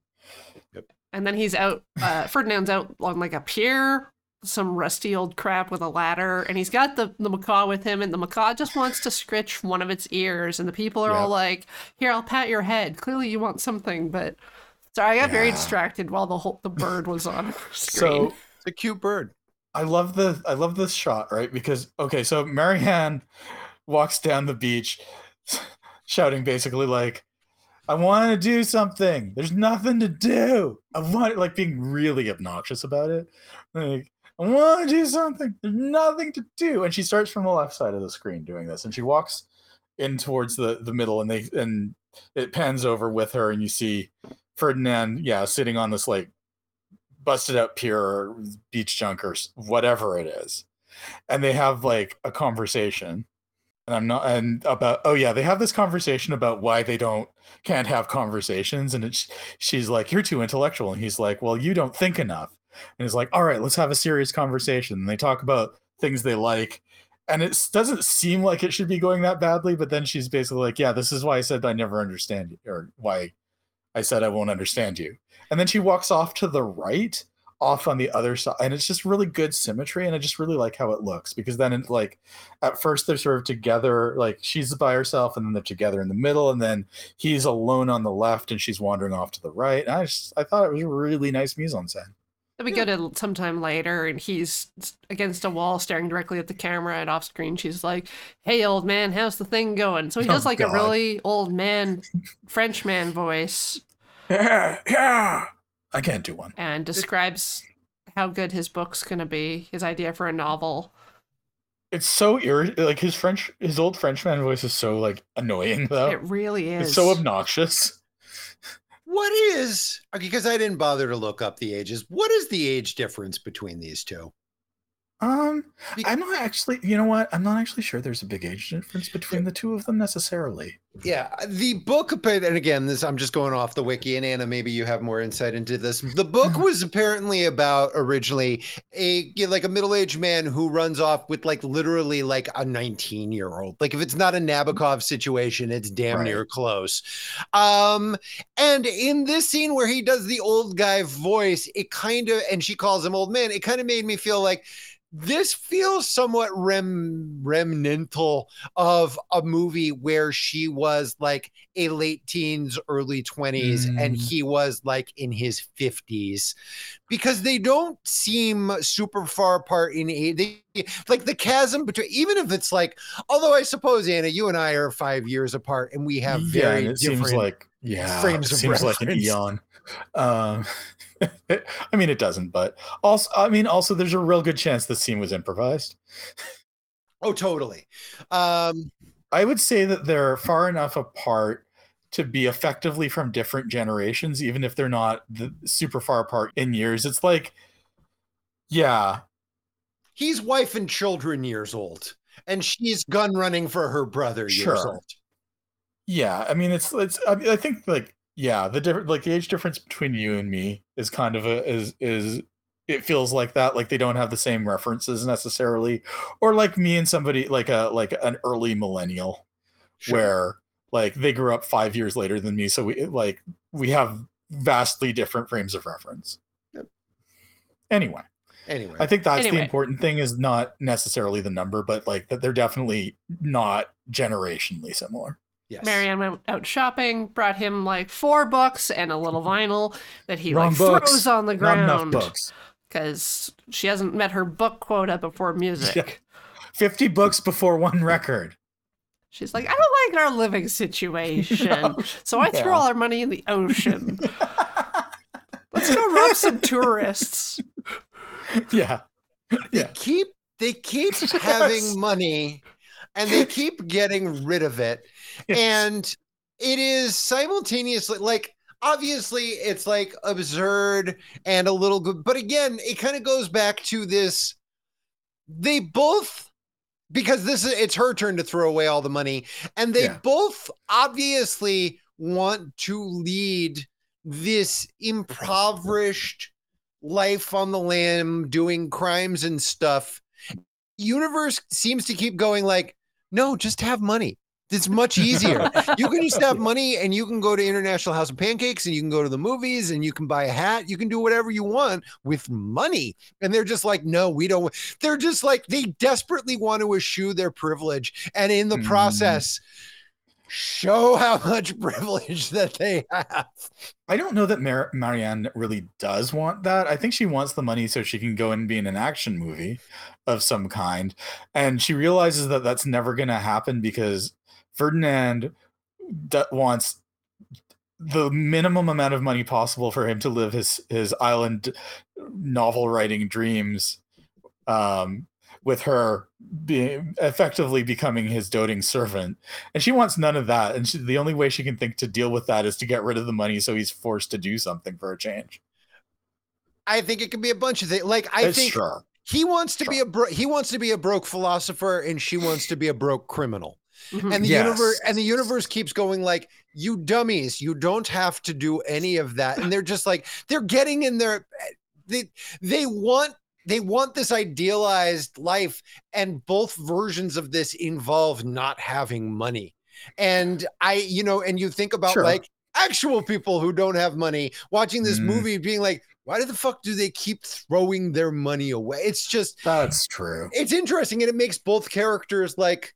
[SPEAKER 2] And then he's out. Uh, Ferdinand's out on like a pier, some rusty old crap with a ladder, and he's got the the macaw with him, and the macaw just wants to scritch one of its ears, and the people are all like, "Here, I'll pat your head. Clearly, you want something." But sorry, I got very distracted while the whole the bird was on screen.
[SPEAKER 1] So
[SPEAKER 3] It's a cute bird.
[SPEAKER 1] I love the I love this shot, right? Because okay, so Marianne walks down the beach shouting basically like I want to do something. There's nothing to do. I want like being really obnoxious about it. Like I want to do something. There's nothing to do. And she starts from the left side of the screen doing this and she walks in towards the the middle and they and it pans over with her and you see Ferdinand yeah sitting on this like busted up pier or beach junk or whatever it is. And they have like a conversation. And i'm not and about oh yeah they have this conversation about why they don't can't have conversations. And it's she's like you're too intellectual. And he's like well you don't think enough. And he's like all right let's have a serious conversation. And they talk about things they like. And it doesn't seem like it should be going that badly but then she's basically like yeah this is why i said i never understand you or why i said i won't understand you and then she walks off to the right off on the other side and it's just really good symmetry and i just really like how it looks because then it like at first they're sort of together like she's by herself and then they're together in the middle and then he's alone on the left and she's wandering off to the right and i just i thought it was a really nice mise en scène
[SPEAKER 2] Then we go to sometime later, and he's against a wall, staring directly at the camera. And off screen, she's like, "Hey, old man, how's the thing going?" So he
[SPEAKER 1] Oh,
[SPEAKER 2] does like a really old man, French man voice.
[SPEAKER 1] Yeah yeah i can't do one
[SPEAKER 2] and describes how good his book's gonna be, his idea for a novel.
[SPEAKER 1] it's so irri- like his french his old frenchman voice is so like annoying though
[SPEAKER 2] It really is.
[SPEAKER 1] it's so obnoxious
[SPEAKER 3] What is okay? Because I didn't bother to look up the ages. What is the age difference between these two?
[SPEAKER 1] Um i'm not actually you know what i'm not actually sure there's a big age difference between the two of them necessarily
[SPEAKER 3] Yeah, the book and again, this I'm just going off the wiki, and Anna, maybe you have more insight into this. The book
[SPEAKER 1] Mhm.
[SPEAKER 3] was apparently about originally a like a middle-aged man who runs off with like literally like a 19-year-old. Like if it's not a Nabokov situation, it's damn
[SPEAKER 1] Right.
[SPEAKER 3] near close. Um, and in this scene where he does the old guy voice, it kind of and she calls him old man, it kind of made me feel like this feels somewhat rem remnantal of a movie where she was like a late teens, early 20s, and
[SPEAKER 1] Mm.
[SPEAKER 3] he was like in his 50s because they don't seem super far apart in age. They, like the chasm between, even if it's like, although I suppose, Anna, you and I are five years apart and we have
[SPEAKER 1] yeah,
[SPEAKER 3] very
[SPEAKER 1] it
[SPEAKER 3] different.
[SPEAKER 1] seems like yeah
[SPEAKER 3] frames
[SPEAKER 1] it
[SPEAKER 3] of
[SPEAKER 1] seems like an
[SPEAKER 3] reference.
[SPEAKER 1] eon um i mean it doesn't but also i mean also there's a real good chance this scene was improvised
[SPEAKER 3] oh, totally. Um,
[SPEAKER 1] i would say that they're far enough apart to be effectively from different generations even if they're not the, super far apart in years it's like yeah
[SPEAKER 3] he's wife and children years old. and she's gun running for her brother years
[SPEAKER 1] Sure.
[SPEAKER 3] old.
[SPEAKER 1] Yeah, I mean it's it's I, mean, I think like yeah, the different like the age difference between you and me is kind of a is is it feels like that like they don't have the same references necessarily or like me and somebody like a like an early millennial where like they grew up 5 years later than me so we like we have vastly different frames of reference.
[SPEAKER 3] Yep.
[SPEAKER 1] Anyway,
[SPEAKER 3] Anyway,
[SPEAKER 1] I think that's the important thing is not necessarily the number but like that they're definitely not generationally similar.
[SPEAKER 3] Yes.
[SPEAKER 2] Marianne went out shopping, brought him like four books and a little mm-hmm. vinyl that he
[SPEAKER 1] Wrong
[SPEAKER 2] like
[SPEAKER 1] books.
[SPEAKER 2] throws on the
[SPEAKER 1] Not enough
[SPEAKER 2] ground
[SPEAKER 1] books.
[SPEAKER 2] because she hasn't met her book quota before music.
[SPEAKER 1] Yeah. 50 books before one record.
[SPEAKER 2] She's like, I don't like our living situation,
[SPEAKER 1] No.
[SPEAKER 2] so I threw all our money in the ocean. Let's go rob some tourists.
[SPEAKER 1] yeah.
[SPEAKER 3] They keep they keep having money and they keep getting rid of it. And it is simultaneously like obviously it's like absurd and a little good, but again, it kind of goes back to this. They both because this is it's her turn to throw away all the money, and they
[SPEAKER 1] Yeah.
[SPEAKER 3] both obviously want to lead this impoverished life on the lam doing crimes and stuff universe seems to keep going like no just have money. It's much easier. You can just have money and you can go to international house of pancakes and you can go to the movies and you can buy a hat. You can do whatever you want with money. And they're just like no we don't they're just like they desperately want to eschew their privilege. And in the
[SPEAKER 1] Mm.
[SPEAKER 3] process show how much privilege that they have
[SPEAKER 1] I don't know that Mar- Marianne really does want that. I think she wants the money so she can go and be in an action movie of some kind. And she realizes that that's never going to happen because Ferdinand d- wants the minimum amount of money possible for him to live his his island novel writing dreams um with her being effectively becoming his doting servant. And she wants none of that. And she, the only way she can think to deal with that is to get rid of the money so he's forced to do something for a change.
[SPEAKER 3] I think it could be a bunch of things like i
[SPEAKER 1] Uh,
[SPEAKER 3] think
[SPEAKER 1] sure
[SPEAKER 3] he wants to be a bro- he wants to be a broke philosopher and she wants to be a broke criminal.
[SPEAKER 2] Mhm.
[SPEAKER 3] and the
[SPEAKER 1] Yes.
[SPEAKER 3] universe and the universe keeps going like you dummies you don't have to do any of that. And they're just like they're getting in their they they want they want this idealized life and both versions of this involve not having money and i you know and you think about
[SPEAKER 1] Sure.
[SPEAKER 3] like actual people who don't have money watching this
[SPEAKER 1] Mm.
[SPEAKER 3] movie being like why the fuck do they keep throwing their money away it's just
[SPEAKER 1] that's true
[SPEAKER 3] it's interesting and it makes both characters like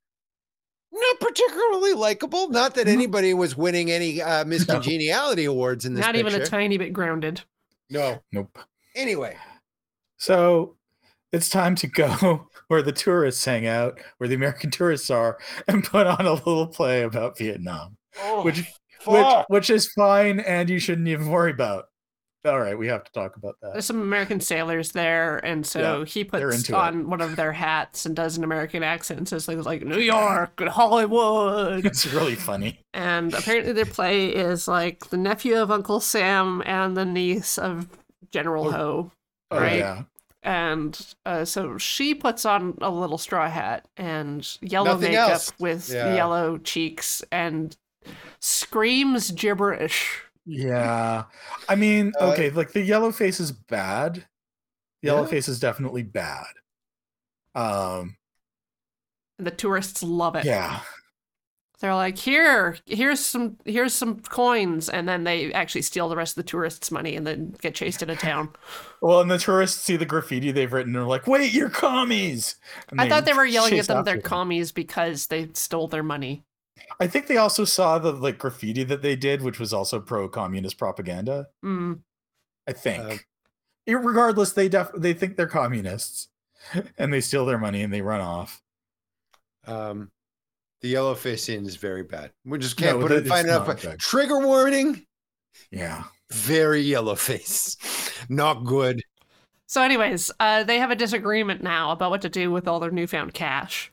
[SPEAKER 3] not particularly likable. Not that anybody was winning any uh, Miss
[SPEAKER 1] No.
[SPEAKER 3] Awards in this.
[SPEAKER 2] Not even a tiny bit grounded.
[SPEAKER 3] no.
[SPEAKER 1] nope
[SPEAKER 3] Anyway,
[SPEAKER 1] so it's time to go where the tourists hang out where the american tourists are and put on a little play about vietnam oh, which which
[SPEAKER 3] fuck.
[SPEAKER 1] which is fine and you shouldn't even worry about all right we have to talk about that
[SPEAKER 2] There's some American sailors there, and so
[SPEAKER 1] Yeah,
[SPEAKER 2] he puts
[SPEAKER 1] into it.
[SPEAKER 2] on one of their hats and does an American accent and says things like New York and Hollywood.
[SPEAKER 1] it's really funny
[SPEAKER 2] and apparently their play is like the nephew of Uncle Sam and the niece of General
[SPEAKER 3] Oh.
[SPEAKER 2] Ho.
[SPEAKER 1] oh
[SPEAKER 2] Right.
[SPEAKER 1] yeah
[SPEAKER 2] And uh, so she puts on a little straw hat and yellow
[SPEAKER 3] Nothing
[SPEAKER 2] makeup
[SPEAKER 3] else.
[SPEAKER 2] with
[SPEAKER 3] Yeah.
[SPEAKER 2] yellow cheeks and screams gibberish.
[SPEAKER 1] Yeah. I mean,
[SPEAKER 3] Uh,
[SPEAKER 1] okay, like the yellow face is bad. Yellow
[SPEAKER 3] Yeah.
[SPEAKER 1] face is definitely bad. Um,
[SPEAKER 2] And the tourists love it.
[SPEAKER 1] yeah.
[SPEAKER 2] They're like, here, here's some, here's some coins, and then they actually steal the rest of the tourists' money and then get chased out of town.
[SPEAKER 1] Well, and the tourists see the graffiti they've written and are like, wait, you're commies. And
[SPEAKER 2] I thought they were yelling at them they're
[SPEAKER 1] after
[SPEAKER 2] commies because they stole their money.
[SPEAKER 1] I think they also saw the like graffiti that they did, which was also pro communist propaganda.
[SPEAKER 2] Mm.
[SPEAKER 1] I think.
[SPEAKER 3] Uh,
[SPEAKER 1] Regardless, they def- they think they're communists and they steal their money and they run off.
[SPEAKER 3] Um, the yellow face scene is very bad. We just can't
[SPEAKER 1] No,
[SPEAKER 3] put it find
[SPEAKER 1] it's
[SPEAKER 3] enough.
[SPEAKER 1] good.
[SPEAKER 3] Trigger warning.
[SPEAKER 1] Yeah.
[SPEAKER 3] Very yellow face. Not good.
[SPEAKER 2] So, anyways, uh, they have a disagreement now about what to do with all their newfound cash.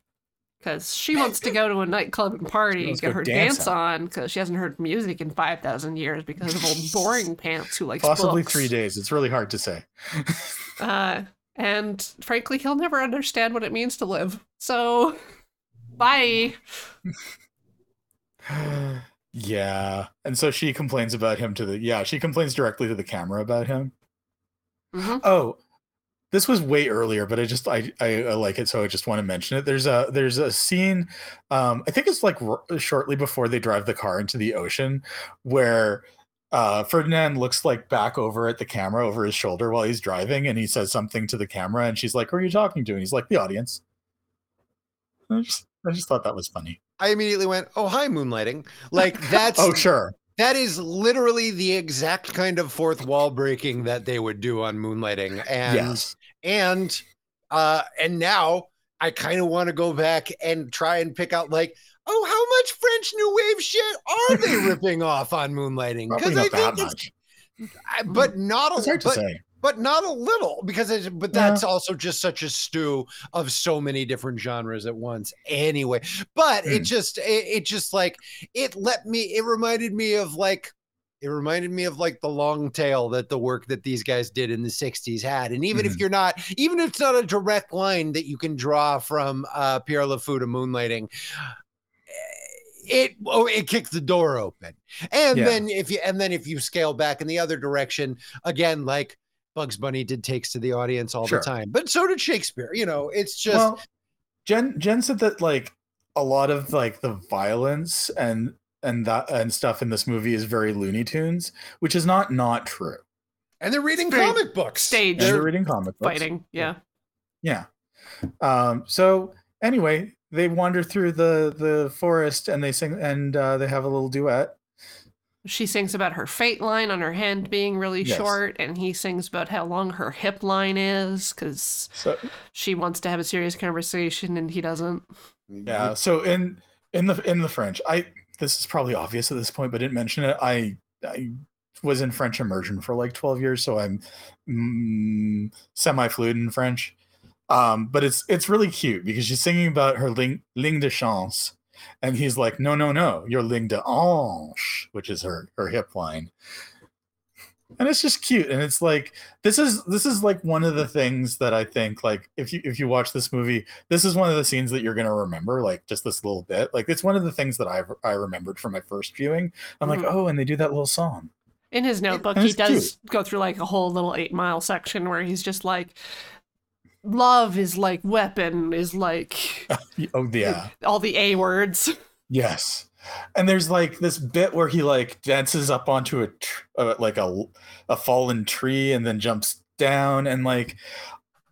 [SPEAKER 2] Because she wants to go to a nightclub and party,
[SPEAKER 1] wants to
[SPEAKER 2] get her
[SPEAKER 1] dance
[SPEAKER 2] dance on, because she hasn't heard music in 5,000 years because of old boring pants who likes
[SPEAKER 1] Possibly
[SPEAKER 2] books.
[SPEAKER 1] three days. It's really hard to say.
[SPEAKER 2] Uh, and frankly, he'll never understand what it means to live. So, Bye.
[SPEAKER 1] yeah. And so she complains about him to the yeah, she complains directly to the camera about him.
[SPEAKER 2] Mhm.
[SPEAKER 1] Oh, this was way earlier, but I just I, I I like it, so I just want to mention it. There's a there's a scene, um, I think it's like r- shortly before they drive the car into the ocean, where uh, Ferdinand looks like back over at the camera over his shoulder while he's driving, and he says something to the camera, and she's like, "Who are you talking to?" And he's like, "The audience." Just I just thought that was funny.
[SPEAKER 3] I immediately went, "Oh, hi, moonlighting!" Like that's
[SPEAKER 1] Oh sure,
[SPEAKER 3] that is literally the exact kind of fourth wall breaking that they would do on moonlighting, and
[SPEAKER 1] yes,
[SPEAKER 3] and uh, and now I kind of want to go back and try and pick out like, oh, how much French New Wave shit are they ripping off on moonlighting?
[SPEAKER 1] probably
[SPEAKER 3] I
[SPEAKER 1] that
[SPEAKER 3] it's,
[SPEAKER 1] much.
[SPEAKER 3] But not a
[SPEAKER 1] hard to say.
[SPEAKER 3] But not a little because it's but that's also just such a stew of so many different genres at once anyway but it
[SPEAKER 1] Hmm.
[SPEAKER 3] just it, it just like it let me it reminded me of like it reminded me of like the long tail that the work that these guys did in the 60s had and even if
[SPEAKER 1] Mhm.
[SPEAKER 3] you're not even if it's not a direct line that you can draw from uh Pierrot le Fou to moonlighting it oh it kicks the door open and
[SPEAKER 1] Yeah.
[SPEAKER 3] then if you and then if you scale back in the other direction again like bugs bunny did takes to the audience all
[SPEAKER 1] Sure.
[SPEAKER 3] the time but so did shakespeare you know it's just
[SPEAKER 1] well, Jen Jen said that like a lot of like the violence and and that and stuff in this movie is very Looney Tunes, which is not not true.
[SPEAKER 3] and they're reading
[SPEAKER 2] It's
[SPEAKER 3] comic books
[SPEAKER 2] Stage
[SPEAKER 1] And they're reading comic books.
[SPEAKER 2] fighting. Yeah.
[SPEAKER 1] Yeah. Um, so anyway, they wander through the the forest and they sing and uh, they have a little duet.
[SPEAKER 2] She sings about her fate line on her hand being really
[SPEAKER 1] Yes.
[SPEAKER 2] short, and he sings about how long her hip line is because
[SPEAKER 1] So
[SPEAKER 2] she wants to have a serious conversation and he doesn't.
[SPEAKER 1] yeah, so in in the in the French, I this is probably obvious at this point, but didn't mention it. I I was in French immersion for like 12 years, so I'm mm, semi fluent in French. Um, but it's it's really cute because she's singing about her ling, ligne de chance, and he's like, "No, no, no, your ligne de hanche," which is her her hip line, and it's just cute. And it's like this is this is like one of the things that I think like if you if you watch this movie, this is one of the scenes that you're gonna remember, like just this little bit. Like it's one of the things that I I remembered from my first viewing. I'm like,
[SPEAKER 2] Mhm.
[SPEAKER 1] oh, and they do that little song.
[SPEAKER 2] In his notebook, he does go through like a whole little eight mile section where he's just like, love is like weapon, is like
[SPEAKER 1] Oh yeah.
[SPEAKER 2] all the A words.
[SPEAKER 1] Yes. And there's like this bit where he like dances up onto a tr- uh, like a a fallen tree and then jumps down and like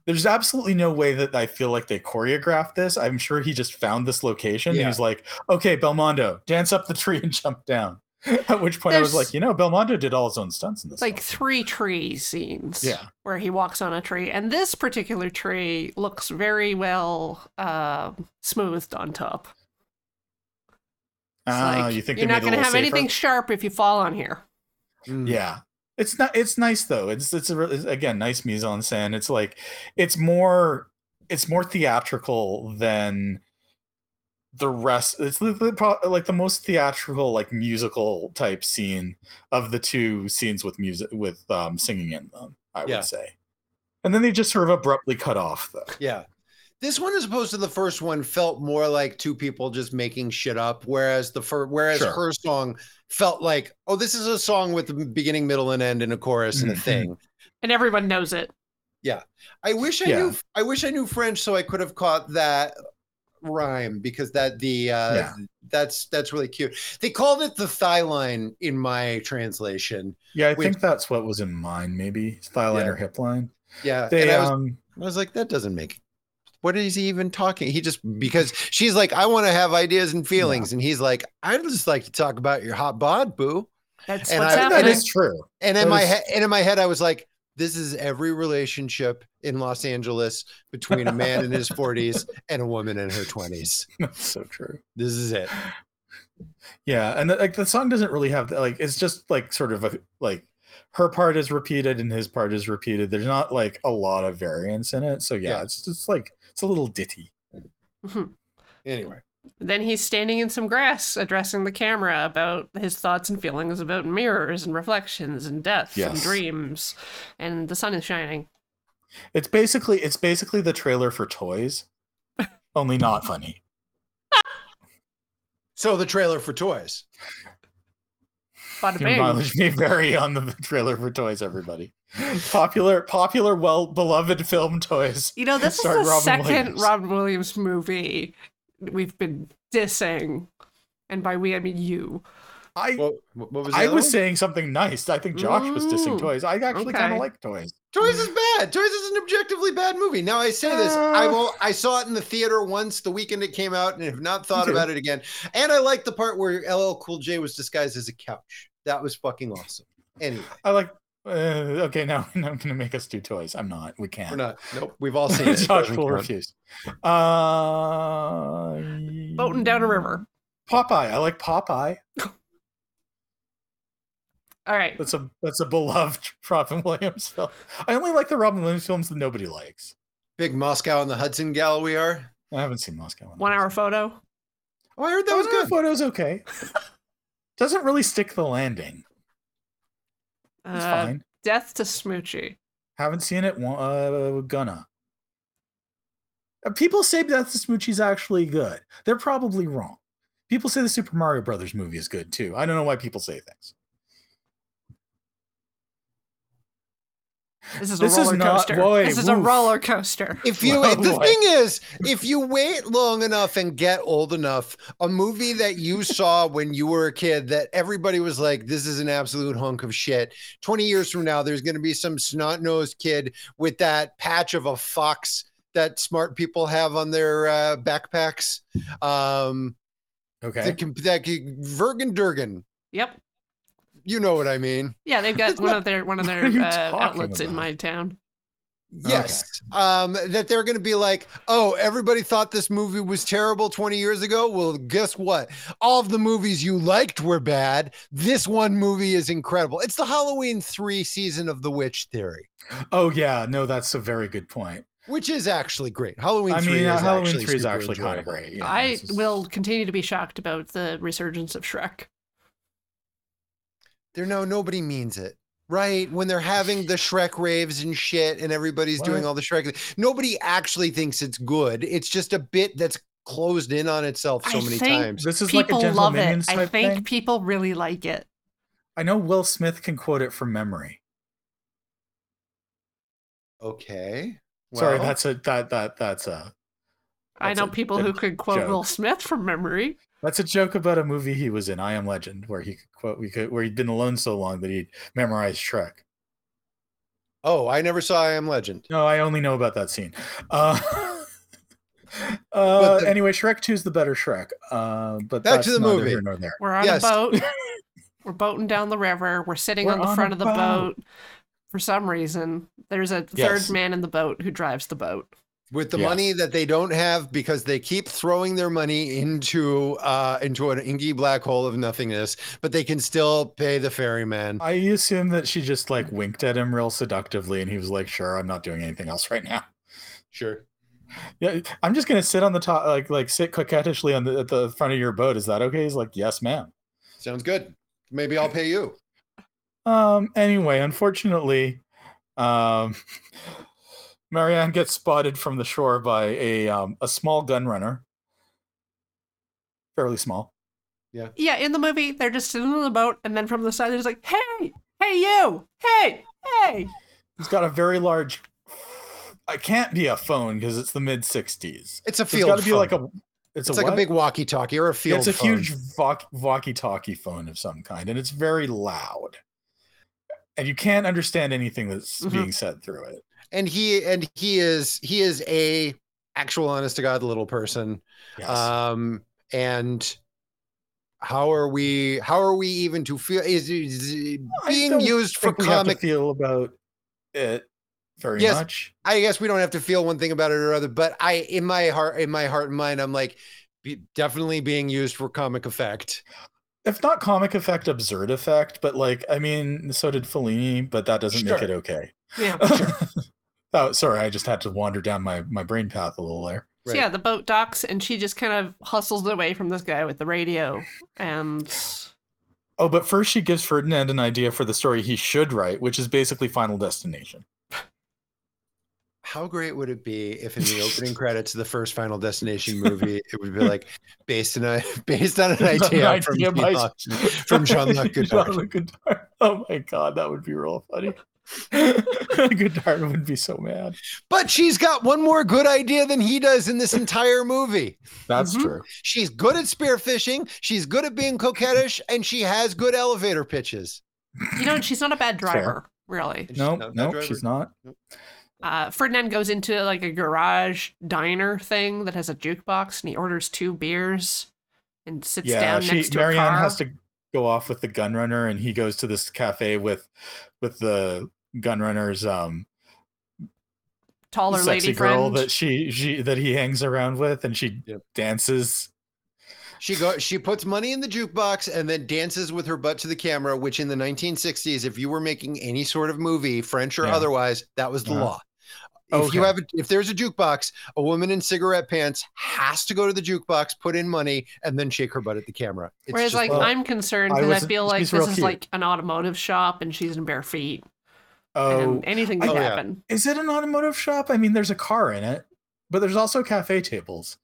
[SPEAKER 1] there's absolutely no way that I feel like they choreographed this. I'm sure he just found this location.
[SPEAKER 3] Yeah.
[SPEAKER 1] He's like, "Okay, Belmondo, dance up the tree and jump down." At which point I was like, "You know, Belmondo did all his own stunts in this."
[SPEAKER 2] like
[SPEAKER 1] film."
[SPEAKER 2] three tree scenes
[SPEAKER 1] Yeah.
[SPEAKER 2] where he walks on a tree and this particular tree looks very well uh, smoothed on top It's
[SPEAKER 1] Ah,
[SPEAKER 2] like,
[SPEAKER 1] you think
[SPEAKER 2] you're not
[SPEAKER 1] made it a
[SPEAKER 2] gonna have
[SPEAKER 1] safer?
[SPEAKER 2] anything sharp if you fall on here
[SPEAKER 3] Mm.
[SPEAKER 1] Yeah. It's not it's nice though. It's it's, a, it's again nice mise en scène. It's like it's more it's more theatrical than the rest it's the, the, like the most theatrical like musical type scene of the two scenes with music with um singing in them, I would say. And then they just sort of abruptly cut off though.
[SPEAKER 3] Yeah. This one, as opposed to the first one, felt more like two people just making shit up. Whereas the first, whereas
[SPEAKER 1] Sure.
[SPEAKER 3] her song felt like, oh, this is a song with a beginning, middle, and end, and a chorus and a
[SPEAKER 1] Mhm.
[SPEAKER 3] thing.
[SPEAKER 2] and everyone knows it Yeah.
[SPEAKER 3] I wish I
[SPEAKER 1] Yeah.
[SPEAKER 3] knew. I wish I knew French so I could have caught that rhyme because that the uh,
[SPEAKER 1] Yeah.
[SPEAKER 3] that's that's really cute. They called it the thigh line in my translation.
[SPEAKER 1] Yeah, I
[SPEAKER 3] Which-
[SPEAKER 1] think that's what was in mine, maybe. Thigh line
[SPEAKER 3] Yeah.
[SPEAKER 1] or hip line.
[SPEAKER 3] Yeah,
[SPEAKER 1] They
[SPEAKER 3] and I was,
[SPEAKER 1] um
[SPEAKER 3] I was like, that doesn't make. What is he even talking? He just because she's like, I want to have ideas and feelings, and he's like, I'd just like to talk about your hot bod, boo.
[SPEAKER 2] that's
[SPEAKER 3] And
[SPEAKER 2] what's
[SPEAKER 3] I-
[SPEAKER 2] happening
[SPEAKER 1] is true.
[SPEAKER 3] And in my head, and in my head, I was like, this is every relationship in Los Angeles between a man in his 40s and a woman in her 20s.
[SPEAKER 1] That's so true.
[SPEAKER 3] This is it.
[SPEAKER 1] Yeah, and the, like the song doesn't really have like it's just like sort of a like her part is repeated and his part is repeated. There's not like a lot of variance in it. So yeah,
[SPEAKER 3] Yeah.
[SPEAKER 1] it's just like it's a little ditty.
[SPEAKER 2] Mhm.
[SPEAKER 3] Anyway,
[SPEAKER 2] then he's standing in some grass addressing the camera about his thoughts and feelings about mirrors and reflections and death and dreams and the sun is shining
[SPEAKER 1] It's basically it's basically the trailer for Toys, only not funny.
[SPEAKER 3] So the trailer for Toys.
[SPEAKER 2] Bada
[SPEAKER 1] Your
[SPEAKER 2] bing.
[SPEAKER 1] mileage may vary on the trailer for toys, everybody. Popular, popular, well beloved film toys.
[SPEAKER 2] You know, this is
[SPEAKER 1] Starring
[SPEAKER 2] the
[SPEAKER 1] Robin
[SPEAKER 2] second
[SPEAKER 1] Williams.
[SPEAKER 2] Robin Williams movie we've been dissing. And by we, I mean you.
[SPEAKER 1] I
[SPEAKER 3] What, what was
[SPEAKER 1] I was
[SPEAKER 3] one?
[SPEAKER 1] saying something nice. I think Josh was dissing toys. I actually kind of like toys.
[SPEAKER 3] Toys is bad. Toys is an objectively bad movie. Now I say this, I
[SPEAKER 1] Uh.
[SPEAKER 3] will. I saw it in the theater once the weekend it came out, and have not thought about it again. And I like the part where LL Cool J was disguised as a couch. That was fucking awesome. Anyway,
[SPEAKER 1] I like. Uh, okay, now, now I'm gonna make us do toys. I'm not. We can't.
[SPEAKER 3] we're not. Nope. We've all seen it.
[SPEAKER 1] Josh
[SPEAKER 3] Doesn't
[SPEAKER 1] will refuse. Uh,
[SPEAKER 2] Boating down a river.
[SPEAKER 1] Popeye. I like Popeye.
[SPEAKER 2] All right.
[SPEAKER 1] That's a that's a beloved Robin Williams film. I only like the Robin Williams films that nobody likes.
[SPEAKER 3] Big Moscow on the Hudson gal. We are.
[SPEAKER 1] I haven't seen Moscow.
[SPEAKER 2] One hour photo.
[SPEAKER 3] Oh, I heard that was good.
[SPEAKER 1] Photo's okay. Doesn't really stick the landing. It's
[SPEAKER 2] Uh,
[SPEAKER 1] fine.
[SPEAKER 2] Death to Smoochy.
[SPEAKER 1] Haven't seen it. Uh, gonna. Uh, People say Death to Smoochy's actually good. They're probably wrong. People say the Super Mario Brothers movie is good too. I don't know why people say things.
[SPEAKER 2] This is a
[SPEAKER 1] This is
[SPEAKER 2] roller
[SPEAKER 1] not-
[SPEAKER 2] coaster.
[SPEAKER 1] boy,
[SPEAKER 2] this is a roller coaster.
[SPEAKER 3] If you,
[SPEAKER 1] Whoa,
[SPEAKER 3] the
[SPEAKER 1] boy.
[SPEAKER 3] thing is, if you wait long enough and get old enough, a movie that you saw when you were a kid that everybody was like, "This is an absolute hunk of shit." Twenty years from now, there's going to be some snot nosed kid with that patch of a fox that smart people have on their uh, backpacks. Um,
[SPEAKER 1] Okay.
[SPEAKER 3] that can, that can, Vergen Durgan.
[SPEAKER 2] Yep.
[SPEAKER 3] You know what I mean?
[SPEAKER 2] Yeah, they've got one of their one of their uh,
[SPEAKER 1] talking
[SPEAKER 2] outlets in my town.
[SPEAKER 3] Yes. Um, that they're going to be like, oh, everybody thought this movie was terrible 20 years ago. Well, guess what? All of the movies you liked were bad. This one movie is incredible. It's the Halloween 3 season of The Witch Theory,
[SPEAKER 1] Oh yeah, no, that's a very good point.
[SPEAKER 3] which is actually great. Halloween
[SPEAKER 1] I
[SPEAKER 3] 3
[SPEAKER 1] mean, uh,
[SPEAKER 3] is
[SPEAKER 1] Halloween
[SPEAKER 3] actually
[SPEAKER 1] three is actually kind of
[SPEAKER 3] enjoyable.
[SPEAKER 1] great. yeah,
[SPEAKER 2] I
[SPEAKER 1] is-
[SPEAKER 2] will continue to be shocked about the resurgence of Shrek.
[SPEAKER 3] They're no, nobody means it. Right when they're having the Shrek raves and shit, and everybody's doing all the Shrek, nobody actually thinks it's good. It's just a bit that's closed in on itself so
[SPEAKER 2] I
[SPEAKER 3] many
[SPEAKER 2] think
[SPEAKER 3] times.
[SPEAKER 1] This is like a
[SPEAKER 2] People
[SPEAKER 1] Gentle
[SPEAKER 2] love it.
[SPEAKER 1] Minions
[SPEAKER 2] I think
[SPEAKER 1] thing?
[SPEAKER 2] people really like it.
[SPEAKER 1] I know Will Smith can quote it from memory.
[SPEAKER 3] Okay.
[SPEAKER 1] Sorry, that's a that that that's a
[SPEAKER 2] I
[SPEAKER 1] That's
[SPEAKER 2] know
[SPEAKER 1] a-
[SPEAKER 2] people
[SPEAKER 1] a
[SPEAKER 2] who could quote
[SPEAKER 1] joke.
[SPEAKER 2] Will Smith from memory.
[SPEAKER 1] That's a joke about a movie he was in, I Am Legend, where he could quote we could where he'd been alone so long that he'd memorized Shrek.
[SPEAKER 3] Oh, I never saw I Am Legend.
[SPEAKER 1] No, I only know about that scene. Uh, uh,
[SPEAKER 3] the-
[SPEAKER 1] anyway, Shrek 2 is the better Shrek. Uh, but
[SPEAKER 3] Back
[SPEAKER 1] that's
[SPEAKER 3] to the movie.
[SPEAKER 1] here nor there.
[SPEAKER 2] We're on
[SPEAKER 3] Yes.
[SPEAKER 2] a boat. We're boating down the river. We're sitting
[SPEAKER 1] We're
[SPEAKER 2] on the
[SPEAKER 1] on
[SPEAKER 2] front of the
[SPEAKER 1] boat.
[SPEAKER 2] boat. For some reason, there's a
[SPEAKER 1] Yes.
[SPEAKER 2] third man in the boat who drives the boat.
[SPEAKER 3] With the
[SPEAKER 1] Yes.
[SPEAKER 3] money that they don't have because they keep throwing their money into uh into an inky black hole of nothingness, but they can still pay the ferryman.
[SPEAKER 1] I assume that she just like winked at him real seductively, and he was like, "Sure, I'm not doing anything else right now."
[SPEAKER 3] Sure.
[SPEAKER 1] Yeah, I'm just gonna sit on the top, like like sit coquettishly on the at the front of your boat. Is that okay? He's like, "Yes, ma'am."
[SPEAKER 3] Sounds good. Maybe I'll pay you.
[SPEAKER 1] Um. Anyway, unfortunately, um, Marianne gets spotted from the shore by a um a small gun runner, fairly small.
[SPEAKER 2] Yeah, Yeah. in the movie, they're just sitting on the boat, and then from the side, they're just like, "Hey, hey, you, hey, hey."
[SPEAKER 1] He's got a very large. It can't be a phone because it's the mid '60s.
[SPEAKER 3] It's a
[SPEAKER 1] It's
[SPEAKER 3] field.
[SPEAKER 1] got to be like a. It's,
[SPEAKER 3] it's
[SPEAKER 1] a
[SPEAKER 3] like a big walkie-talkie or a field.
[SPEAKER 1] it's a
[SPEAKER 3] phone.
[SPEAKER 1] huge walkie-talkie phone of some kind, and it's very loud, and you can't understand anything that's
[SPEAKER 2] Mhm.
[SPEAKER 1] being said through it.
[SPEAKER 3] And he and he is he is a actual honest to god little person.
[SPEAKER 1] Yes.
[SPEAKER 3] Um and how are we how are we even to feel is, is being used for
[SPEAKER 1] think we have to
[SPEAKER 3] comic
[SPEAKER 1] feel about it very
[SPEAKER 3] Yes.
[SPEAKER 1] much.
[SPEAKER 3] I guess we don't have to feel one thing about it or other, but I in my heart, in my heart and mind, I'm like be, definitely being used for comic effect.
[SPEAKER 1] If not comic effect, absurd effect, but like I mean, so did Fellini, but that doesn't make it okay.
[SPEAKER 2] Yeah.
[SPEAKER 1] oh, sorry, I just had to wander down my my brain path a little there.
[SPEAKER 2] So yeah, the boat docks, and she just kind of hustles away from this guy with the radio, and
[SPEAKER 1] Oh, but first she gives Ferdinand an idea for the story he should write, which is basically Final Destination.
[SPEAKER 3] how great would it be if in the opening credits of the first Final Destination movie, it would be like based on a based on an idea from
[SPEAKER 1] idea by-
[SPEAKER 3] from Jean-Luc Godard.
[SPEAKER 1] Jean-Luc Godard. Oh my god, that would be real funny. Godard would be so mad.
[SPEAKER 3] But she's got one more good idea than he does in this entire movie.
[SPEAKER 1] That's
[SPEAKER 2] Mhm.
[SPEAKER 1] true.
[SPEAKER 3] She's good at spearfishing, she's good at being coquettish, and she has good elevator pitches.
[SPEAKER 2] You know, she's not a bad driver, really.
[SPEAKER 3] She's
[SPEAKER 1] No,
[SPEAKER 3] not that
[SPEAKER 1] no,
[SPEAKER 3] driver.
[SPEAKER 1] she's not.
[SPEAKER 2] Uh, Ferdinand goes into like a garage diner thing that has a jukebox, and he orders two beers and sits
[SPEAKER 1] Yeah,
[SPEAKER 2] down
[SPEAKER 1] she
[SPEAKER 2] next to
[SPEAKER 1] Marianne
[SPEAKER 2] a car.
[SPEAKER 1] has to go off with the gun runner, and he goes to this cafe with with the gun runner's um
[SPEAKER 2] Taller
[SPEAKER 1] sexy
[SPEAKER 2] lady
[SPEAKER 1] girl
[SPEAKER 2] friend.
[SPEAKER 1] that she she that he hangs around with, and she
[SPEAKER 3] Yep.
[SPEAKER 1] dances.
[SPEAKER 3] She go she puts money in the jukebox and then dances with her butt to the camera, which in the 1960s, if you were making any sort of movie, French or
[SPEAKER 1] Yeah.
[SPEAKER 3] otherwise, that was the
[SPEAKER 1] Uh-huh.
[SPEAKER 3] law. If you have a, if there's a jukebox, a woman in cigarette pants has to go to the jukebox, put in money, and then shake her butt at the camera. It's
[SPEAKER 2] Whereas,
[SPEAKER 3] just-
[SPEAKER 2] like,
[SPEAKER 1] well,
[SPEAKER 2] I'm concerned
[SPEAKER 1] I
[SPEAKER 2] because I,
[SPEAKER 1] was-
[SPEAKER 2] feel like this
[SPEAKER 1] real
[SPEAKER 2] is
[SPEAKER 1] cute.
[SPEAKER 2] like an automotive shop, and she's in bare feet,
[SPEAKER 1] Oh,
[SPEAKER 2] and anything could
[SPEAKER 3] Oh, yeah.
[SPEAKER 2] happen.
[SPEAKER 1] is it an automotive shop? I mean, there's a car in it, but there's also cafe tables,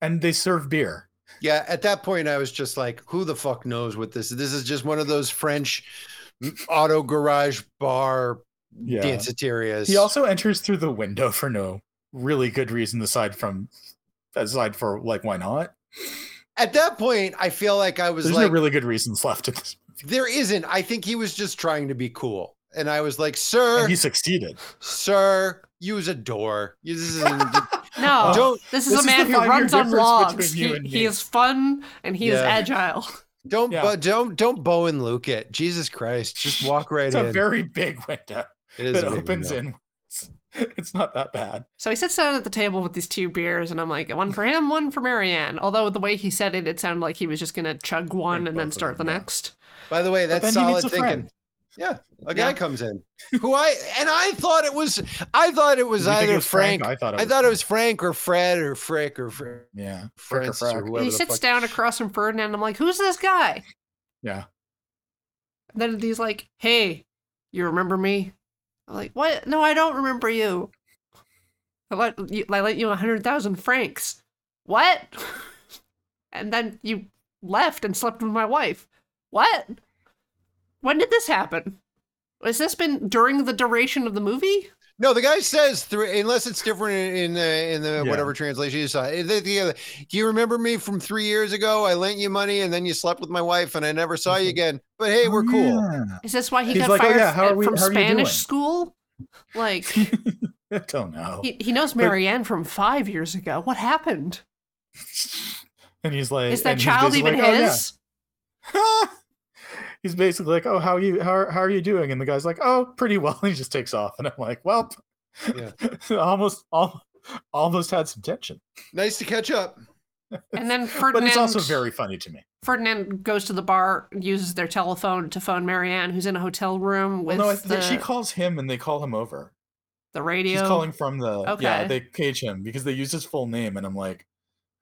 [SPEAKER 1] and they serve beer.
[SPEAKER 3] yeah, at that point, I was just like, who the fuck knows what this is? This is just one of those French auto garage bar
[SPEAKER 1] Yeah.
[SPEAKER 3] danceterias.
[SPEAKER 1] He also enters through the window for no really good reason aside from aside for like why not?
[SPEAKER 3] at that point, I feel like I was
[SPEAKER 1] There's
[SPEAKER 3] like,
[SPEAKER 1] no really good reasons left in this.
[SPEAKER 3] there isn't. I think he was just trying to be cool. And I was like, sir,
[SPEAKER 1] And he succeeded.
[SPEAKER 3] sir, use a door. You- This isn't,
[SPEAKER 2] No,
[SPEAKER 3] don't
[SPEAKER 2] this is
[SPEAKER 1] This
[SPEAKER 2] a man
[SPEAKER 1] the
[SPEAKER 2] who runs on
[SPEAKER 1] difference
[SPEAKER 2] logs. He, he is fun and he is agile.
[SPEAKER 3] don't
[SPEAKER 1] Yeah.
[SPEAKER 3] but don't don't Bo and Luke it. Jesus Christ. Just walk right
[SPEAKER 1] It's
[SPEAKER 3] in.
[SPEAKER 1] a very big window
[SPEAKER 3] it is
[SPEAKER 1] that
[SPEAKER 3] a big
[SPEAKER 1] opens
[SPEAKER 3] window.
[SPEAKER 1] in. It's, it's not that bad.
[SPEAKER 2] So he sits down at the table with these two beers, and I'm like, one for him, one for Marianne. Although the way he said it, it sounded like he was just gonna chug one
[SPEAKER 1] Drink
[SPEAKER 2] and then start the
[SPEAKER 1] yeah.
[SPEAKER 2] next.
[SPEAKER 3] By the way, that's
[SPEAKER 1] then he
[SPEAKER 3] solid
[SPEAKER 1] meets
[SPEAKER 3] thinking.
[SPEAKER 1] friend.
[SPEAKER 3] Yeah, a guy
[SPEAKER 2] Yeah.
[SPEAKER 3] comes in who I and I thought it was I thought it was
[SPEAKER 1] you
[SPEAKER 3] either
[SPEAKER 1] it was
[SPEAKER 3] Frank.
[SPEAKER 1] I thought it
[SPEAKER 3] I
[SPEAKER 1] was
[SPEAKER 3] thought it was Frank or Fred or Frick or Fr-
[SPEAKER 1] Yeah. Frick or
[SPEAKER 3] Francis or whoever
[SPEAKER 2] And he sits
[SPEAKER 3] fuck.
[SPEAKER 2] down across from Ferdinand. I'm like, who's this guy?
[SPEAKER 1] Yeah.
[SPEAKER 2] And then he's like, hey, you remember me? I'm like, what? No, I don't remember you. I let you, I lent you a hundred thousand francs. What? And then you left and slept with my wife. What? When did this happen? Has this been during the duration of the movie?
[SPEAKER 3] No, the guy says through unless it's different in, in the in the
[SPEAKER 1] Yeah.
[SPEAKER 3] whatever translation you saw. Eh, the- the- Do you remember me from three years ago? I lent you money and then you slept with my wife and I never saw you
[SPEAKER 1] Mhm.
[SPEAKER 3] again. But hey, we're
[SPEAKER 1] Oh,
[SPEAKER 3] cool.
[SPEAKER 1] yeah.
[SPEAKER 2] Is this why he
[SPEAKER 1] He's
[SPEAKER 2] got
[SPEAKER 1] like, "Oh,
[SPEAKER 2] fired
[SPEAKER 1] yeah, how are we-
[SPEAKER 2] from
[SPEAKER 1] how are
[SPEAKER 2] Spanish
[SPEAKER 1] doing?"
[SPEAKER 2] school? Like
[SPEAKER 1] I don't know.
[SPEAKER 2] he, he knows
[SPEAKER 1] But-
[SPEAKER 2] Marianne from five years ago. What happened?
[SPEAKER 1] and he's like,
[SPEAKER 2] Is that child even
[SPEAKER 1] like, "Oh, yeah."
[SPEAKER 2] his?
[SPEAKER 1] he's basically like, "Oh, how are you? How are, how are you doing?" And the guy's like, "Oh, pretty well." And he just takes off, and I'm like, "Well,
[SPEAKER 3] Yeah.
[SPEAKER 1] almost, al- almost had some tension."
[SPEAKER 3] Nice to catch up.
[SPEAKER 2] And then Ferdinand,
[SPEAKER 1] But it's also very funny to me.
[SPEAKER 2] Ferdinand goes to the bar, uses their telephone to phone Marianne, who's in a hotel room with
[SPEAKER 1] Well, no, I
[SPEAKER 2] the,
[SPEAKER 1] she calls him, and they call him over.
[SPEAKER 2] the radio.
[SPEAKER 1] She's calling from the yeah. They page him because they use his full name, and I'm like,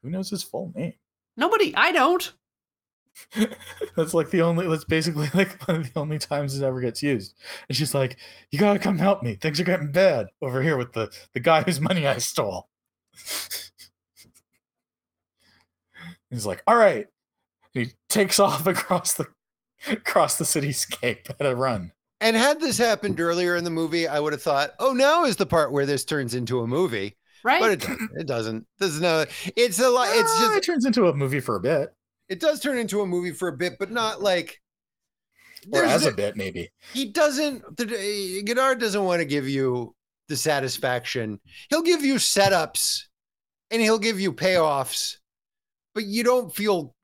[SPEAKER 1] who knows his full name?
[SPEAKER 2] Nobody, I don't.
[SPEAKER 1] that's like the only. That's basically like one of the only times it ever gets used. And she's like, "You gotta come help me. Things are getting bad over here with the the guy whose money I stole." He's like, "All right." And he takes off across the across the cityscape at a run.
[SPEAKER 3] And had this happened earlier in the movie, I would have thought, oh, now is the part where this turns into a movie.
[SPEAKER 2] Right?
[SPEAKER 3] But it doesn't. It doesn't. This is no. It's a lot. It's
[SPEAKER 1] Ah,
[SPEAKER 3] just.
[SPEAKER 1] it turns into a movie for a bit,
[SPEAKER 3] It does turn into a movie for a bit, but not like.
[SPEAKER 1] or as a bit maybe.
[SPEAKER 3] he doesn't. The, eh, Godard doesn't want to give you the satisfaction. He'll give you setups, and he'll give you payoffs, but you don't feel.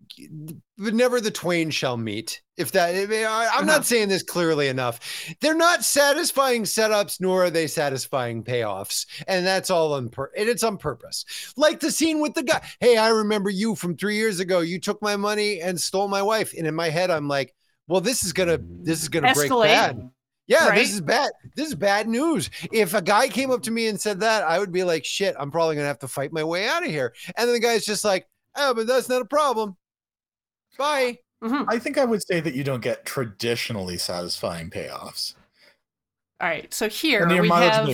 [SPEAKER 3] But never the twain shall meet. If that, I mean, I, I'm
[SPEAKER 2] Uh-huh.
[SPEAKER 3] not saying this clearly enough. They're not satisfying setups, nor are they satisfying payoffs, and that's all on pur- and it's on purpose. Like the scene with the guy. Hey, I remember you from three years ago. You took my money and stole my wife, and in my head, I'm like, well, this is gonna, this is gonna break
[SPEAKER 2] Escalate.
[SPEAKER 3] bad. Yeah,
[SPEAKER 2] Right?
[SPEAKER 3] this is bad. This is bad news. If a guy came up to me and said that, I would be like, shit, I'm probably gonna have to fight my way out of here. And then the guy's just like, oh, but that's not a problem. Bye.
[SPEAKER 2] Mhm.
[SPEAKER 1] I think I would say that you don't get traditionally satisfying payoffs.
[SPEAKER 2] All right, so here we have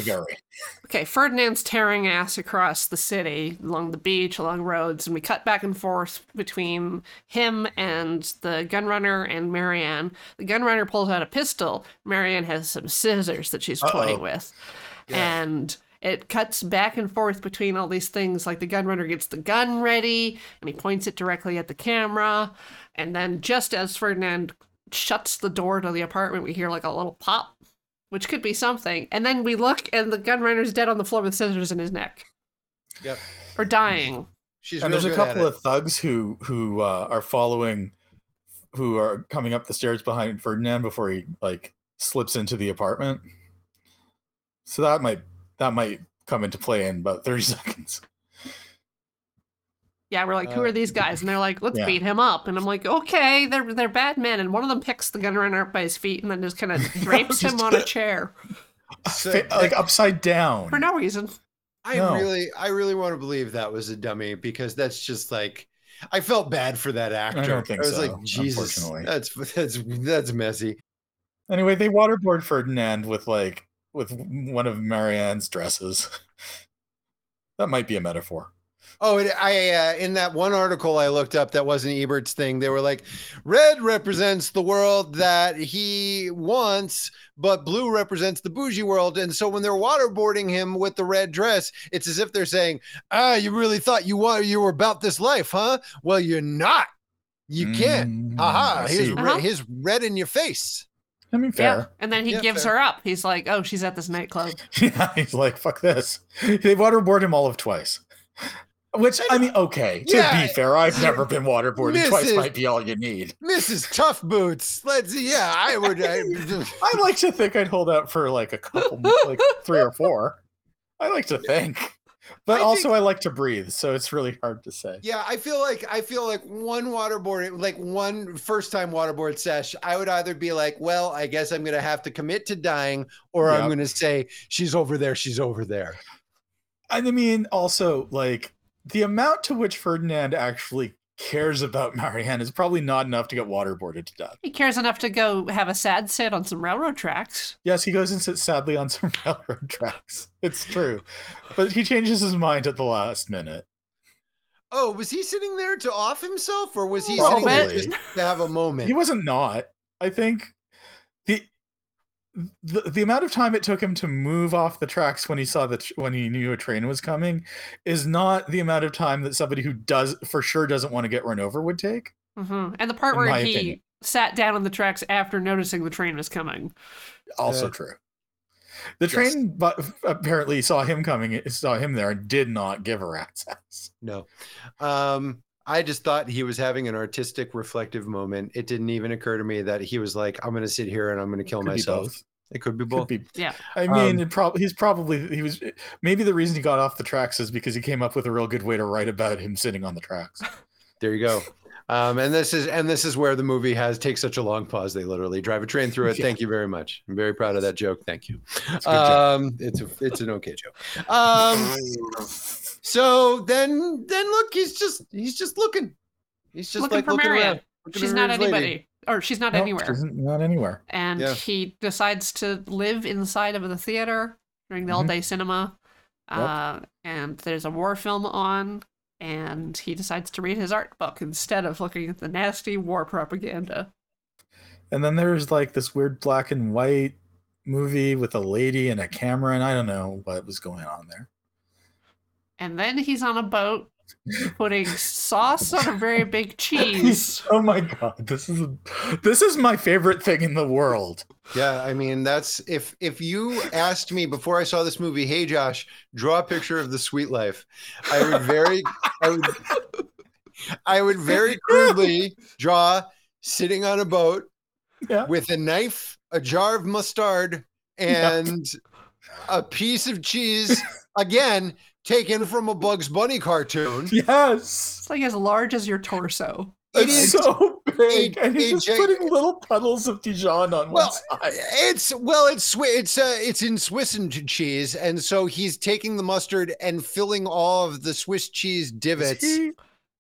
[SPEAKER 2] okay. Ferdinand's tearing ass across the city, along the beach, along roads, and we cut back and forth between him and the gunrunner and Marianne. The gunrunner pulls out a pistol. Marianne has some scissors that she's toying
[SPEAKER 1] Uh-oh.
[SPEAKER 2] with, and it cuts back and forth between all these things. Like the gunrunner gets the gun ready, and he points it directly at the camera, and then just as Ferdinand shuts the door to the apartment, we hear like a little pop which could be something. And then we look, and the gunrunner's dead on the floor with scissors in his neck,
[SPEAKER 3] Yep.
[SPEAKER 2] or dying.
[SPEAKER 3] She's
[SPEAKER 1] and there's a couple of thugs who who uh, are following, who are coming up the stairs behind Ferdinand before he like slips into the apartment. So that might that might come into play in about thirty seconds.
[SPEAKER 2] Yeah, we're like, who
[SPEAKER 3] Uh,
[SPEAKER 2] are these guys? And they're like, let's
[SPEAKER 1] yeah.
[SPEAKER 2] beat him up. And I'm like, okay, they're they're bad men. And one of them picks the gunrunner up by his feet and then just kind of drapes him on a chair
[SPEAKER 3] So,
[SPEAKER 1] Fa- like upside down.
[SPEAKER 2] for no reason.
[SPEAKER 3] I
[SPEAKER 1] No.
[SPEAKER 3] really, I really want to believe that was a dummy because that's just like, I felt bad for that actor.
[SPEAKER 1] don't think
[SPEAKER 3] I was
[SPEAKER 1] so,
[SPEAKER 3] like, Jesus, that's that's that's messy.
[SPEAKER 1] Anyway, they waterboard Ferdinand with like with one of Marianne's dresses. that might be a metaphor.
[SPEAKER 3] Oh, and I uh, in that one article I looked up that wasn't Ebert's thing. They were like, red represents the world that he wants, but blue represents the bougie world. And so when they're waterboarding him with the red dress, it's as if they're saying, "Ah, you really thought you were you were about this life, huh? Well, you're not. You can't.
[SPEAKER 1] Mm,
[SPEAKER 3] Haha,
[SPEAKER 1] I
[SPEAKER 3] here's
[SPEAKER 1] see.
[SPEAKER 2] Uh-huh.
[SPEAKER 3] here's red in your face."
[SPEAKER 1] I mean,
[SPEAKER 2] Yeah.
[SPEAKER 1] fair.
[SPEAKER 2] And then he
[SPEAKER 3] Yeah,
[SPEAKER 2] gives
[SPEAKER 3] fair.
[SPEAKER 2] her up. He's like, oh, she's at this nightclub.
[SPEAKER 1] Yeah, he's like, fuck this. They waterboard him all of twice. Which I mean, okay. To
[SPEAKER 3] Yeah.
[SPEAKER 1] be fair, I've never been waterboarded. Twice might be all you need.
[SPEAKER 3] Mrs. Tough Boots. Let's yeah, I would I,
[SPEAKER 1] I like to think I'd hold out for like a couple, like three or four. I like to think, but
[SPEAKER 3] I
[SPEAKER 1] also
[SPEAKER 3] think-
[SPEAKER 1] I like to breathe, so it's really hard to say.
[SPEAKER 3] Yeah, I feel like I feel like one waterboard, like one first time waterboard sesh, I would either be like, well, I guess I'm gonna have to commit to dying, or I'm gonna say she's over there, she's over there.
[SPEAKER 1] And I mean, also like the amount to which Ferdinand actually cares about Marianne is probably not enough to get waterboarded to death.
[SPEAKER 2] He cares enough to go have a sad sit on some railroad tracks.
[SPEAKER 1] Yes, he goes and sits sadly on some railroad tracks. It's true, but he changes his mind at the last minute.
[SPEAKER 3] Oh, was he sitting there to off himself, or was he
[SPEAKER 1] Probably.
[SPEAKER 3] sitting there just to have a moment?
[SPEAKER 1] He wasn't not. I think the, the the amount of time it took him to move off the tracks when he saw that when he knew a train was coming is not the amount of time that somebody who does for sure doesn't want to get run over would take.
[SPEAKER 2] hmm And the part where he
[SPEAKER 1] opinion.
[SPEAKER 2] sat down on the tracks after noticing the train was coming.
[SPEAKER 1] Also
[SPEAKER 3] Uh,
[SPEAKER 1] true. The
[SPEAKER 3] yes.
[SPEAKER 1] train but apparently saw him coming, saw him there, and did not give a rat's ass.
[SPEAKER 3] No. Um, I just thought he was having an artistic, reflective moment. It didn't even occur to me that he was like, I'm gonna sit here and I'm gonna kill
[SPEAKER 1] Could
[SPEAKER 3] myself. It could be
[SPEAKER 1] Could
[SPEAKER 3] both.
[SPEAKER 1] be
[SPEAKER 2] Yeah.
[SPEAKER 1] I mean,
[SPEAKER 3] Um,
[SPEAKER 1] it prob- he's probably he was maybe the reason he got off the tracks is because he came up with a real good way to write about him sitting on the tracks.
[SPEAKER 3] There you go. Um, and this is and this is where the movie has takes such a long pause. They literally drive a train through it.
[SPEAKER 1] Yeah.
[SPEAKER 3] Thank you very much. I'm very proud of that joke. Thank you.
[SPEAKER 1] It's a good joke.
[SPEAKER 3] Um, it's a it's an okay joke. So then then look, he's just he's just looking. He's just
[SPEAKER 2] looking
[SPEAKER 3] like
[SPEAKER 2] for
[SPEAKER 3] looking
[SPEAKER 2] Marianne.
[SPEAKER 3] around. looking
[SPEAKER 2] She's not
[SPEAKER 3] his lady.
[SPEAKER 2] anybody. Or she's not
[SPEAKER 1] Nope,
[SPEAKER 2] anywhere.
[SPEAKER 1] she's Not anywhere.
[SPEAKER 2] and
[SPEAKER 3] Yeah.
[SPEAKER 2] he decides to live inside of the theater during the all day cinema.
[SPEAKER 1] Yep.
[SPEAKER 2] Uh, and there's a war film on, and he decides to read his art book instead of looking at the nasty war propaganda.
[SPEAKER 1] And then there's like this weird black and white movie with a lady and a camera, and I don't know what was going on there.
[SPEAKER 2] And then he's on a boat putting sauce on a very big cheese.
[SPEAKER 1] oh my god, this is this is my favorite thing in the world.
[SPEAKER 3] Yeah, I mean that's if if you asked me before I saw this movie, hey Josh, draw a picture of the sweet life, I would very I would I would very crudely draw sitting on a boat
[SPEAKER 1] Yeah.
[SPEAKER 3] with a knife, a jar of mustard, and a piece of cheese again taken from a Bugs Bunny cartoon.
[SPEAKER 1] Yes.
[SPEAKER 2] It's like as large as your torso.
[SPEAKER 3] It
[SPEAKER 1] It's
[SPEAKER 3] is
[SPEAKER 1] so big,
[SPEAKER 3] a-
[SPEAKER 1] and he's just
[SPEAKER 3] gig-
[SPEAKER 1] putting little puddles of Dijon on
[SPEAKER 3] Well,
[SPEAKER 1] one side.
[SPEAKER 3] It's well, it's it's uh, it's in Swiss and cheese, and so he's taking the mustard and filling all of the Swiss cheese divots.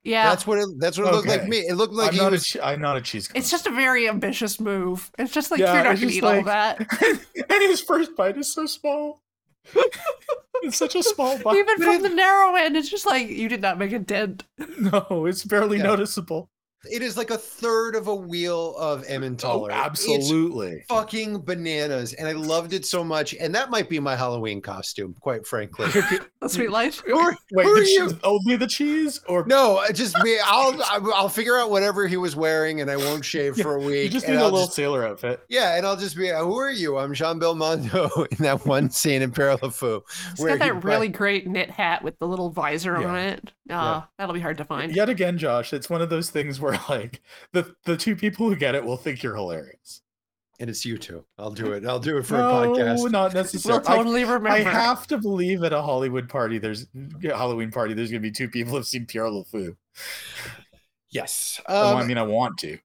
[SPEAKER 2] Yeah.
[SPEAKER 3] That's what it. That's what it looked like to me. It looked like
[SPEAKER 1] I'm,
[SPEAKER 3] he
[SPEAKER 1] not
[SPEAKER 3] was.
[SPEAKER 1] a, che- I'm not a cheese.
[SPEAKER 2] it's just a very ambitious move. It's just like
[SPEAKER 1] Yeah,
[SPEAKER 2] you're not gonna
[SPEAKER 1] just
[SPEAKER 2] eat all that.
[SPEAKER 1] and his first bite is so small. It's such a small bite.
[SPEAKER 2] Even from the narrow end, it's just like you did not make a dent.
[SPEAKER 1] no, it's barely
[SPEAKER 3] Yeah.
[SPEAKER 1] noticeable.
[SPEAKER 3] It is like a third of a wheel of Emmentaler.
[SPEAKER 1] Oh,
[SPEAKER 3] It's
[SPEAKER 1] absolutely.
[SPEAKER 3] fucking bananas, and I loved it so much. And that might be my Halloween costume, quite frankly.
[SPEAKER 2] The sweet life.
[SPEAKER 3] Or
[SPEAKER 1] Wait,
[SPEAKER 3] who
[SPEAKER 1] the
[SPEAKER 3] are you?
[SPEAKER 1] only the cheese, or
[SPEAKER 3] No, I just me. I'll I'll figure out whatever he was wearing, and I won't shave for a week.
[SPEAKER 1] you just
[SPEAKER 3] and
[SPEAKER 1] need a
[SPEAKER 3] I'll
[SPEAKER 1] little
[SPEAKER 3] just-
[SPEAKER 1] sailor outfit.
[SPEAKER 3] yeah, and I'll just be. Who are you? I'm Jean Belmondo in that one scene in Pierrot le Fou.
[SPEAKER 2] It's
[SPEAKER 3] where
[SPEAKER 2] got
[SPEAKER 3] he
[SPEAKER 2] that really great knit hat with the little visor
[SPEAKER 1] Yeah.
[SPEAKER 2] on it. Uh, That'll be hard to find.
[SPEAKER 1] Yet again, Josh, it's one of those things where like the the two people who get it will think you're hilarious.
[SPEAKER 3] And it's you two. I'll do it. I'll do it for
[SPEAKER 1] no,
[SPEAKER 3] a podcast.
[SPEAKER 1] not
[SPEAKER 2] We'll
[SPEAKER 1] necessarily. I-
[SPEAKER 2] totally remember.
[SPEAKER 1] I have to believe at a Hollywood party, there's a Halloween party. There's gonna be two people who've seen Pierrot le Fou.
[SPEAKER 3] Yes.
[SPEAKER 1] Oh,
[SPEAKER 3] Um,
[SPEAKER 1] I mean, I want to.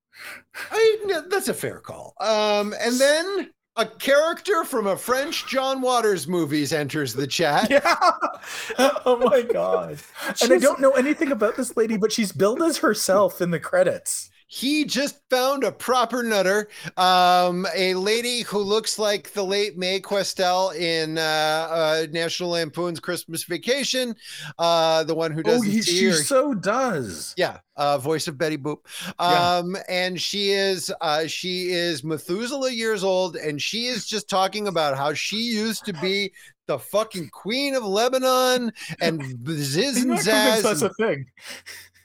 [SPEAKER 3] I, that's a fair call. Um, and then a character from a French John Waters movies enters the chat.
[SPEAKER 1] Yeah. oh my god. And I don't know anything about this lady, but she's billed as herself in the credits.
[SPEAKER 3] He just found a proper nutter, um, a lady who looks like the late Mae Questel in uh, uh, National Lampoon's Christmas Vacation, uh, the one who
[SPEAKER 1] Oh,
[SPEAKER 3] doesn't
[SPEAKER 1] he, she so does.
[SPEAKER 3] Yeah, uh, voice of Betty Boop.
[SPEAKER 1] Yeah.
[SPEAKER 3] Um, and she is uh, she is Methuselah years old, and she is just talking about how she used to be the fucking queen of Lebanon and ziz and zazz.
[SPEAKER 1] that's a thing.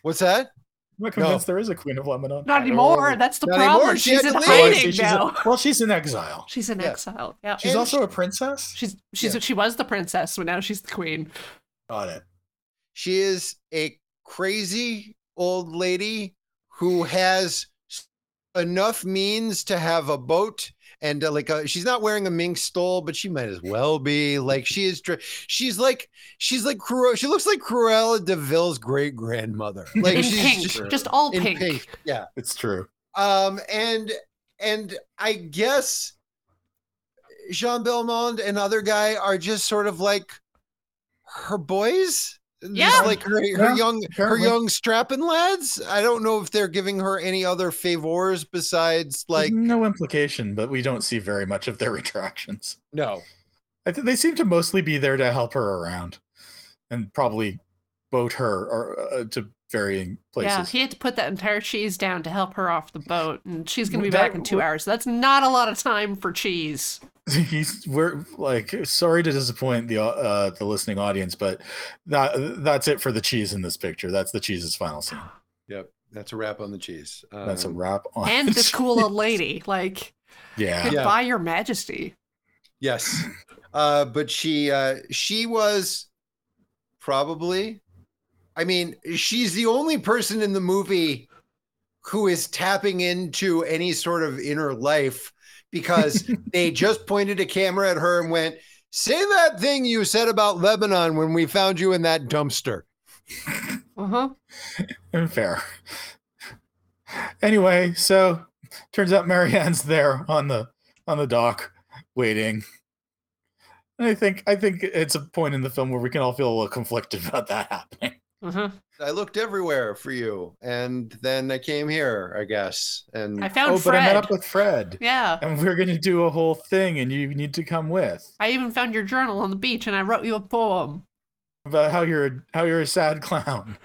[SPEAKER 3] What's that?
[SPEAKER 1] I'm not convinced there is a queen of Lebanon.
[SPEAKER 2] Not anymore. That's the
[SPEAKER 3] Not
[SPEAKER 2] problem.
[SPEAKER 3] She
[SPEAKER 2] She's
[SPEAKER 3] had
[SPEAKER 2] in
[SPEAKER 3] to leave.
[SPEAKER 1] I
[SPEAKER 2] hiding
[SPEAKER 1] see. She's
[SPEAKER 2] now.
[SPEAKER 1] a- well, she's in exile.
[SPEAKER 2] she's in
[SPEAKER 3] Yeah.
[SPEAKER 2] exile. Yeah.
[SPEAKER 1] She's
[SPEAKER 3] And
[SPEAKER 1] also a princess.
[SPEAKER 2] She's she's
[SPEAKER 3] Yeah.
[SPEAKER 2] she was the princess, but now she's the queen.
[SPEAKER 1] Got it.
[SPEAKER 3] She is a crazy old lady who has enough means to have a boat and uh, like a, she's not wearing a mink stole, but she might as well be. Like she is, dr- she's like she's like Cru- she looks like Cruella de Vil's great grandmother. Like
[SPEAKER 2] in
[SPEAKER 3] she's
[SPEAKER 2] pink,
[SPEAKER 3] just
[SPEAKER 2] just, all
[SPEAKER 3] in
[SPEAKER 2] pink.
[SPEAKER 3] pink. Yeah.
[SPEAKER 1] It's true.
[SPEAKER 3] Um, and and I guess Jean Belmont and other guy are just sort of like her boys. Just
[SPEAKER 2] Yeah.
[SPEAKER 3] like her, her
[SPEAKER 1] Yeah,
[SPEAKER 3] young her young strapping lads. I don't know if they're giving her any other favors besides like
[SPEAKER 1] There's no implication, but we don't see very much of their retractions.
[SPEAKER 3] no.
[SPEAKER 1] I think they seem to mostly be there to help her around, and probably boat her or uh, to varying
[SPEAKER 2] Yeah, he had to put that entire cheese down to help her off the boat, and she's gonna be
[SPEAKER 1] That
[SPEAKER 2] back in two hours. So that's not a lot of time for cheese.
[SPEAKER 1] He's we're like sorry to disappoint the uh the listening audience, but that that's it for the cheese in this picture. That's the cheese's final scene.
[SPEAKER 3] Yep. That's a wrap on the cheese.
[SPEAKER 1] That's a
[SPEAKER 3] Um,
[SPEAKER 1] wrap on
[SPEAKER 2] And the cool old lady, like
[SPEAKER 1] Yeah.
[SPEAKER 2] goodbye, your majesty.
[SPEAKER 3] Yes. Uh, but she uh, she was probably I mean, she's the only person in the movie who is tapping into any sort of inner life because they just pointed a camera at her and went, Say that thing you said about Lebanon when we found you in that dumpster.
[SPEAKER 2] Uh huh.
[SPEAKER 1] Fair. Anyway, so turns out Marianne's there on the on the dock waiting. And I think I think it's a point in the film where we can all feel a little conflicted about that happening.
[SPEAKER 2] Huh.
[SPEAKER 3] I looked everywhere for you, and then I came here, I guess. And
[SPEAKER 2] I found
[SPEAKER 1] oh,
[SPEAKER 2] Fred.
[SPEAKER 1] but I met up with Fred.
[SPEAKER 2] yeah.
[SPEAKER 1] And we're gonna do a whole thing and you need to come with.
[SPEAKER 2] I even found your journal on the beach, and I wrote you a poem.
[SPEAKER 1] About how you're a, how you're a sad clown.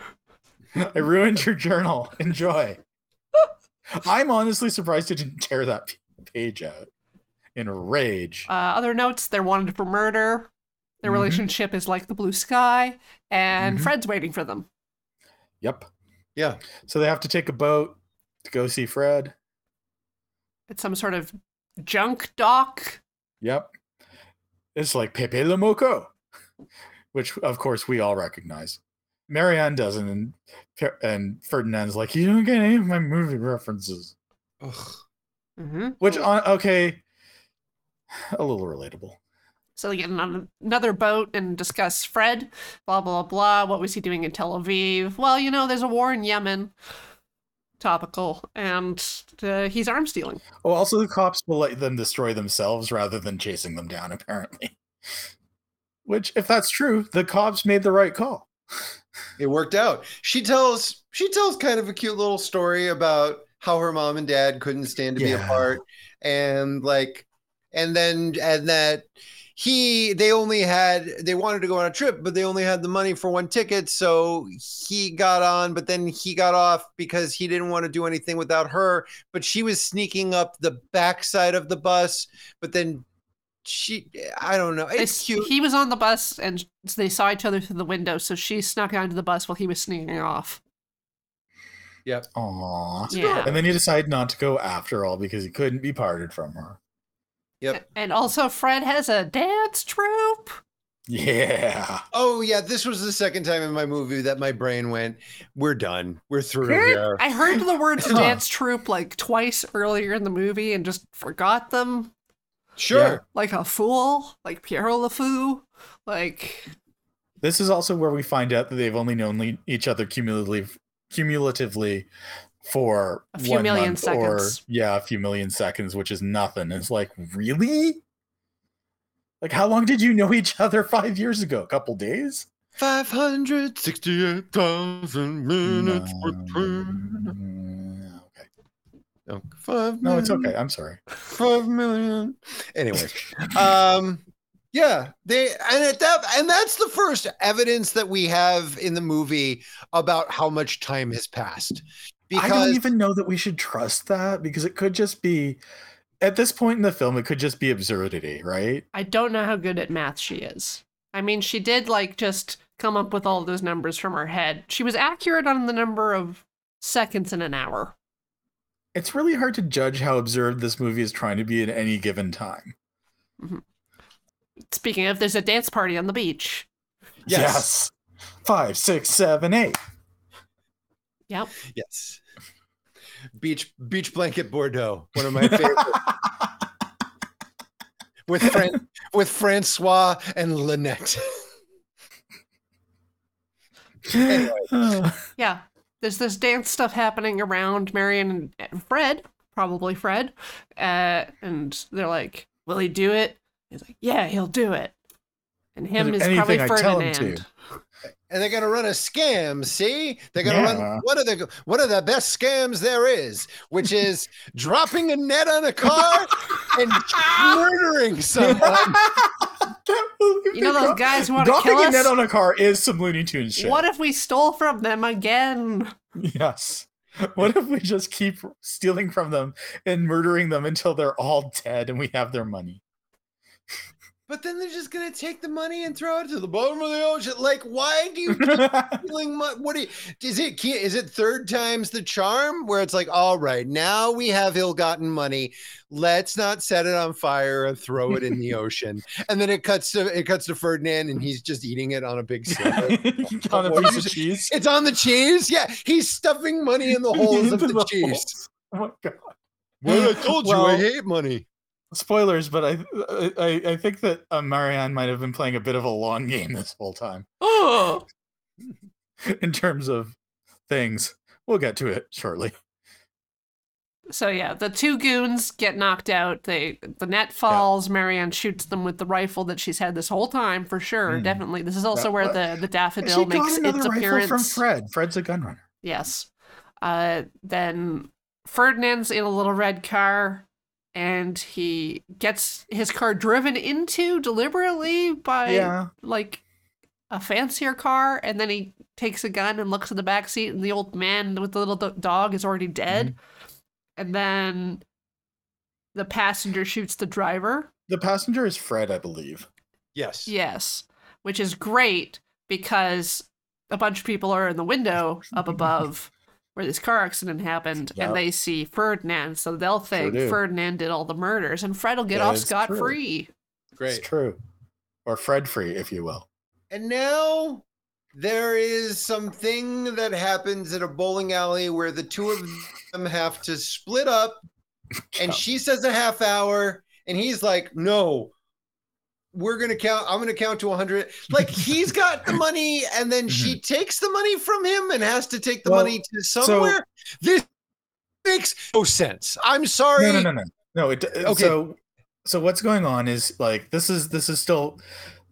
[SPEAKER 1] I ruined your journal. Enjoy. I'm honestly surprised you didn't tear that page out in rage.
[SPEAKER 2] Uh, other notes: they're wanted for murder. Their
[SPEAKER 1] Mhm.
[SPEAKER 2] relationship is like the blue sky, and
[SPEAKER 1] Mhm.
[SPEAKER 2] Fred's waiting for them.
[SPEAKER 1] Yep.
[SPEAKER 3] yeah,
[SPEAKER 1] So they have to take a boat to go see Fred.
[SPEAKER 2] It's some sort of junk dock.
[SPEAKER 1] Yep. It's like Pepe le Moko, which of course we all recognize. Marianne doesn't, and and Ferdinand's like, you don't get any of my movie references.
[SPEAKER 3] Ugh.
[SPEAKER 2] Mm-hmm.
[SPEAKER 1] Which on okay, a little relatable.
[SPEAKER 2] So they get on another boat and discuss Fred. Blah blah blah. What was he doing in Tel Aviv? Well, you know, there's a war in Yemen. Topical, and uh, he's arm stealing.
[SPEAKER 1] Oh, also the cops will let them destroy themselves rather than chasing them down, apparently. Which, if that's true, the cops made the right call.
[SPEAKER 3] it worked out. She tells she tells kind of a cute little story about how her mom and dad couldn't stand to be apart and like and then and that he they only had they wanted to go on a trip but they only had the money for one ticket so he got on but then he got off because he didn't want to do anything without her but she was sneaking up the backside of the bus but then she i don't know it's
[SPEAKER 2] s-
[SPEAKER 3] cute
[SPEAKER 2] He was on the bus and they saw each other through the window, so she snuck onto the bus while he was sneaking off.
[SPEAKER 1] Aw.
[SPEAKER 2] Yeah.
[SPEAKER 1] And then he decided not to go after all because he couldn't be parted from her.
[SPEAKER 3] Yep
[SPEAKER 2] And also, Fred has a dance troupe.
[SPEAKER 1] Yeah.
[SPEAKER 3] oh yeah this was the second time in my movie that my brain went we're done we're through here
[SPEAKER 2] I heard the words dance troupe like twice earlier in the movie and just forgot them
[SPEAKER 3] sure
[SPEAKER 2] like a fool, like Pierrot Le Fou. Like,
[SPEAKER 1] This is also where we find out that they've only known each other cumulatively, cumulatively for
[SPEAKER 2] A few
[SPEAKER 1] one
[SPEAKER 2] million
[SPEAKER 1] month or
[SPEAKER 2] seconds.
[SPEAKER 1] yeah, a few million seconds, which is nothing. It's like really, like how long did you know each other five years ago? A couple days.
[SPEAKER 3] 568,000 minutes between.
[SPEAKER 1] Mm, okay.
[SPEAKER 3] No, five
[SPEAKER 1] No, it's okay. I'm sorry.
[SPEAKER 3] Five million. Anyway, um, yeah, they and at that and that's the first evidence that we have in the movie about how much time has passed.
[SPEAKER 1] I don't even know that we should trust that because it could just be at this point in the film, it could just be absurdity, right?
[SPEAKER 2] I don't know how good at math she is. I mean, she did like just come up with all those numbers from her head. She was accurate on the number of seconds in an hour.
[SPEAKER 1] It's really hard to judge how absurd this movie is trying to be at any given time. Mm-hmm.
[SPEAKER 2] Speaking of, there's a dance party on the beach.
[SPEAKER 3] Yes.
[SPEAKER 1] Five, six, seven, eight.
[SPEAKER 2] Yep.
[SPEAKER 3] Yes. Beach beach blanket Bordeaux, one of my favorite. with Fran- with Francois and Lynette. Anyway.
[SPEAKER 2] Yeah. There's this dance stuff happening around Marianne and Fred, probably Fred. Uh, and they're like, Will he do it? He's like, Yeah, he'll do it. And him is
[SPEAKER 1] Anything
[SPEAKER 2] probably
[SPEAKER 1] I tell him
[SPEAKER 2] Ferdinand.
[SPEAKER 1] To.
[SPEAKER 3] and they're gonna run a scam. See, they're gonna
[SPEAKER 1] Yeah.
[SPEAKER 3] run one of the one of the best scams there is, which is dropping a net on a car and murdering someone.
[SPEAKER 2] You know those guys who want to
[SPEAKER 1] Dropping
[SPEAKER 2] kill
[SPEAKER 1] a net on a car is some Looney Tunes shit.
[SPEAKER 2] What if we stole from them again?
[SPEAKER 1] Yes. What if we just keep stealing from them and murdering them until they're all dead and we have their money?
[SPEAKER 3] But then they're just gonna take the money and throw it to the bottom of the ocean. Like, why do you keep stealing money? What do you, is it? Is it third time's the charm? Where it's like, all right, now we have ill-gotten money. Let's not set it on fire and throw it in the ocean. And then it cuts to it cuts to Ferdinand, and he's just eating it on a big
[SPEAKER 1] on a piece of cheese.
[SPEAKER 3] It's on the cheese. Yeah, he's stuffing money in the holes of
[SPEAKER 1] Into
[SPEAKER 3] the cheese.
[SPEAKER 1] holes. Oh my god.
[SPEAKER 3] Well, I told you I hate money.
[SPEAKER 1] Spoilers, but I I, I think that uh, Marianne might have been playing a bit of a long game this whole time
[SPEAKER 2] Oh,
[SPEAKER 1] in terms of things. We'll get to it shortly.
[SPEAKER 2] so yeah, the two goons get knocked out. They the net falls. Marianne shoots them with the rifle that she's had this whole time for sure.
[SPEAKER 1] Hmm.
[SPEAKER 2] Definitely, this is also
[SPEAKER 1] Yeah,
[SPEAKER 2] where the the daffodil makes its appearance.
[SPEAKER 1] from Fred. Fred's a gun runner.
[SPEAKER 2] Yes. Uh, then Ferdinand's in a little red car, and he gets his car driven into deliberately by
[SPEAKER 1] yeah.
[SPEAKER 2] like a fancier car, and then he takes a gun and looks in the back seat, and the old man with the little dog is already dead.
[SPEAKER 1] Mm-hmm.
[SPEAKER 2] And then the passenger shoots the driver.
[SPEAKER 1] The passenger is Fred, I believe.
[SPEAKER 3] Yes.
[SPEAKER 2] Yes, which is great because a bunch of people are in the window up above where this car accident happened
[SPEAKER 1] Yep.
[SPEAKER 2] and they see Ferdinand, so they'll think
[SPEAKER 1] do.
[SPEAKER 2] Ferdinand did all the murders and Fred will get
[SPEAKER 1] That
[SPEAKER 2] off scot
[SPEAKER 1] true.
[SPEAKER 2] free.
[SPEAKER 3] Great.
[SPEAKER 1] It's true. Or Fred free, if you will.
[SPEAKER 3] And now there is something that happens at a bowling alley where the two of them have to split up. And she says a half hour, and he's like, no. We're gonna count. I'm gonna count to 100. Like he's got the money, and then she takes the money from him and has to take the
[SPEAKER 1] Mm-hmm. Well,
[SPEAKER 3] money to somewhere. this makes no sense. I'm sorry.
[SPEAKER 1] No, no, no, no. No, it,
[SPEAKER 3] Okay.
[SPEAKER 1] okay. So, so what's going on is like this is this is still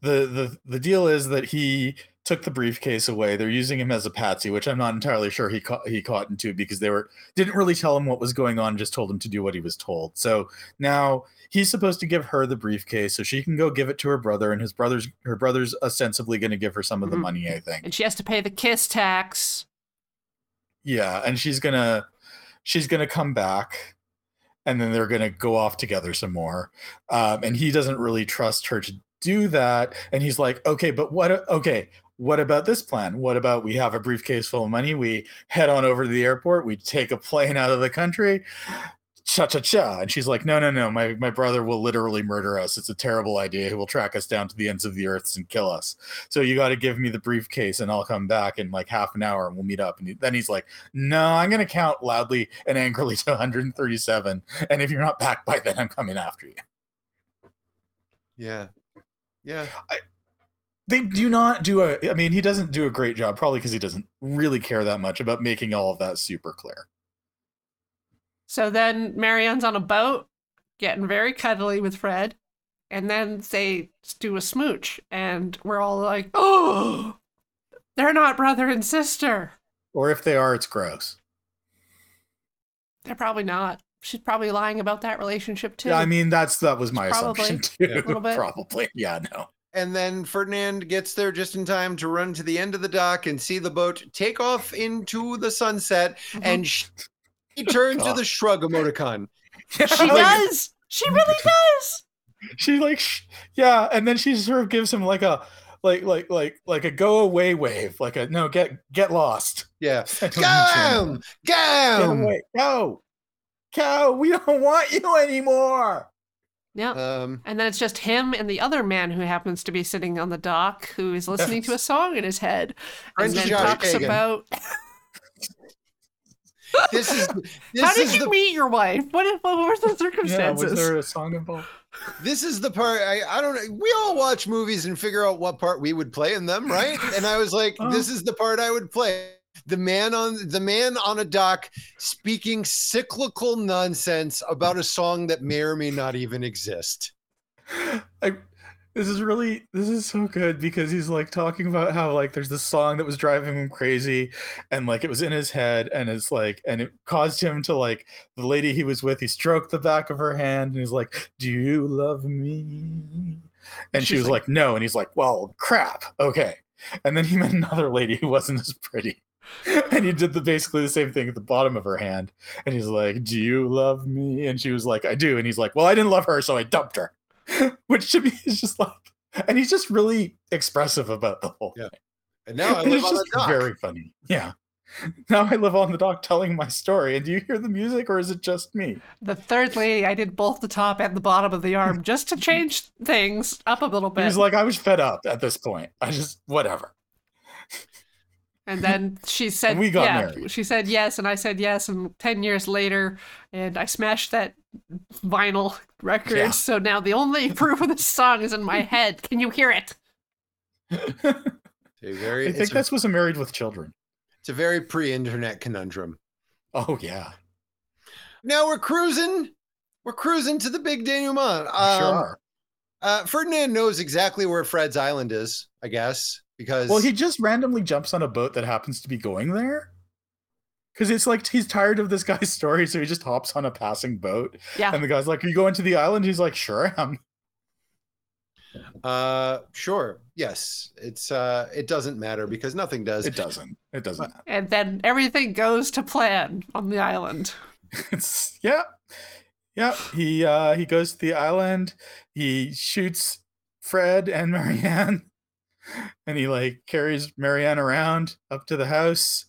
[SPEAKER 1] the the the deal is that he took the briefcase away. They're using him as a patsy, which I'm not entirely sure he caught he caught into because they were didn't really tell him what was going on, just told him to do what he was told. So now he's supposed to give her the briefcase so she can go give it to her brother, and his brother's her brother's ostensibly going to give her some of the
[SPEAKER 2] Mhm.
[SPEAKER 1] money, I think.
[SPEAKER 2] And she has to pay the kiss tax.
[SPEAKER 1] Yeah, and she's gonna she's gonna come back, and then they're gonna go off together some more. Um, and he doesn't really trust her to do that. And he's like, okay, but what? Okay, what about this plan? What about we have a briefcase full of money? We head on over to the airport. We take a plane out of the country. Cha cha cha. And she's like, no, no, no. My my brother will literally murder us. It's a terrible idea. He will track us down to the ends of the earths and kill us. So you got to give me the briefcase and I'll come back in like half an hour and we'll meet up. And then he's like, no, I'm going to count loudly and angrily to 137. And if you're not back by then, I'm coming after you.
[SPEAKER 3] Yeah. Yeah.
[SPEAKER 1] They do not do a, I mean, he doesn't do a great job, probably because he doesn't really care that much about making all of that super clear.
[SPEAKER 2] So then Marianne's on a boat, getting very cuddly with Fred, and then they do a smooch, and we're all like, "Oh, they're not brother and sister."
[SPEAKER 1] Or if they are, it's gross.
[SPEAKER 2] They're probably not. She's probably lying about that relationship too.
[SPEAKER 1] Yeah, I mean, that's, that was my
[SPEAKER 2] Probably.
[SPEAKER 1] assumption too.
[SPEAKER 3] Yeah.
[SPEAKER 2] A little bit.
[SPEAKER 1] Probably. Yeah, no.
[SPEAKER 3] And then Ferdinand gets there just in time to run to the end of the dock and see the boat take off into the sunset.
[SPEAKER 2] Mhm.
[SPEAKER 3] And sh- he turns to
[SPEAKER 1] God.
[SPEAKER 3] the shrug emoticon.
[SPEAKER 2] she does. She really does.
[SPEAKER 1] she like sh- yeah and then she sort of gives him like a like like like like a go away wave like a no get get lost
[SPEAKER 3] Yeah.
[SPEAKER 1] go, don't need you anymore.
[SPEAKER 3] Gam!
[SPEAKER 1] get
[SPEAKER 3] Gam!
[SPEAKER 1] away go go we don't want you anymore
[SPEAKER 2] Yeah.
[SPEAKER 3] Um,
[SPEAKER 2] And then it's just him and the other man who happens to be sitting on the dock who is listening to a song in his head and
[SPEAKER 3] French
[SPEAKER 2] then
[SPEAKER 3] Josh
[SPEAKER 2] talks
[SPEAKER 3] Kagan.
[SPEAKER 2] about
[SPEAKER 3] this is this
[SPEAKER 2] how did
[SPEAKER 3] is
[SPEAKER 2] you
[SPEAKER 3] the
[SPEAKER 2] meet your wife? What, what were the
[SPEAKER 1] yeah
[SPEAKER 2] circumstances?
[SPEAKER 1] was there a song involved
[SPEAKER 3] this is the part I, I don't know. We all watch movies and figure out what part we would play in them, right? And I was like,
[SPEAKER 1] Oh.
[SPEAKER 3] this is the part I would play. The man on the man on a dock speaking cyclical nonsense about a song that may or may not even exist.
[SPEAKER 1] I, this is really this is so good because he's like talking about how like there's this song that was driving him crazy and like it was in his head and it's like and it caused him to like the lady he was with he stroked the back of her hand and he's like do you love me? And she was
[SPEAKER 2] like-
[SPEAKER 1] like no. And he's like well crap. Okay. And then he met another lady who wasn't as pretty. And he did the basically the same thing at the bottom of her hand. And he's like do you love me? And she was like i do. And he's like well i didn't love her so i dumped her which to me is just like and he's just really expressive about the whole
[SPEAKER 3] Yeah.
[SPEAKER 1] thing
[SPEAKER 3] And now I
[SPEAKER 1] And
[SPEAKER 3] live
[SPEAKER 1] it's
[SPEAKER 3] on the dock.
[SPEAKER 1] very funny yeah now i live on the dock telling my story and do you hear the music or is it just me
[SPEAKER 2] The third lady, I did both the top and the bottom of the arm just to change things up a little bit.
[SPEAKER 1] he's like i was fed up at this point i just whatever
[SPEAKER 2] and then she said,
[SPEAKER 1] we got
[SPEAKER 2] yeah,
[SPEAKER 1] married.
[SPEAKER 2] she said yes, and I said yes, and 10 years later, and I smashed that vinyl record.
[SPEAKER 1] Yeah.
[SPEAKER 2] So now the only proof of this song is in my head. Can you hear it?
[SPEAKER 3] A very,
[SPEAKER 1] i
[SPEAKER 3] it's,
[SPEAKER 1] think
[SPEAKER 3] a,
[SPEAKER 1] was a married with children
[SPEAKER 3] it's a very pre-internet conundrum.
[SPEAKER 1] oh yeah
[SPEAKER 3] Now we're cruising. We're cruising to the big denouement.
[SPEAKER 1] sure
[SPEAKER 3] Um,
[SPEAKER 1] are.
[SPEAKER 3] uh, Ferdinand knows exactly where Fred's island is, I guess, because
[SPEAKER 1] well he just randomly jumps on a boat that happens to be going there because it's like he's tired of this guy's story so he just hops on a passing boat
[SPEAKER 2] Yeah.
[SPEAKER 1] and the guy's like are you going to the island he's like sure i am
[SPEAKER 3] uh, sure, yes, it's uh, it doesn't matter because nothing does.
[SPEAKER 1] It doesn't. It doesn't. matter.
[SPEAKER 2] And then everything goes to plan on the island.
[SPEAKER 1] It's yeah, yeah. He uh he goes to the island. He shoots Fred and Marianne, and he like carries Marianne around up to the house,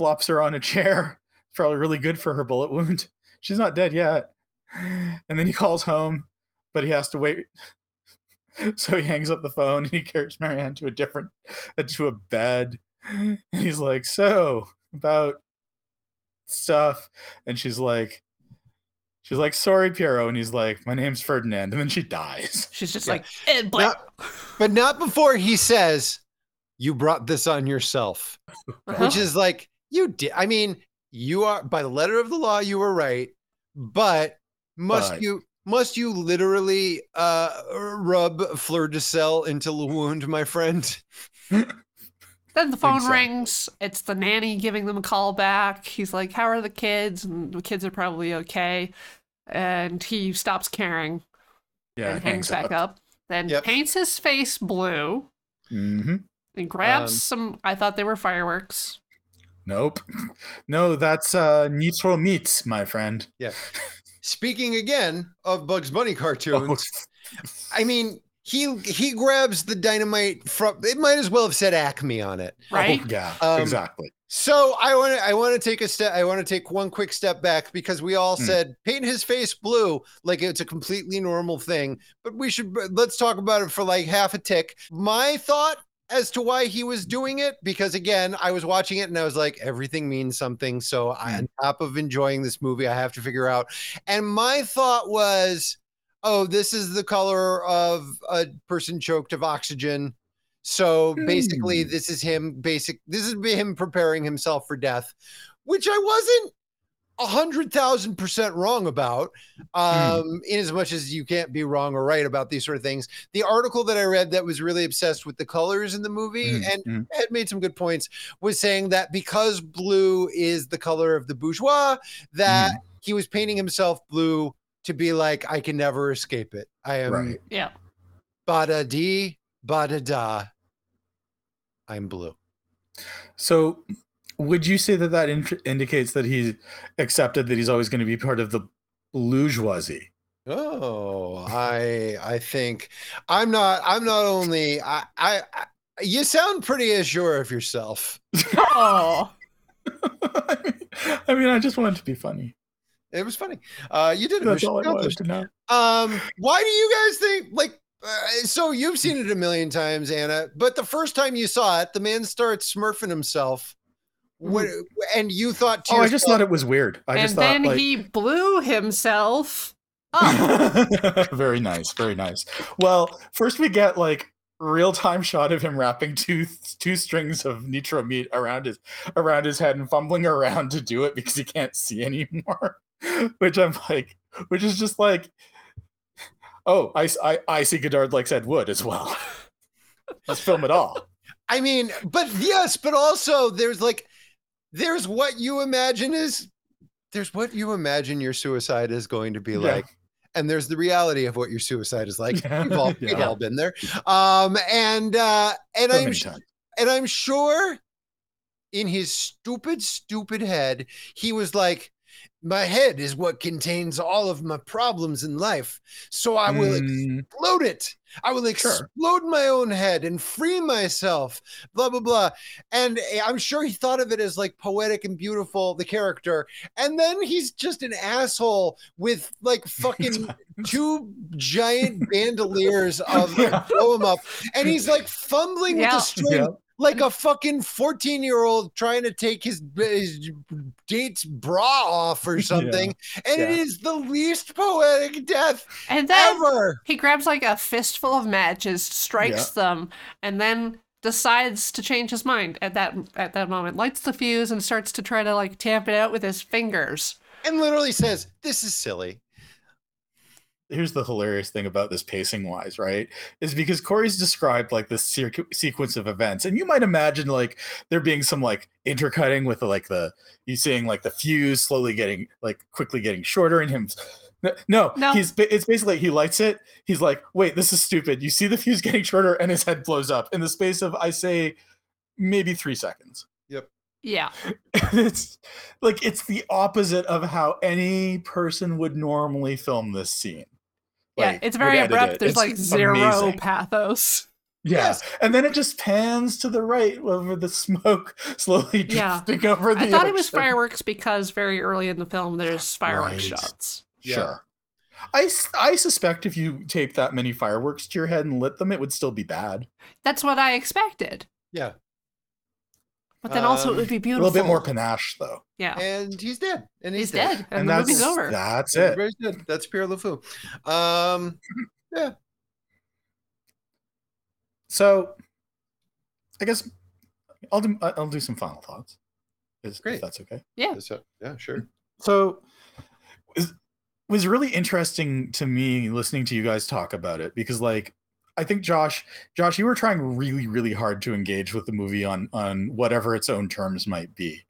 [SPEAKER 1] flops her on a chair. It's probably really good for her bullet wound. She's not dead yet. And then he calls home, but he has to wait. So he hangs up the phone and he carries Marianne to a different to a bed. And he's like, "So about stuff," and she's like, "She's like, sorry, Pierrot," and he's like, "My name's Ferdinand," and then she dies.
[SPEAKER 2] She's just
[SPEAKER 3] Yeah.
[SPEAKER 2] like, eh, blah.
[SPEAKER 3] but not before he says, "You brought this on yourself,"
[SPEAKER 2] Uh-huh.
[SPEAKER 3] which is like you did. I mean, you are by the letter of the law, you were right, but must
[SPEAKER 1] But-
[SPEAKER 3] you must you literally uh, rub fleur de sel into the wound, my friend?
[SPEAKER 2] Then the phone
[SPEAKER 1] Exactly.
[SPEAKER 2] rings. It's the nanny giving them a call back. He's like, How are the kids? And the kids are probably okay. And he stops caring
[SPEAKER 1] Yeah,
[SPEAKER 2] and hangs back up. Then
[SPEAKER 3] Yep.
[SPEAKER 2] paints his face blue
[SPEAKER 1] Mm-hmm.
[SPEAKER 2] and grabs
[SPEAKER 3] Um,
[SPEAKER 2] some. I thought they were fireworks.
[SPEAKER 1] Nope. No, that's uh Nitro Meats, my friend. Yeah.
[SPEAKER 3] Speaking again of Bugs Bunny
[SPEAKER 1] Oh,
[SPEAKER 3] cartoons, I mean, he he grabs the dynamite from. It might as well have said Acme on it.
[SPEAKER 2] Right?
[SPEAKER 1] oh, yeah,
[SPEAKER 3] Um,
[SPEAKER 1] exactly.
[SPEAKER 3] So I want to I want to take a step I want to take one quick step back because we all
[SPEAKER 1] Hmm.
[SPEAKER 3] said paint his face blue like it's a completely normal thing, but we should let's talk about it for like half a tick. My thought as to why he was doing it because again, I was watching it and I was like everything means something, so I, on top of enjoying this movie, I have to figure out. And my thought was, oh, this is the color of a person choked of oxygen. So basically,
[SPEAKER 1] Hmm.
[SPEAKER 3] this is him. Basic. This is him preparing himself for death, which I wasn't hundred thousand percent wrong about. Um, in as much as you can't be wrong or right about these sort of things. The article that I read that was really obsessed with the colors in the movie
[SPEAKER 1] Mm,
[SPEAKER 3] and
[SPEAKER 1] mm.
[SPEAKER 3] had made some good points was saying that because blue is the color of the bourgeois, that he was painting himself blue to be like, I can never escape it. I am
[SPEAKER 1] Right.
[SPEAKER 2] Yeah.
[SPEAKER 3] bada dee, bada da. I'm blue.
[SPEAKER 1] So, would you say that that int- indicates that he accepted that he's always going to be part of the bourgeoisie?
[SPEAKER 3] Oh, I I think I'm not I'm not only I I, I you sound pretty assured of yourself.
[SPEAKER 2] Oh.
[SPEAKER 1] I, mean, I mean, I just wanted to be funny.
[SPEAKER 3] It was funny. Uh you did.
[SPEAKER 1] That's all I wanted to know.
[SPEAKER 3] Um, why do you guys think like? Uh, so you've seen it a million times, Anna. But the first time you saw it, the man starts smurfing himself. What, mm-hmm. and you thought to
[SPEAKER 1] Oh, I just
[SPEAKER 3] yourself-
[SPEAKER 1] thought it was weird. I
[SPEAKER 2] and
[SPEAKER 1] just thought
[SPEAKER 2] then
[SPEAKER 1] like
[SPEAKER 2] he blew himself up.
[SPEAKER 1] very nice, very nice. Well, first we get like real time shot of him wrapping two two strings of nitro meat around his around his head and fumbling around to do it because he can't see anymore. which I'm like, which is just like, oh, I I, I see Godard like said Wood as well. Let's film it all.
[SPEAKER 3] I mean, but yes, but also there's like, there's what you imagine is, there's what you imagine your suicide is going to be
[SPEAKER 1] Yeah.
[SPEAKER 3] like, and there's the reality of what your suicide is like.
[SPEAKER 1] Yeah.
[SPEAKER 3] We've all, we've
[SPEAKER 1] Yeah.
[SPEAKER 3] all been there. Um, and uh, and
[SPEAKER 1] So
[SPEAKER 3] I'm sh- and I'm sure in his stupid, stupid head, he was like, My head is what contains all of my problems in life. So I will
[SPEAKER 1] Mm,
[SPEAKER 3] explode it. I will
[SPEAKER 1] Sure.
[SPEAKER 3] explode my own head and free myself. Blah, blah, blah. And eh, I'm sure he thought of it as like poetic and beautiful, the character. And then he's just an asshole with like fucking two giant bandoliers of
[SPEAKER 1] Yeah.
[SPEAKER 3] blow him up. And he's like fumbling with
[SPEAKER 2] Yeah.
[SPEAKER 3] the string
[SPEAKER 1] Yeah.
[SPEAKER 3] Like a fucking 14 year old trying to take his, his date's bra off or something. And it
[SPEAKER 1] Yeah.
[SPEAKER 3] is the least poetic death
[SPEAKER 2] And then
[SPEAKER 3] ever.
[SPEAKER 2] he grabs like a fistful of matches, strikes them, and then decides to change his mind at that at that moment. Lights the fuse and starts to try to like tamp it out with his fingers.
[SPEAKER 3] And literally says, This is silly.
[SPEAKER 1] Here's the hilarious thing about this pacing wise, right? Is because Corey's described like this sequ- sequence of events, and you might imagine like there being some like intercutting with like the you seeing like the fuse slowly getting like quickly getting shorter and him. No,
[SPEAKER 2] No.
[SPEAKER 1] he's it's basically he lights it. He's like, wait, this is stupid. You see the fuse getting shorter, and his head blows up in the space of I say maybe three seconds. Yep.
[SPEAKER 2] Yeah.
[SPEAKER 1] it's like it's the opposite of how any person would normally film this scene.
[SPEAKER 2] Yeah,
[SPEAKER 1] Like,
[SPEAKER 2] it's very abrupt.
[SPEAKER 1] it.
[SPEAKER 2] There's
[SPEAKER 1] It's
[SPEAKER 2] like zero
[SPEAKER 1] amazing.
[SPEAKER 2] pathos.
[SPEAKER 1] Yeah,
[SPEAKER 3] Yes.
[SPEAKER 1] and then it just pans to the right over the smoke slowly
[SPEAKER 2] Yeah.
[SPEAKER 1] drifting over the.
[SPEAKER 2] I thought it was fireworks because very early in the film there's fireworks
[SPEAKER 1] Right.
[SPEAKER 2] shots.
[SPEAKER 3] Yeah.
[SPEAKER 1] Sure. I suspect if you taped that many fireworks to your head and lit them, it would still be bad.
[SPEAKER 2] That's what I expected.
[SPEAKER 3] Yeah.
[SPEAKER 2] But then also it
[SPEAKER 3] Um,
[SPEAKER 2] would be beautiful.
[SPEAKER 1] A little bit more panache, though.
[SPEAKER 2] Yeah.
[SPEAKER 3] And he's dead. And he's,
[SPEAKER 2] He's dead. And, the
[SPEAKER 1] that's
[SPEAKER 2] movie's over.
[SPEAKER 1] that's it.
[SPEAKER 3] Everybody's dead. That's Pierre LeFou. Um, yeah.
[SPEAKER 1] So, I guess I'll do I'll do some final thoughts. Is,
[SPEAKER 3] Great.
[SPEAKER 1] If that's okay.
[SPEAKER 2] Yeah.
[SPEAKER 3] so- yeah, sure.
[SPEAKER 1] So, is, was really interesting to me listening to you guys talk about it because like I think Josh, Josh, you were trying really, really hard to engage with the movie on on whatever its own terms might be,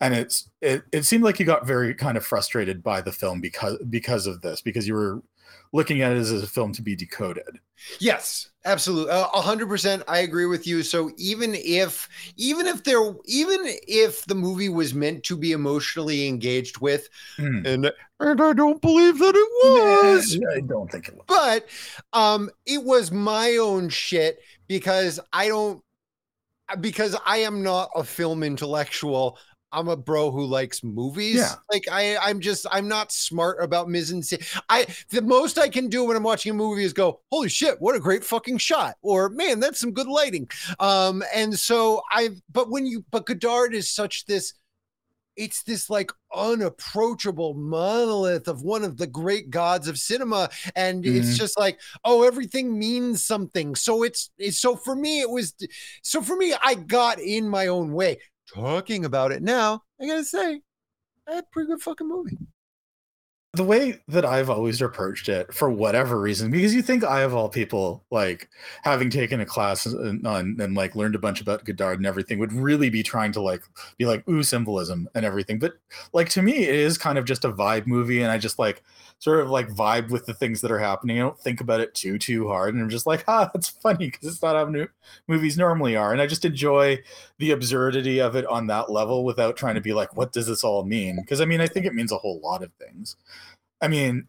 [SPEAKER 1] and it's it, it seemed like you got very kind of frustrated by the film because because of this because you were looking at it as a film to be decoded.
[SPEAKER 3] Yes, absolutely. A hundred percent. I agree with you. So even if, even if there, even if the movie was meant to be emotionally engaged with, mm. and and I don't believe that it was.
[SPEAKER 1] I don't think it was.
[SPEAKER 3] But um, it was my own shit because I don't, because I am not a film intellectual. I'm a bro who likes movies.
[SPEAKER 1] Yeah.
[SPEAKER 3] Like I, I'm just, I'm not smart about mise en scene. I, the most I can do when I'm watching a movie is go, holy shit, what a great fucking shot. Or man, that's some good lighting. Um, and so I, but when you, but Godard is such this, it's this like unapproachable monolith of one of the great gods of cinema and mm-hmm. it's just like oh everything means something so it's, it's so for me it was so for me i got in my own way talking about it now, I gotta say, a pretty good fucking movie.
[SPEAKER 1] The way that I've always approached it, for whatever reason, because you think I, of all people, like having taken a class and, and, and like learned a bunch about Godard and everything, would really be trying to like be like ooh symbolism and everything. But like to me, it is kind of just a vibe movie, and I just like sort of like vibe with the things that are happening. I don't think about it too too hard, and I'm just like, ah, it's funny because it's not how new movies normally are, and I just enjoy the absurdity of it on that level without trying to be like, what does this all mean? Because I mean, I think it means a whole lot of things. I mean,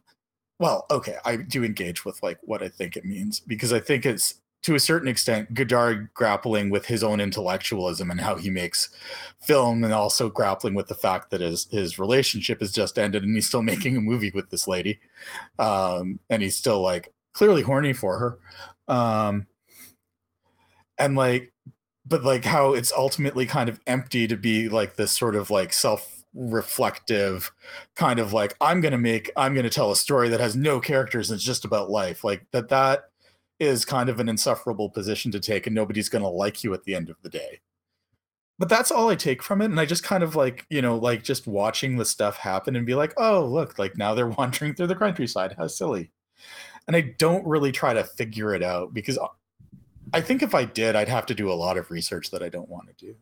[SPEAKER 1] well, okay, I do engage with like what I think it means because I think it's to a certain extent, Godard grappling with his own intellectualism and how he makes film, and also grappling with the fact that his his relationship has just ended, and he's still making a movie with this lady, um, and he's still like clearly horny for her, um, and like, but like how it's ultimately kind of empty to be like this sort of like self reflective kind of like i'm gonna make i'm gonna tell a story that has no characters and it's just about life. Like that that is kind of an insufferable position to take and nobody's going to like you at the end of the day. But that's all i take from it and i just kind of like you know like just watching the stuff happen and be like oh look like now they're wandering through the countryside how silly. And i don't really try to figure it out because i think if i did i'd have to do a lot of research that i don't want to do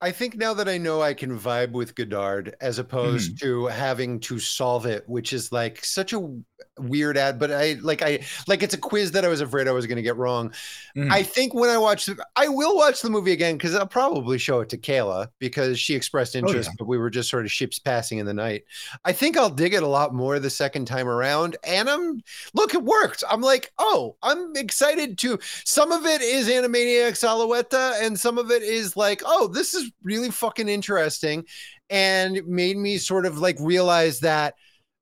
[SPEAKER 3] I think now that I know I can vibe with Godard as opposed mm. to having to solve it, which is like such a weird ad, but I like I like it's a quiz that I was afraid I was going to get wrong. Mm. I think when I watch I will watch the movie again because I'll probably show it to Kayla because she expressed interest, oh, yeah. but we were just sort of ships passing in the night. I think I'll dig it a lot more the second time around. And I'm look, it worked. I'm like, oh, I'm excited to. Some of it is Animaniacs Alouetta, and some of it is like, oh, this is really fucking interesting, and made me sort of like realize that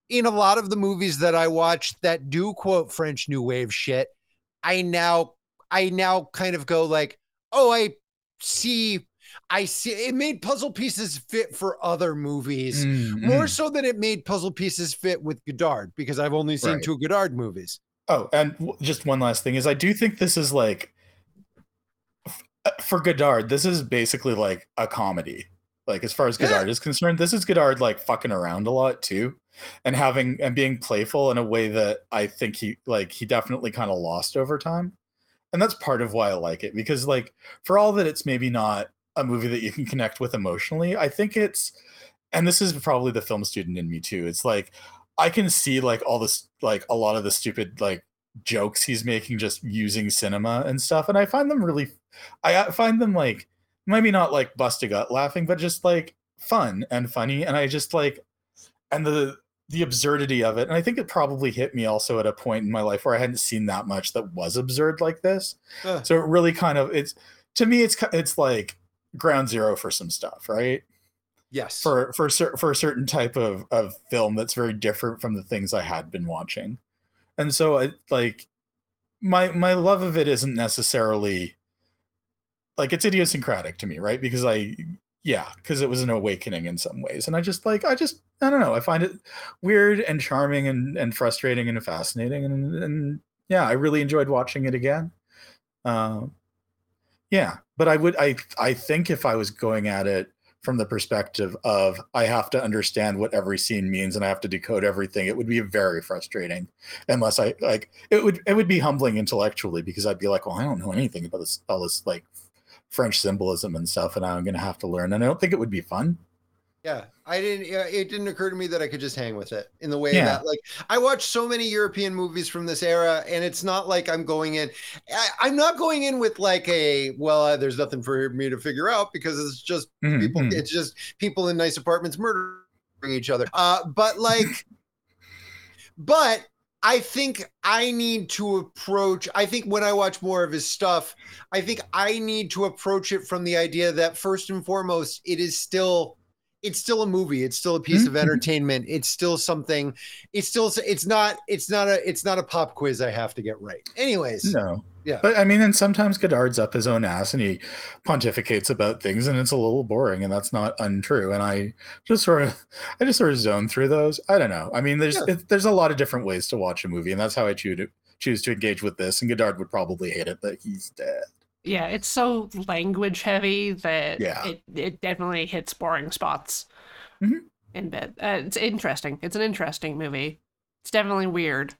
[SPEAKER 3] in a lot of the movies that I watch that do quote French New Wave shit, I now I now kind of go like, oh, I see I see it made puzzle pieces fit for other movies mm-hmm. more so than it made puzzle pieces fit with Godard because I've only seen right. two Godard movies.
[SPEAKER 1] Oh, and just one last thing is I do think this is like Uh, for Godard, this is basically like a comedy. Like as far as Godard yeah. is concerned, this is Godard like fucking around a lot too and having and being playful in a way that I think he like he definitely kind of lost over time. And that's part of why I like it because like for all that it's maybe not a movie that you can connect with emotionally, I think it's and this is probably the film student in me too. It's like I can see like all this like a lot of the stupid like jokes he's making just using cinema and stuff and I find them really I find them like maybe not like busting gut laughing but just like fun and funny and I just like and the the absurdity of it and i think it probably hit me also at a point in my life where i hadn't seen that much that was absurd like this. Uh. so it really kind of it's to me it's it's like ground zero for some stuff right?
[SPEAKER 3] Yes.
[SPEAKER 1] For for for a certain type of of film that's very different from the things i had been watching and so I, like my my love of it isn't necessarily like it's idiosyncratic to me right? Because i yeah because it was an awakening in some ways. And i just like i just i don't know i find it weird and charming and and frustrating and fascinating. And and yeah i really enjoyed watching it again. Um yeah but i would i i think if i was going at it from the perspective of I have to understand what every scene means and I have to decode everything. It would be very frustrating unless I like it would it would be humbling intellectually because I'd be like, well, I don't know anything about this all this like French symbolism and stuff, and I'm gonna have to learn. And I don't think it would be fun.
[SPEAKER 3] Yeah, I didn't. It didn't occur to me that I could just hang with it in the way
[SPEAKER 1] Yeah.
[SPEAKER 3] that, like, I watch so many European movies from this era, and it's not like I'm going in. I, I'm not going in with like a well, uh, there's nothing for me to figure out because it's just
[SPEAKER 1] Mhm,
[SPEAKER 3] people.
[SPEAKER 1] mhm.
[SPEAKER 3] It's just people in nice apartments murdering each other. Uh, but like, but I think I need to approach. I think when I watch more of his stuff, I think I need to approach it from the idea that first and foremost, it is still it's still a movie it's still a piece of
[SPEAKER 1] Mhm.
[SPEAKER 3] entertainment it's still something it's still it's not it's not a it's not a pop quiz i have to get right anyways
[SPEAKER 1] No.
[SPEAKER 3] Yeah.
[SPEAKER 1] But I mean, and sometimes Godard's up his own ass and he pontificates about things and it's a little boring and that's not untrue. And I just sort of, I just sort of zone through those. I don't know. I mean, there's,
[SPEAKER 3] Yeah.
[SPEAKER 1] it, there's a lot of different ways to watch a movie and that's how I choose to choose to engage with this. And Godard would probably hate it, but he's dead.
[SPEAKER 2] Yeah, it's so language heavy that
[SPEAKER 1] Yeah.
[SPEAKER 2] it, it definitely hits boring spots
[SPEAKER 1] Mhm.
[SPEAKER 2] in bed. Uh, it's interesting. It's an interesting movie. It's definitely weird.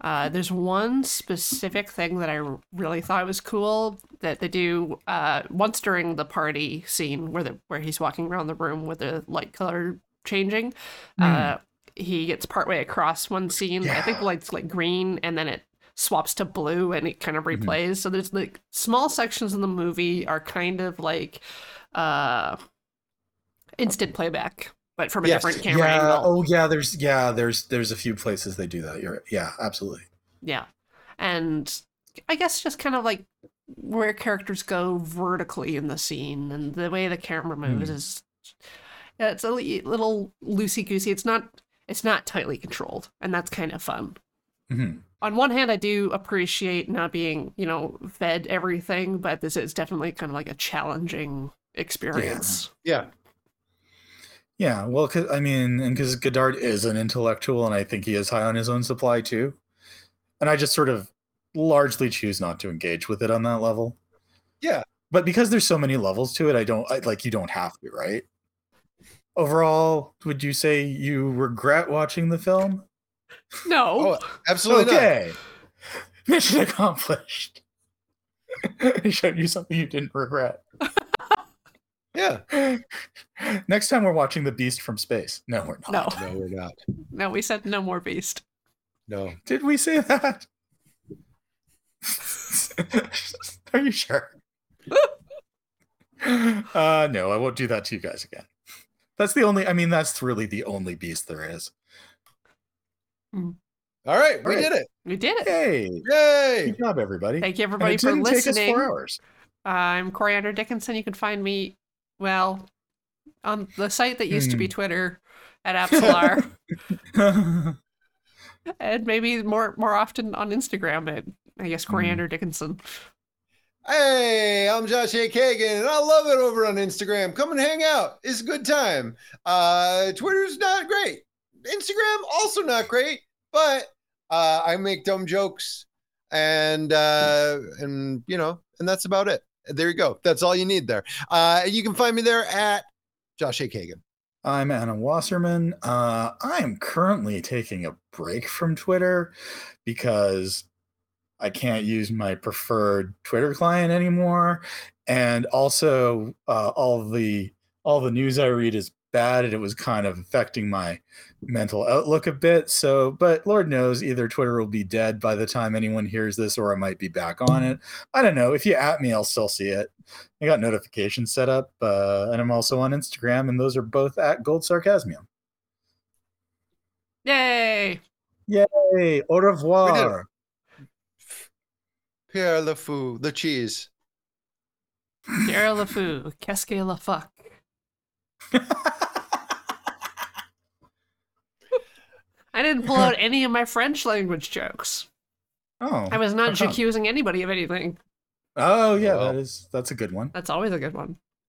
[SPEAKER 2] Uh, there's one specific thing that I really thought was cool that they do uh, once during the party scene where the where he's walking around the room with the light color changing. Uh, he gets partway across one scene. I think the light's like green, and then it swaps to blue, and it kind of
[SPEAKER 1] Mhm.
[SPEAKER 2] replays. So there's like small sections in the movie are kind of like uh, instant playback, but from a
[SPEAKER 3] Yes.
[SPEAKER 2] different camera
[SPEAKER 1] yeah.
[SPEAKER 2] angle.
[SPEAKER 1] Oh yeah. There's, yeah, there's, there's a few places they do that. You're. Yeah, absolutely.
[SPEAKER 2] Yeah. And I guess just kind of like where characters go vertically in the scene and the way the camera moves
[SPEAKER 1] Hmm.
[SPEAKER 2] is yeah, it's a little loosey goosey. It's not it's not tightly controlled, and that's kind of fun.
[SPEAKER 1] Hmm
[SPEAKER 2] On one hand, I do appreciate not being, you know, fed everything, but this is definitely kind of like a challenging experience.
[SPEAKER 3] yeah
[SPEAKER 1] Yeah, well, 'cause- I mean, and because Godard is an intellectual, and I think he is high on his own supply too, and I just sort of largely choose not to engage with it on that level.
[SPEAKER 3] Yeah.
[SPEAKER 1] but because there's so many levels to it, I don't I, like. You don't have to, right? Overall, would you say you regret watching the film?
[SPEAKER 2] No.
[SPEAKER 3] Oh, absolutely not.
[SPEAKER 1] okay, mission accomplished. I showed you something you didn't regret.
[SPEAKER 3] yeah
[SPEAKER 1] Next time we're watching The Beast from Space. No, we're not.
[SPEAKER 2] No.
[SPEAKER 3] no we're not
[SPEAKER 2] No, we said no more beast.
[SPEAKER 3] no
[SPEAKER 1] Did we say that? Are you sure? uh no, I won't do that to you guys again. That's the only I mean that's really the only beast there is.
[SPEAKER 3] All right we
[SPEAKER 1] All right.
[SPEAKER 3] did it
[SPEAKER 2] We did it.
[SPEAKER 1] Hey.
[SPEAKER 3] yay
[SPEAKER 1] Good job everybody.
[SPEAKER 2] Thank you
[SPEAKER 1] And
[SPEAKER 2] everybody
[SPEAKER 1] it
[SPEAKER 2] for
[SPEAKER 1] didn't take us
[SPEAKER 2] listening.
[SPEAKER 1] four hours.
[SPEAKER 2] I'm Coriander Dickinson. You can find me, well, on the site that used to be
[SPEAKER 1] Hmm.
[SPEAKER 2] Twitter at Absolar, and maybe more more often on Instagram at I guess
[SPEAKER 1] Hmm.
[SPEAKER 2] Coriander Dickinson.
[SPEAKER 3] Hey, I'm Josh A. Kagan, and I love it over on Instagram. Come and hang out. It's a good time. Uh, Twitter's not great. Instagram also not great, but uh, I make dumb jokes, and uh, and you know, and that's about it. There you go. That's all you need there. Uh, you can find me there at Josh A. Kagan.
[SPEAKER 1] I'm Anna Wasserman. Uh, I am currently taking a break from Twitter because I can't use my preferred Twitter client anymore, and also uh, all the all the news I read is bad, and it was kind of affecting my mental outlook a bit. So, but Lord knows, either Twitter will be dead by the time anyone hears this, or I might be back on it. I don't know. If you at me, I'll still see it. I got notifications set up, uh, and I'm also on Instagram, and those are both at Gold Sarcasmium.
[SPEAKER 2] Yay!
[SPEAKER 1] Hey, au revoir.
[SPEAKER 3] Pierre Le Fou, the cheese.
[SPEAKER 2] Pierre LeFou, qu'est-ce que la fuck? I didn't pull out any of my French language jokes.
[SPEAKER 1] oh,
[SPEAKER 2] I was not
[SPEAKER 1] Uh-huh.
[SPEAKER 2] accusing anybody of anything.
[SPEAKER 1] oh yeah,
[SPEAKER 3] Well.
[SPEAKER 1] that is that's a good one.
[SPEAKER 2] That's always a good one.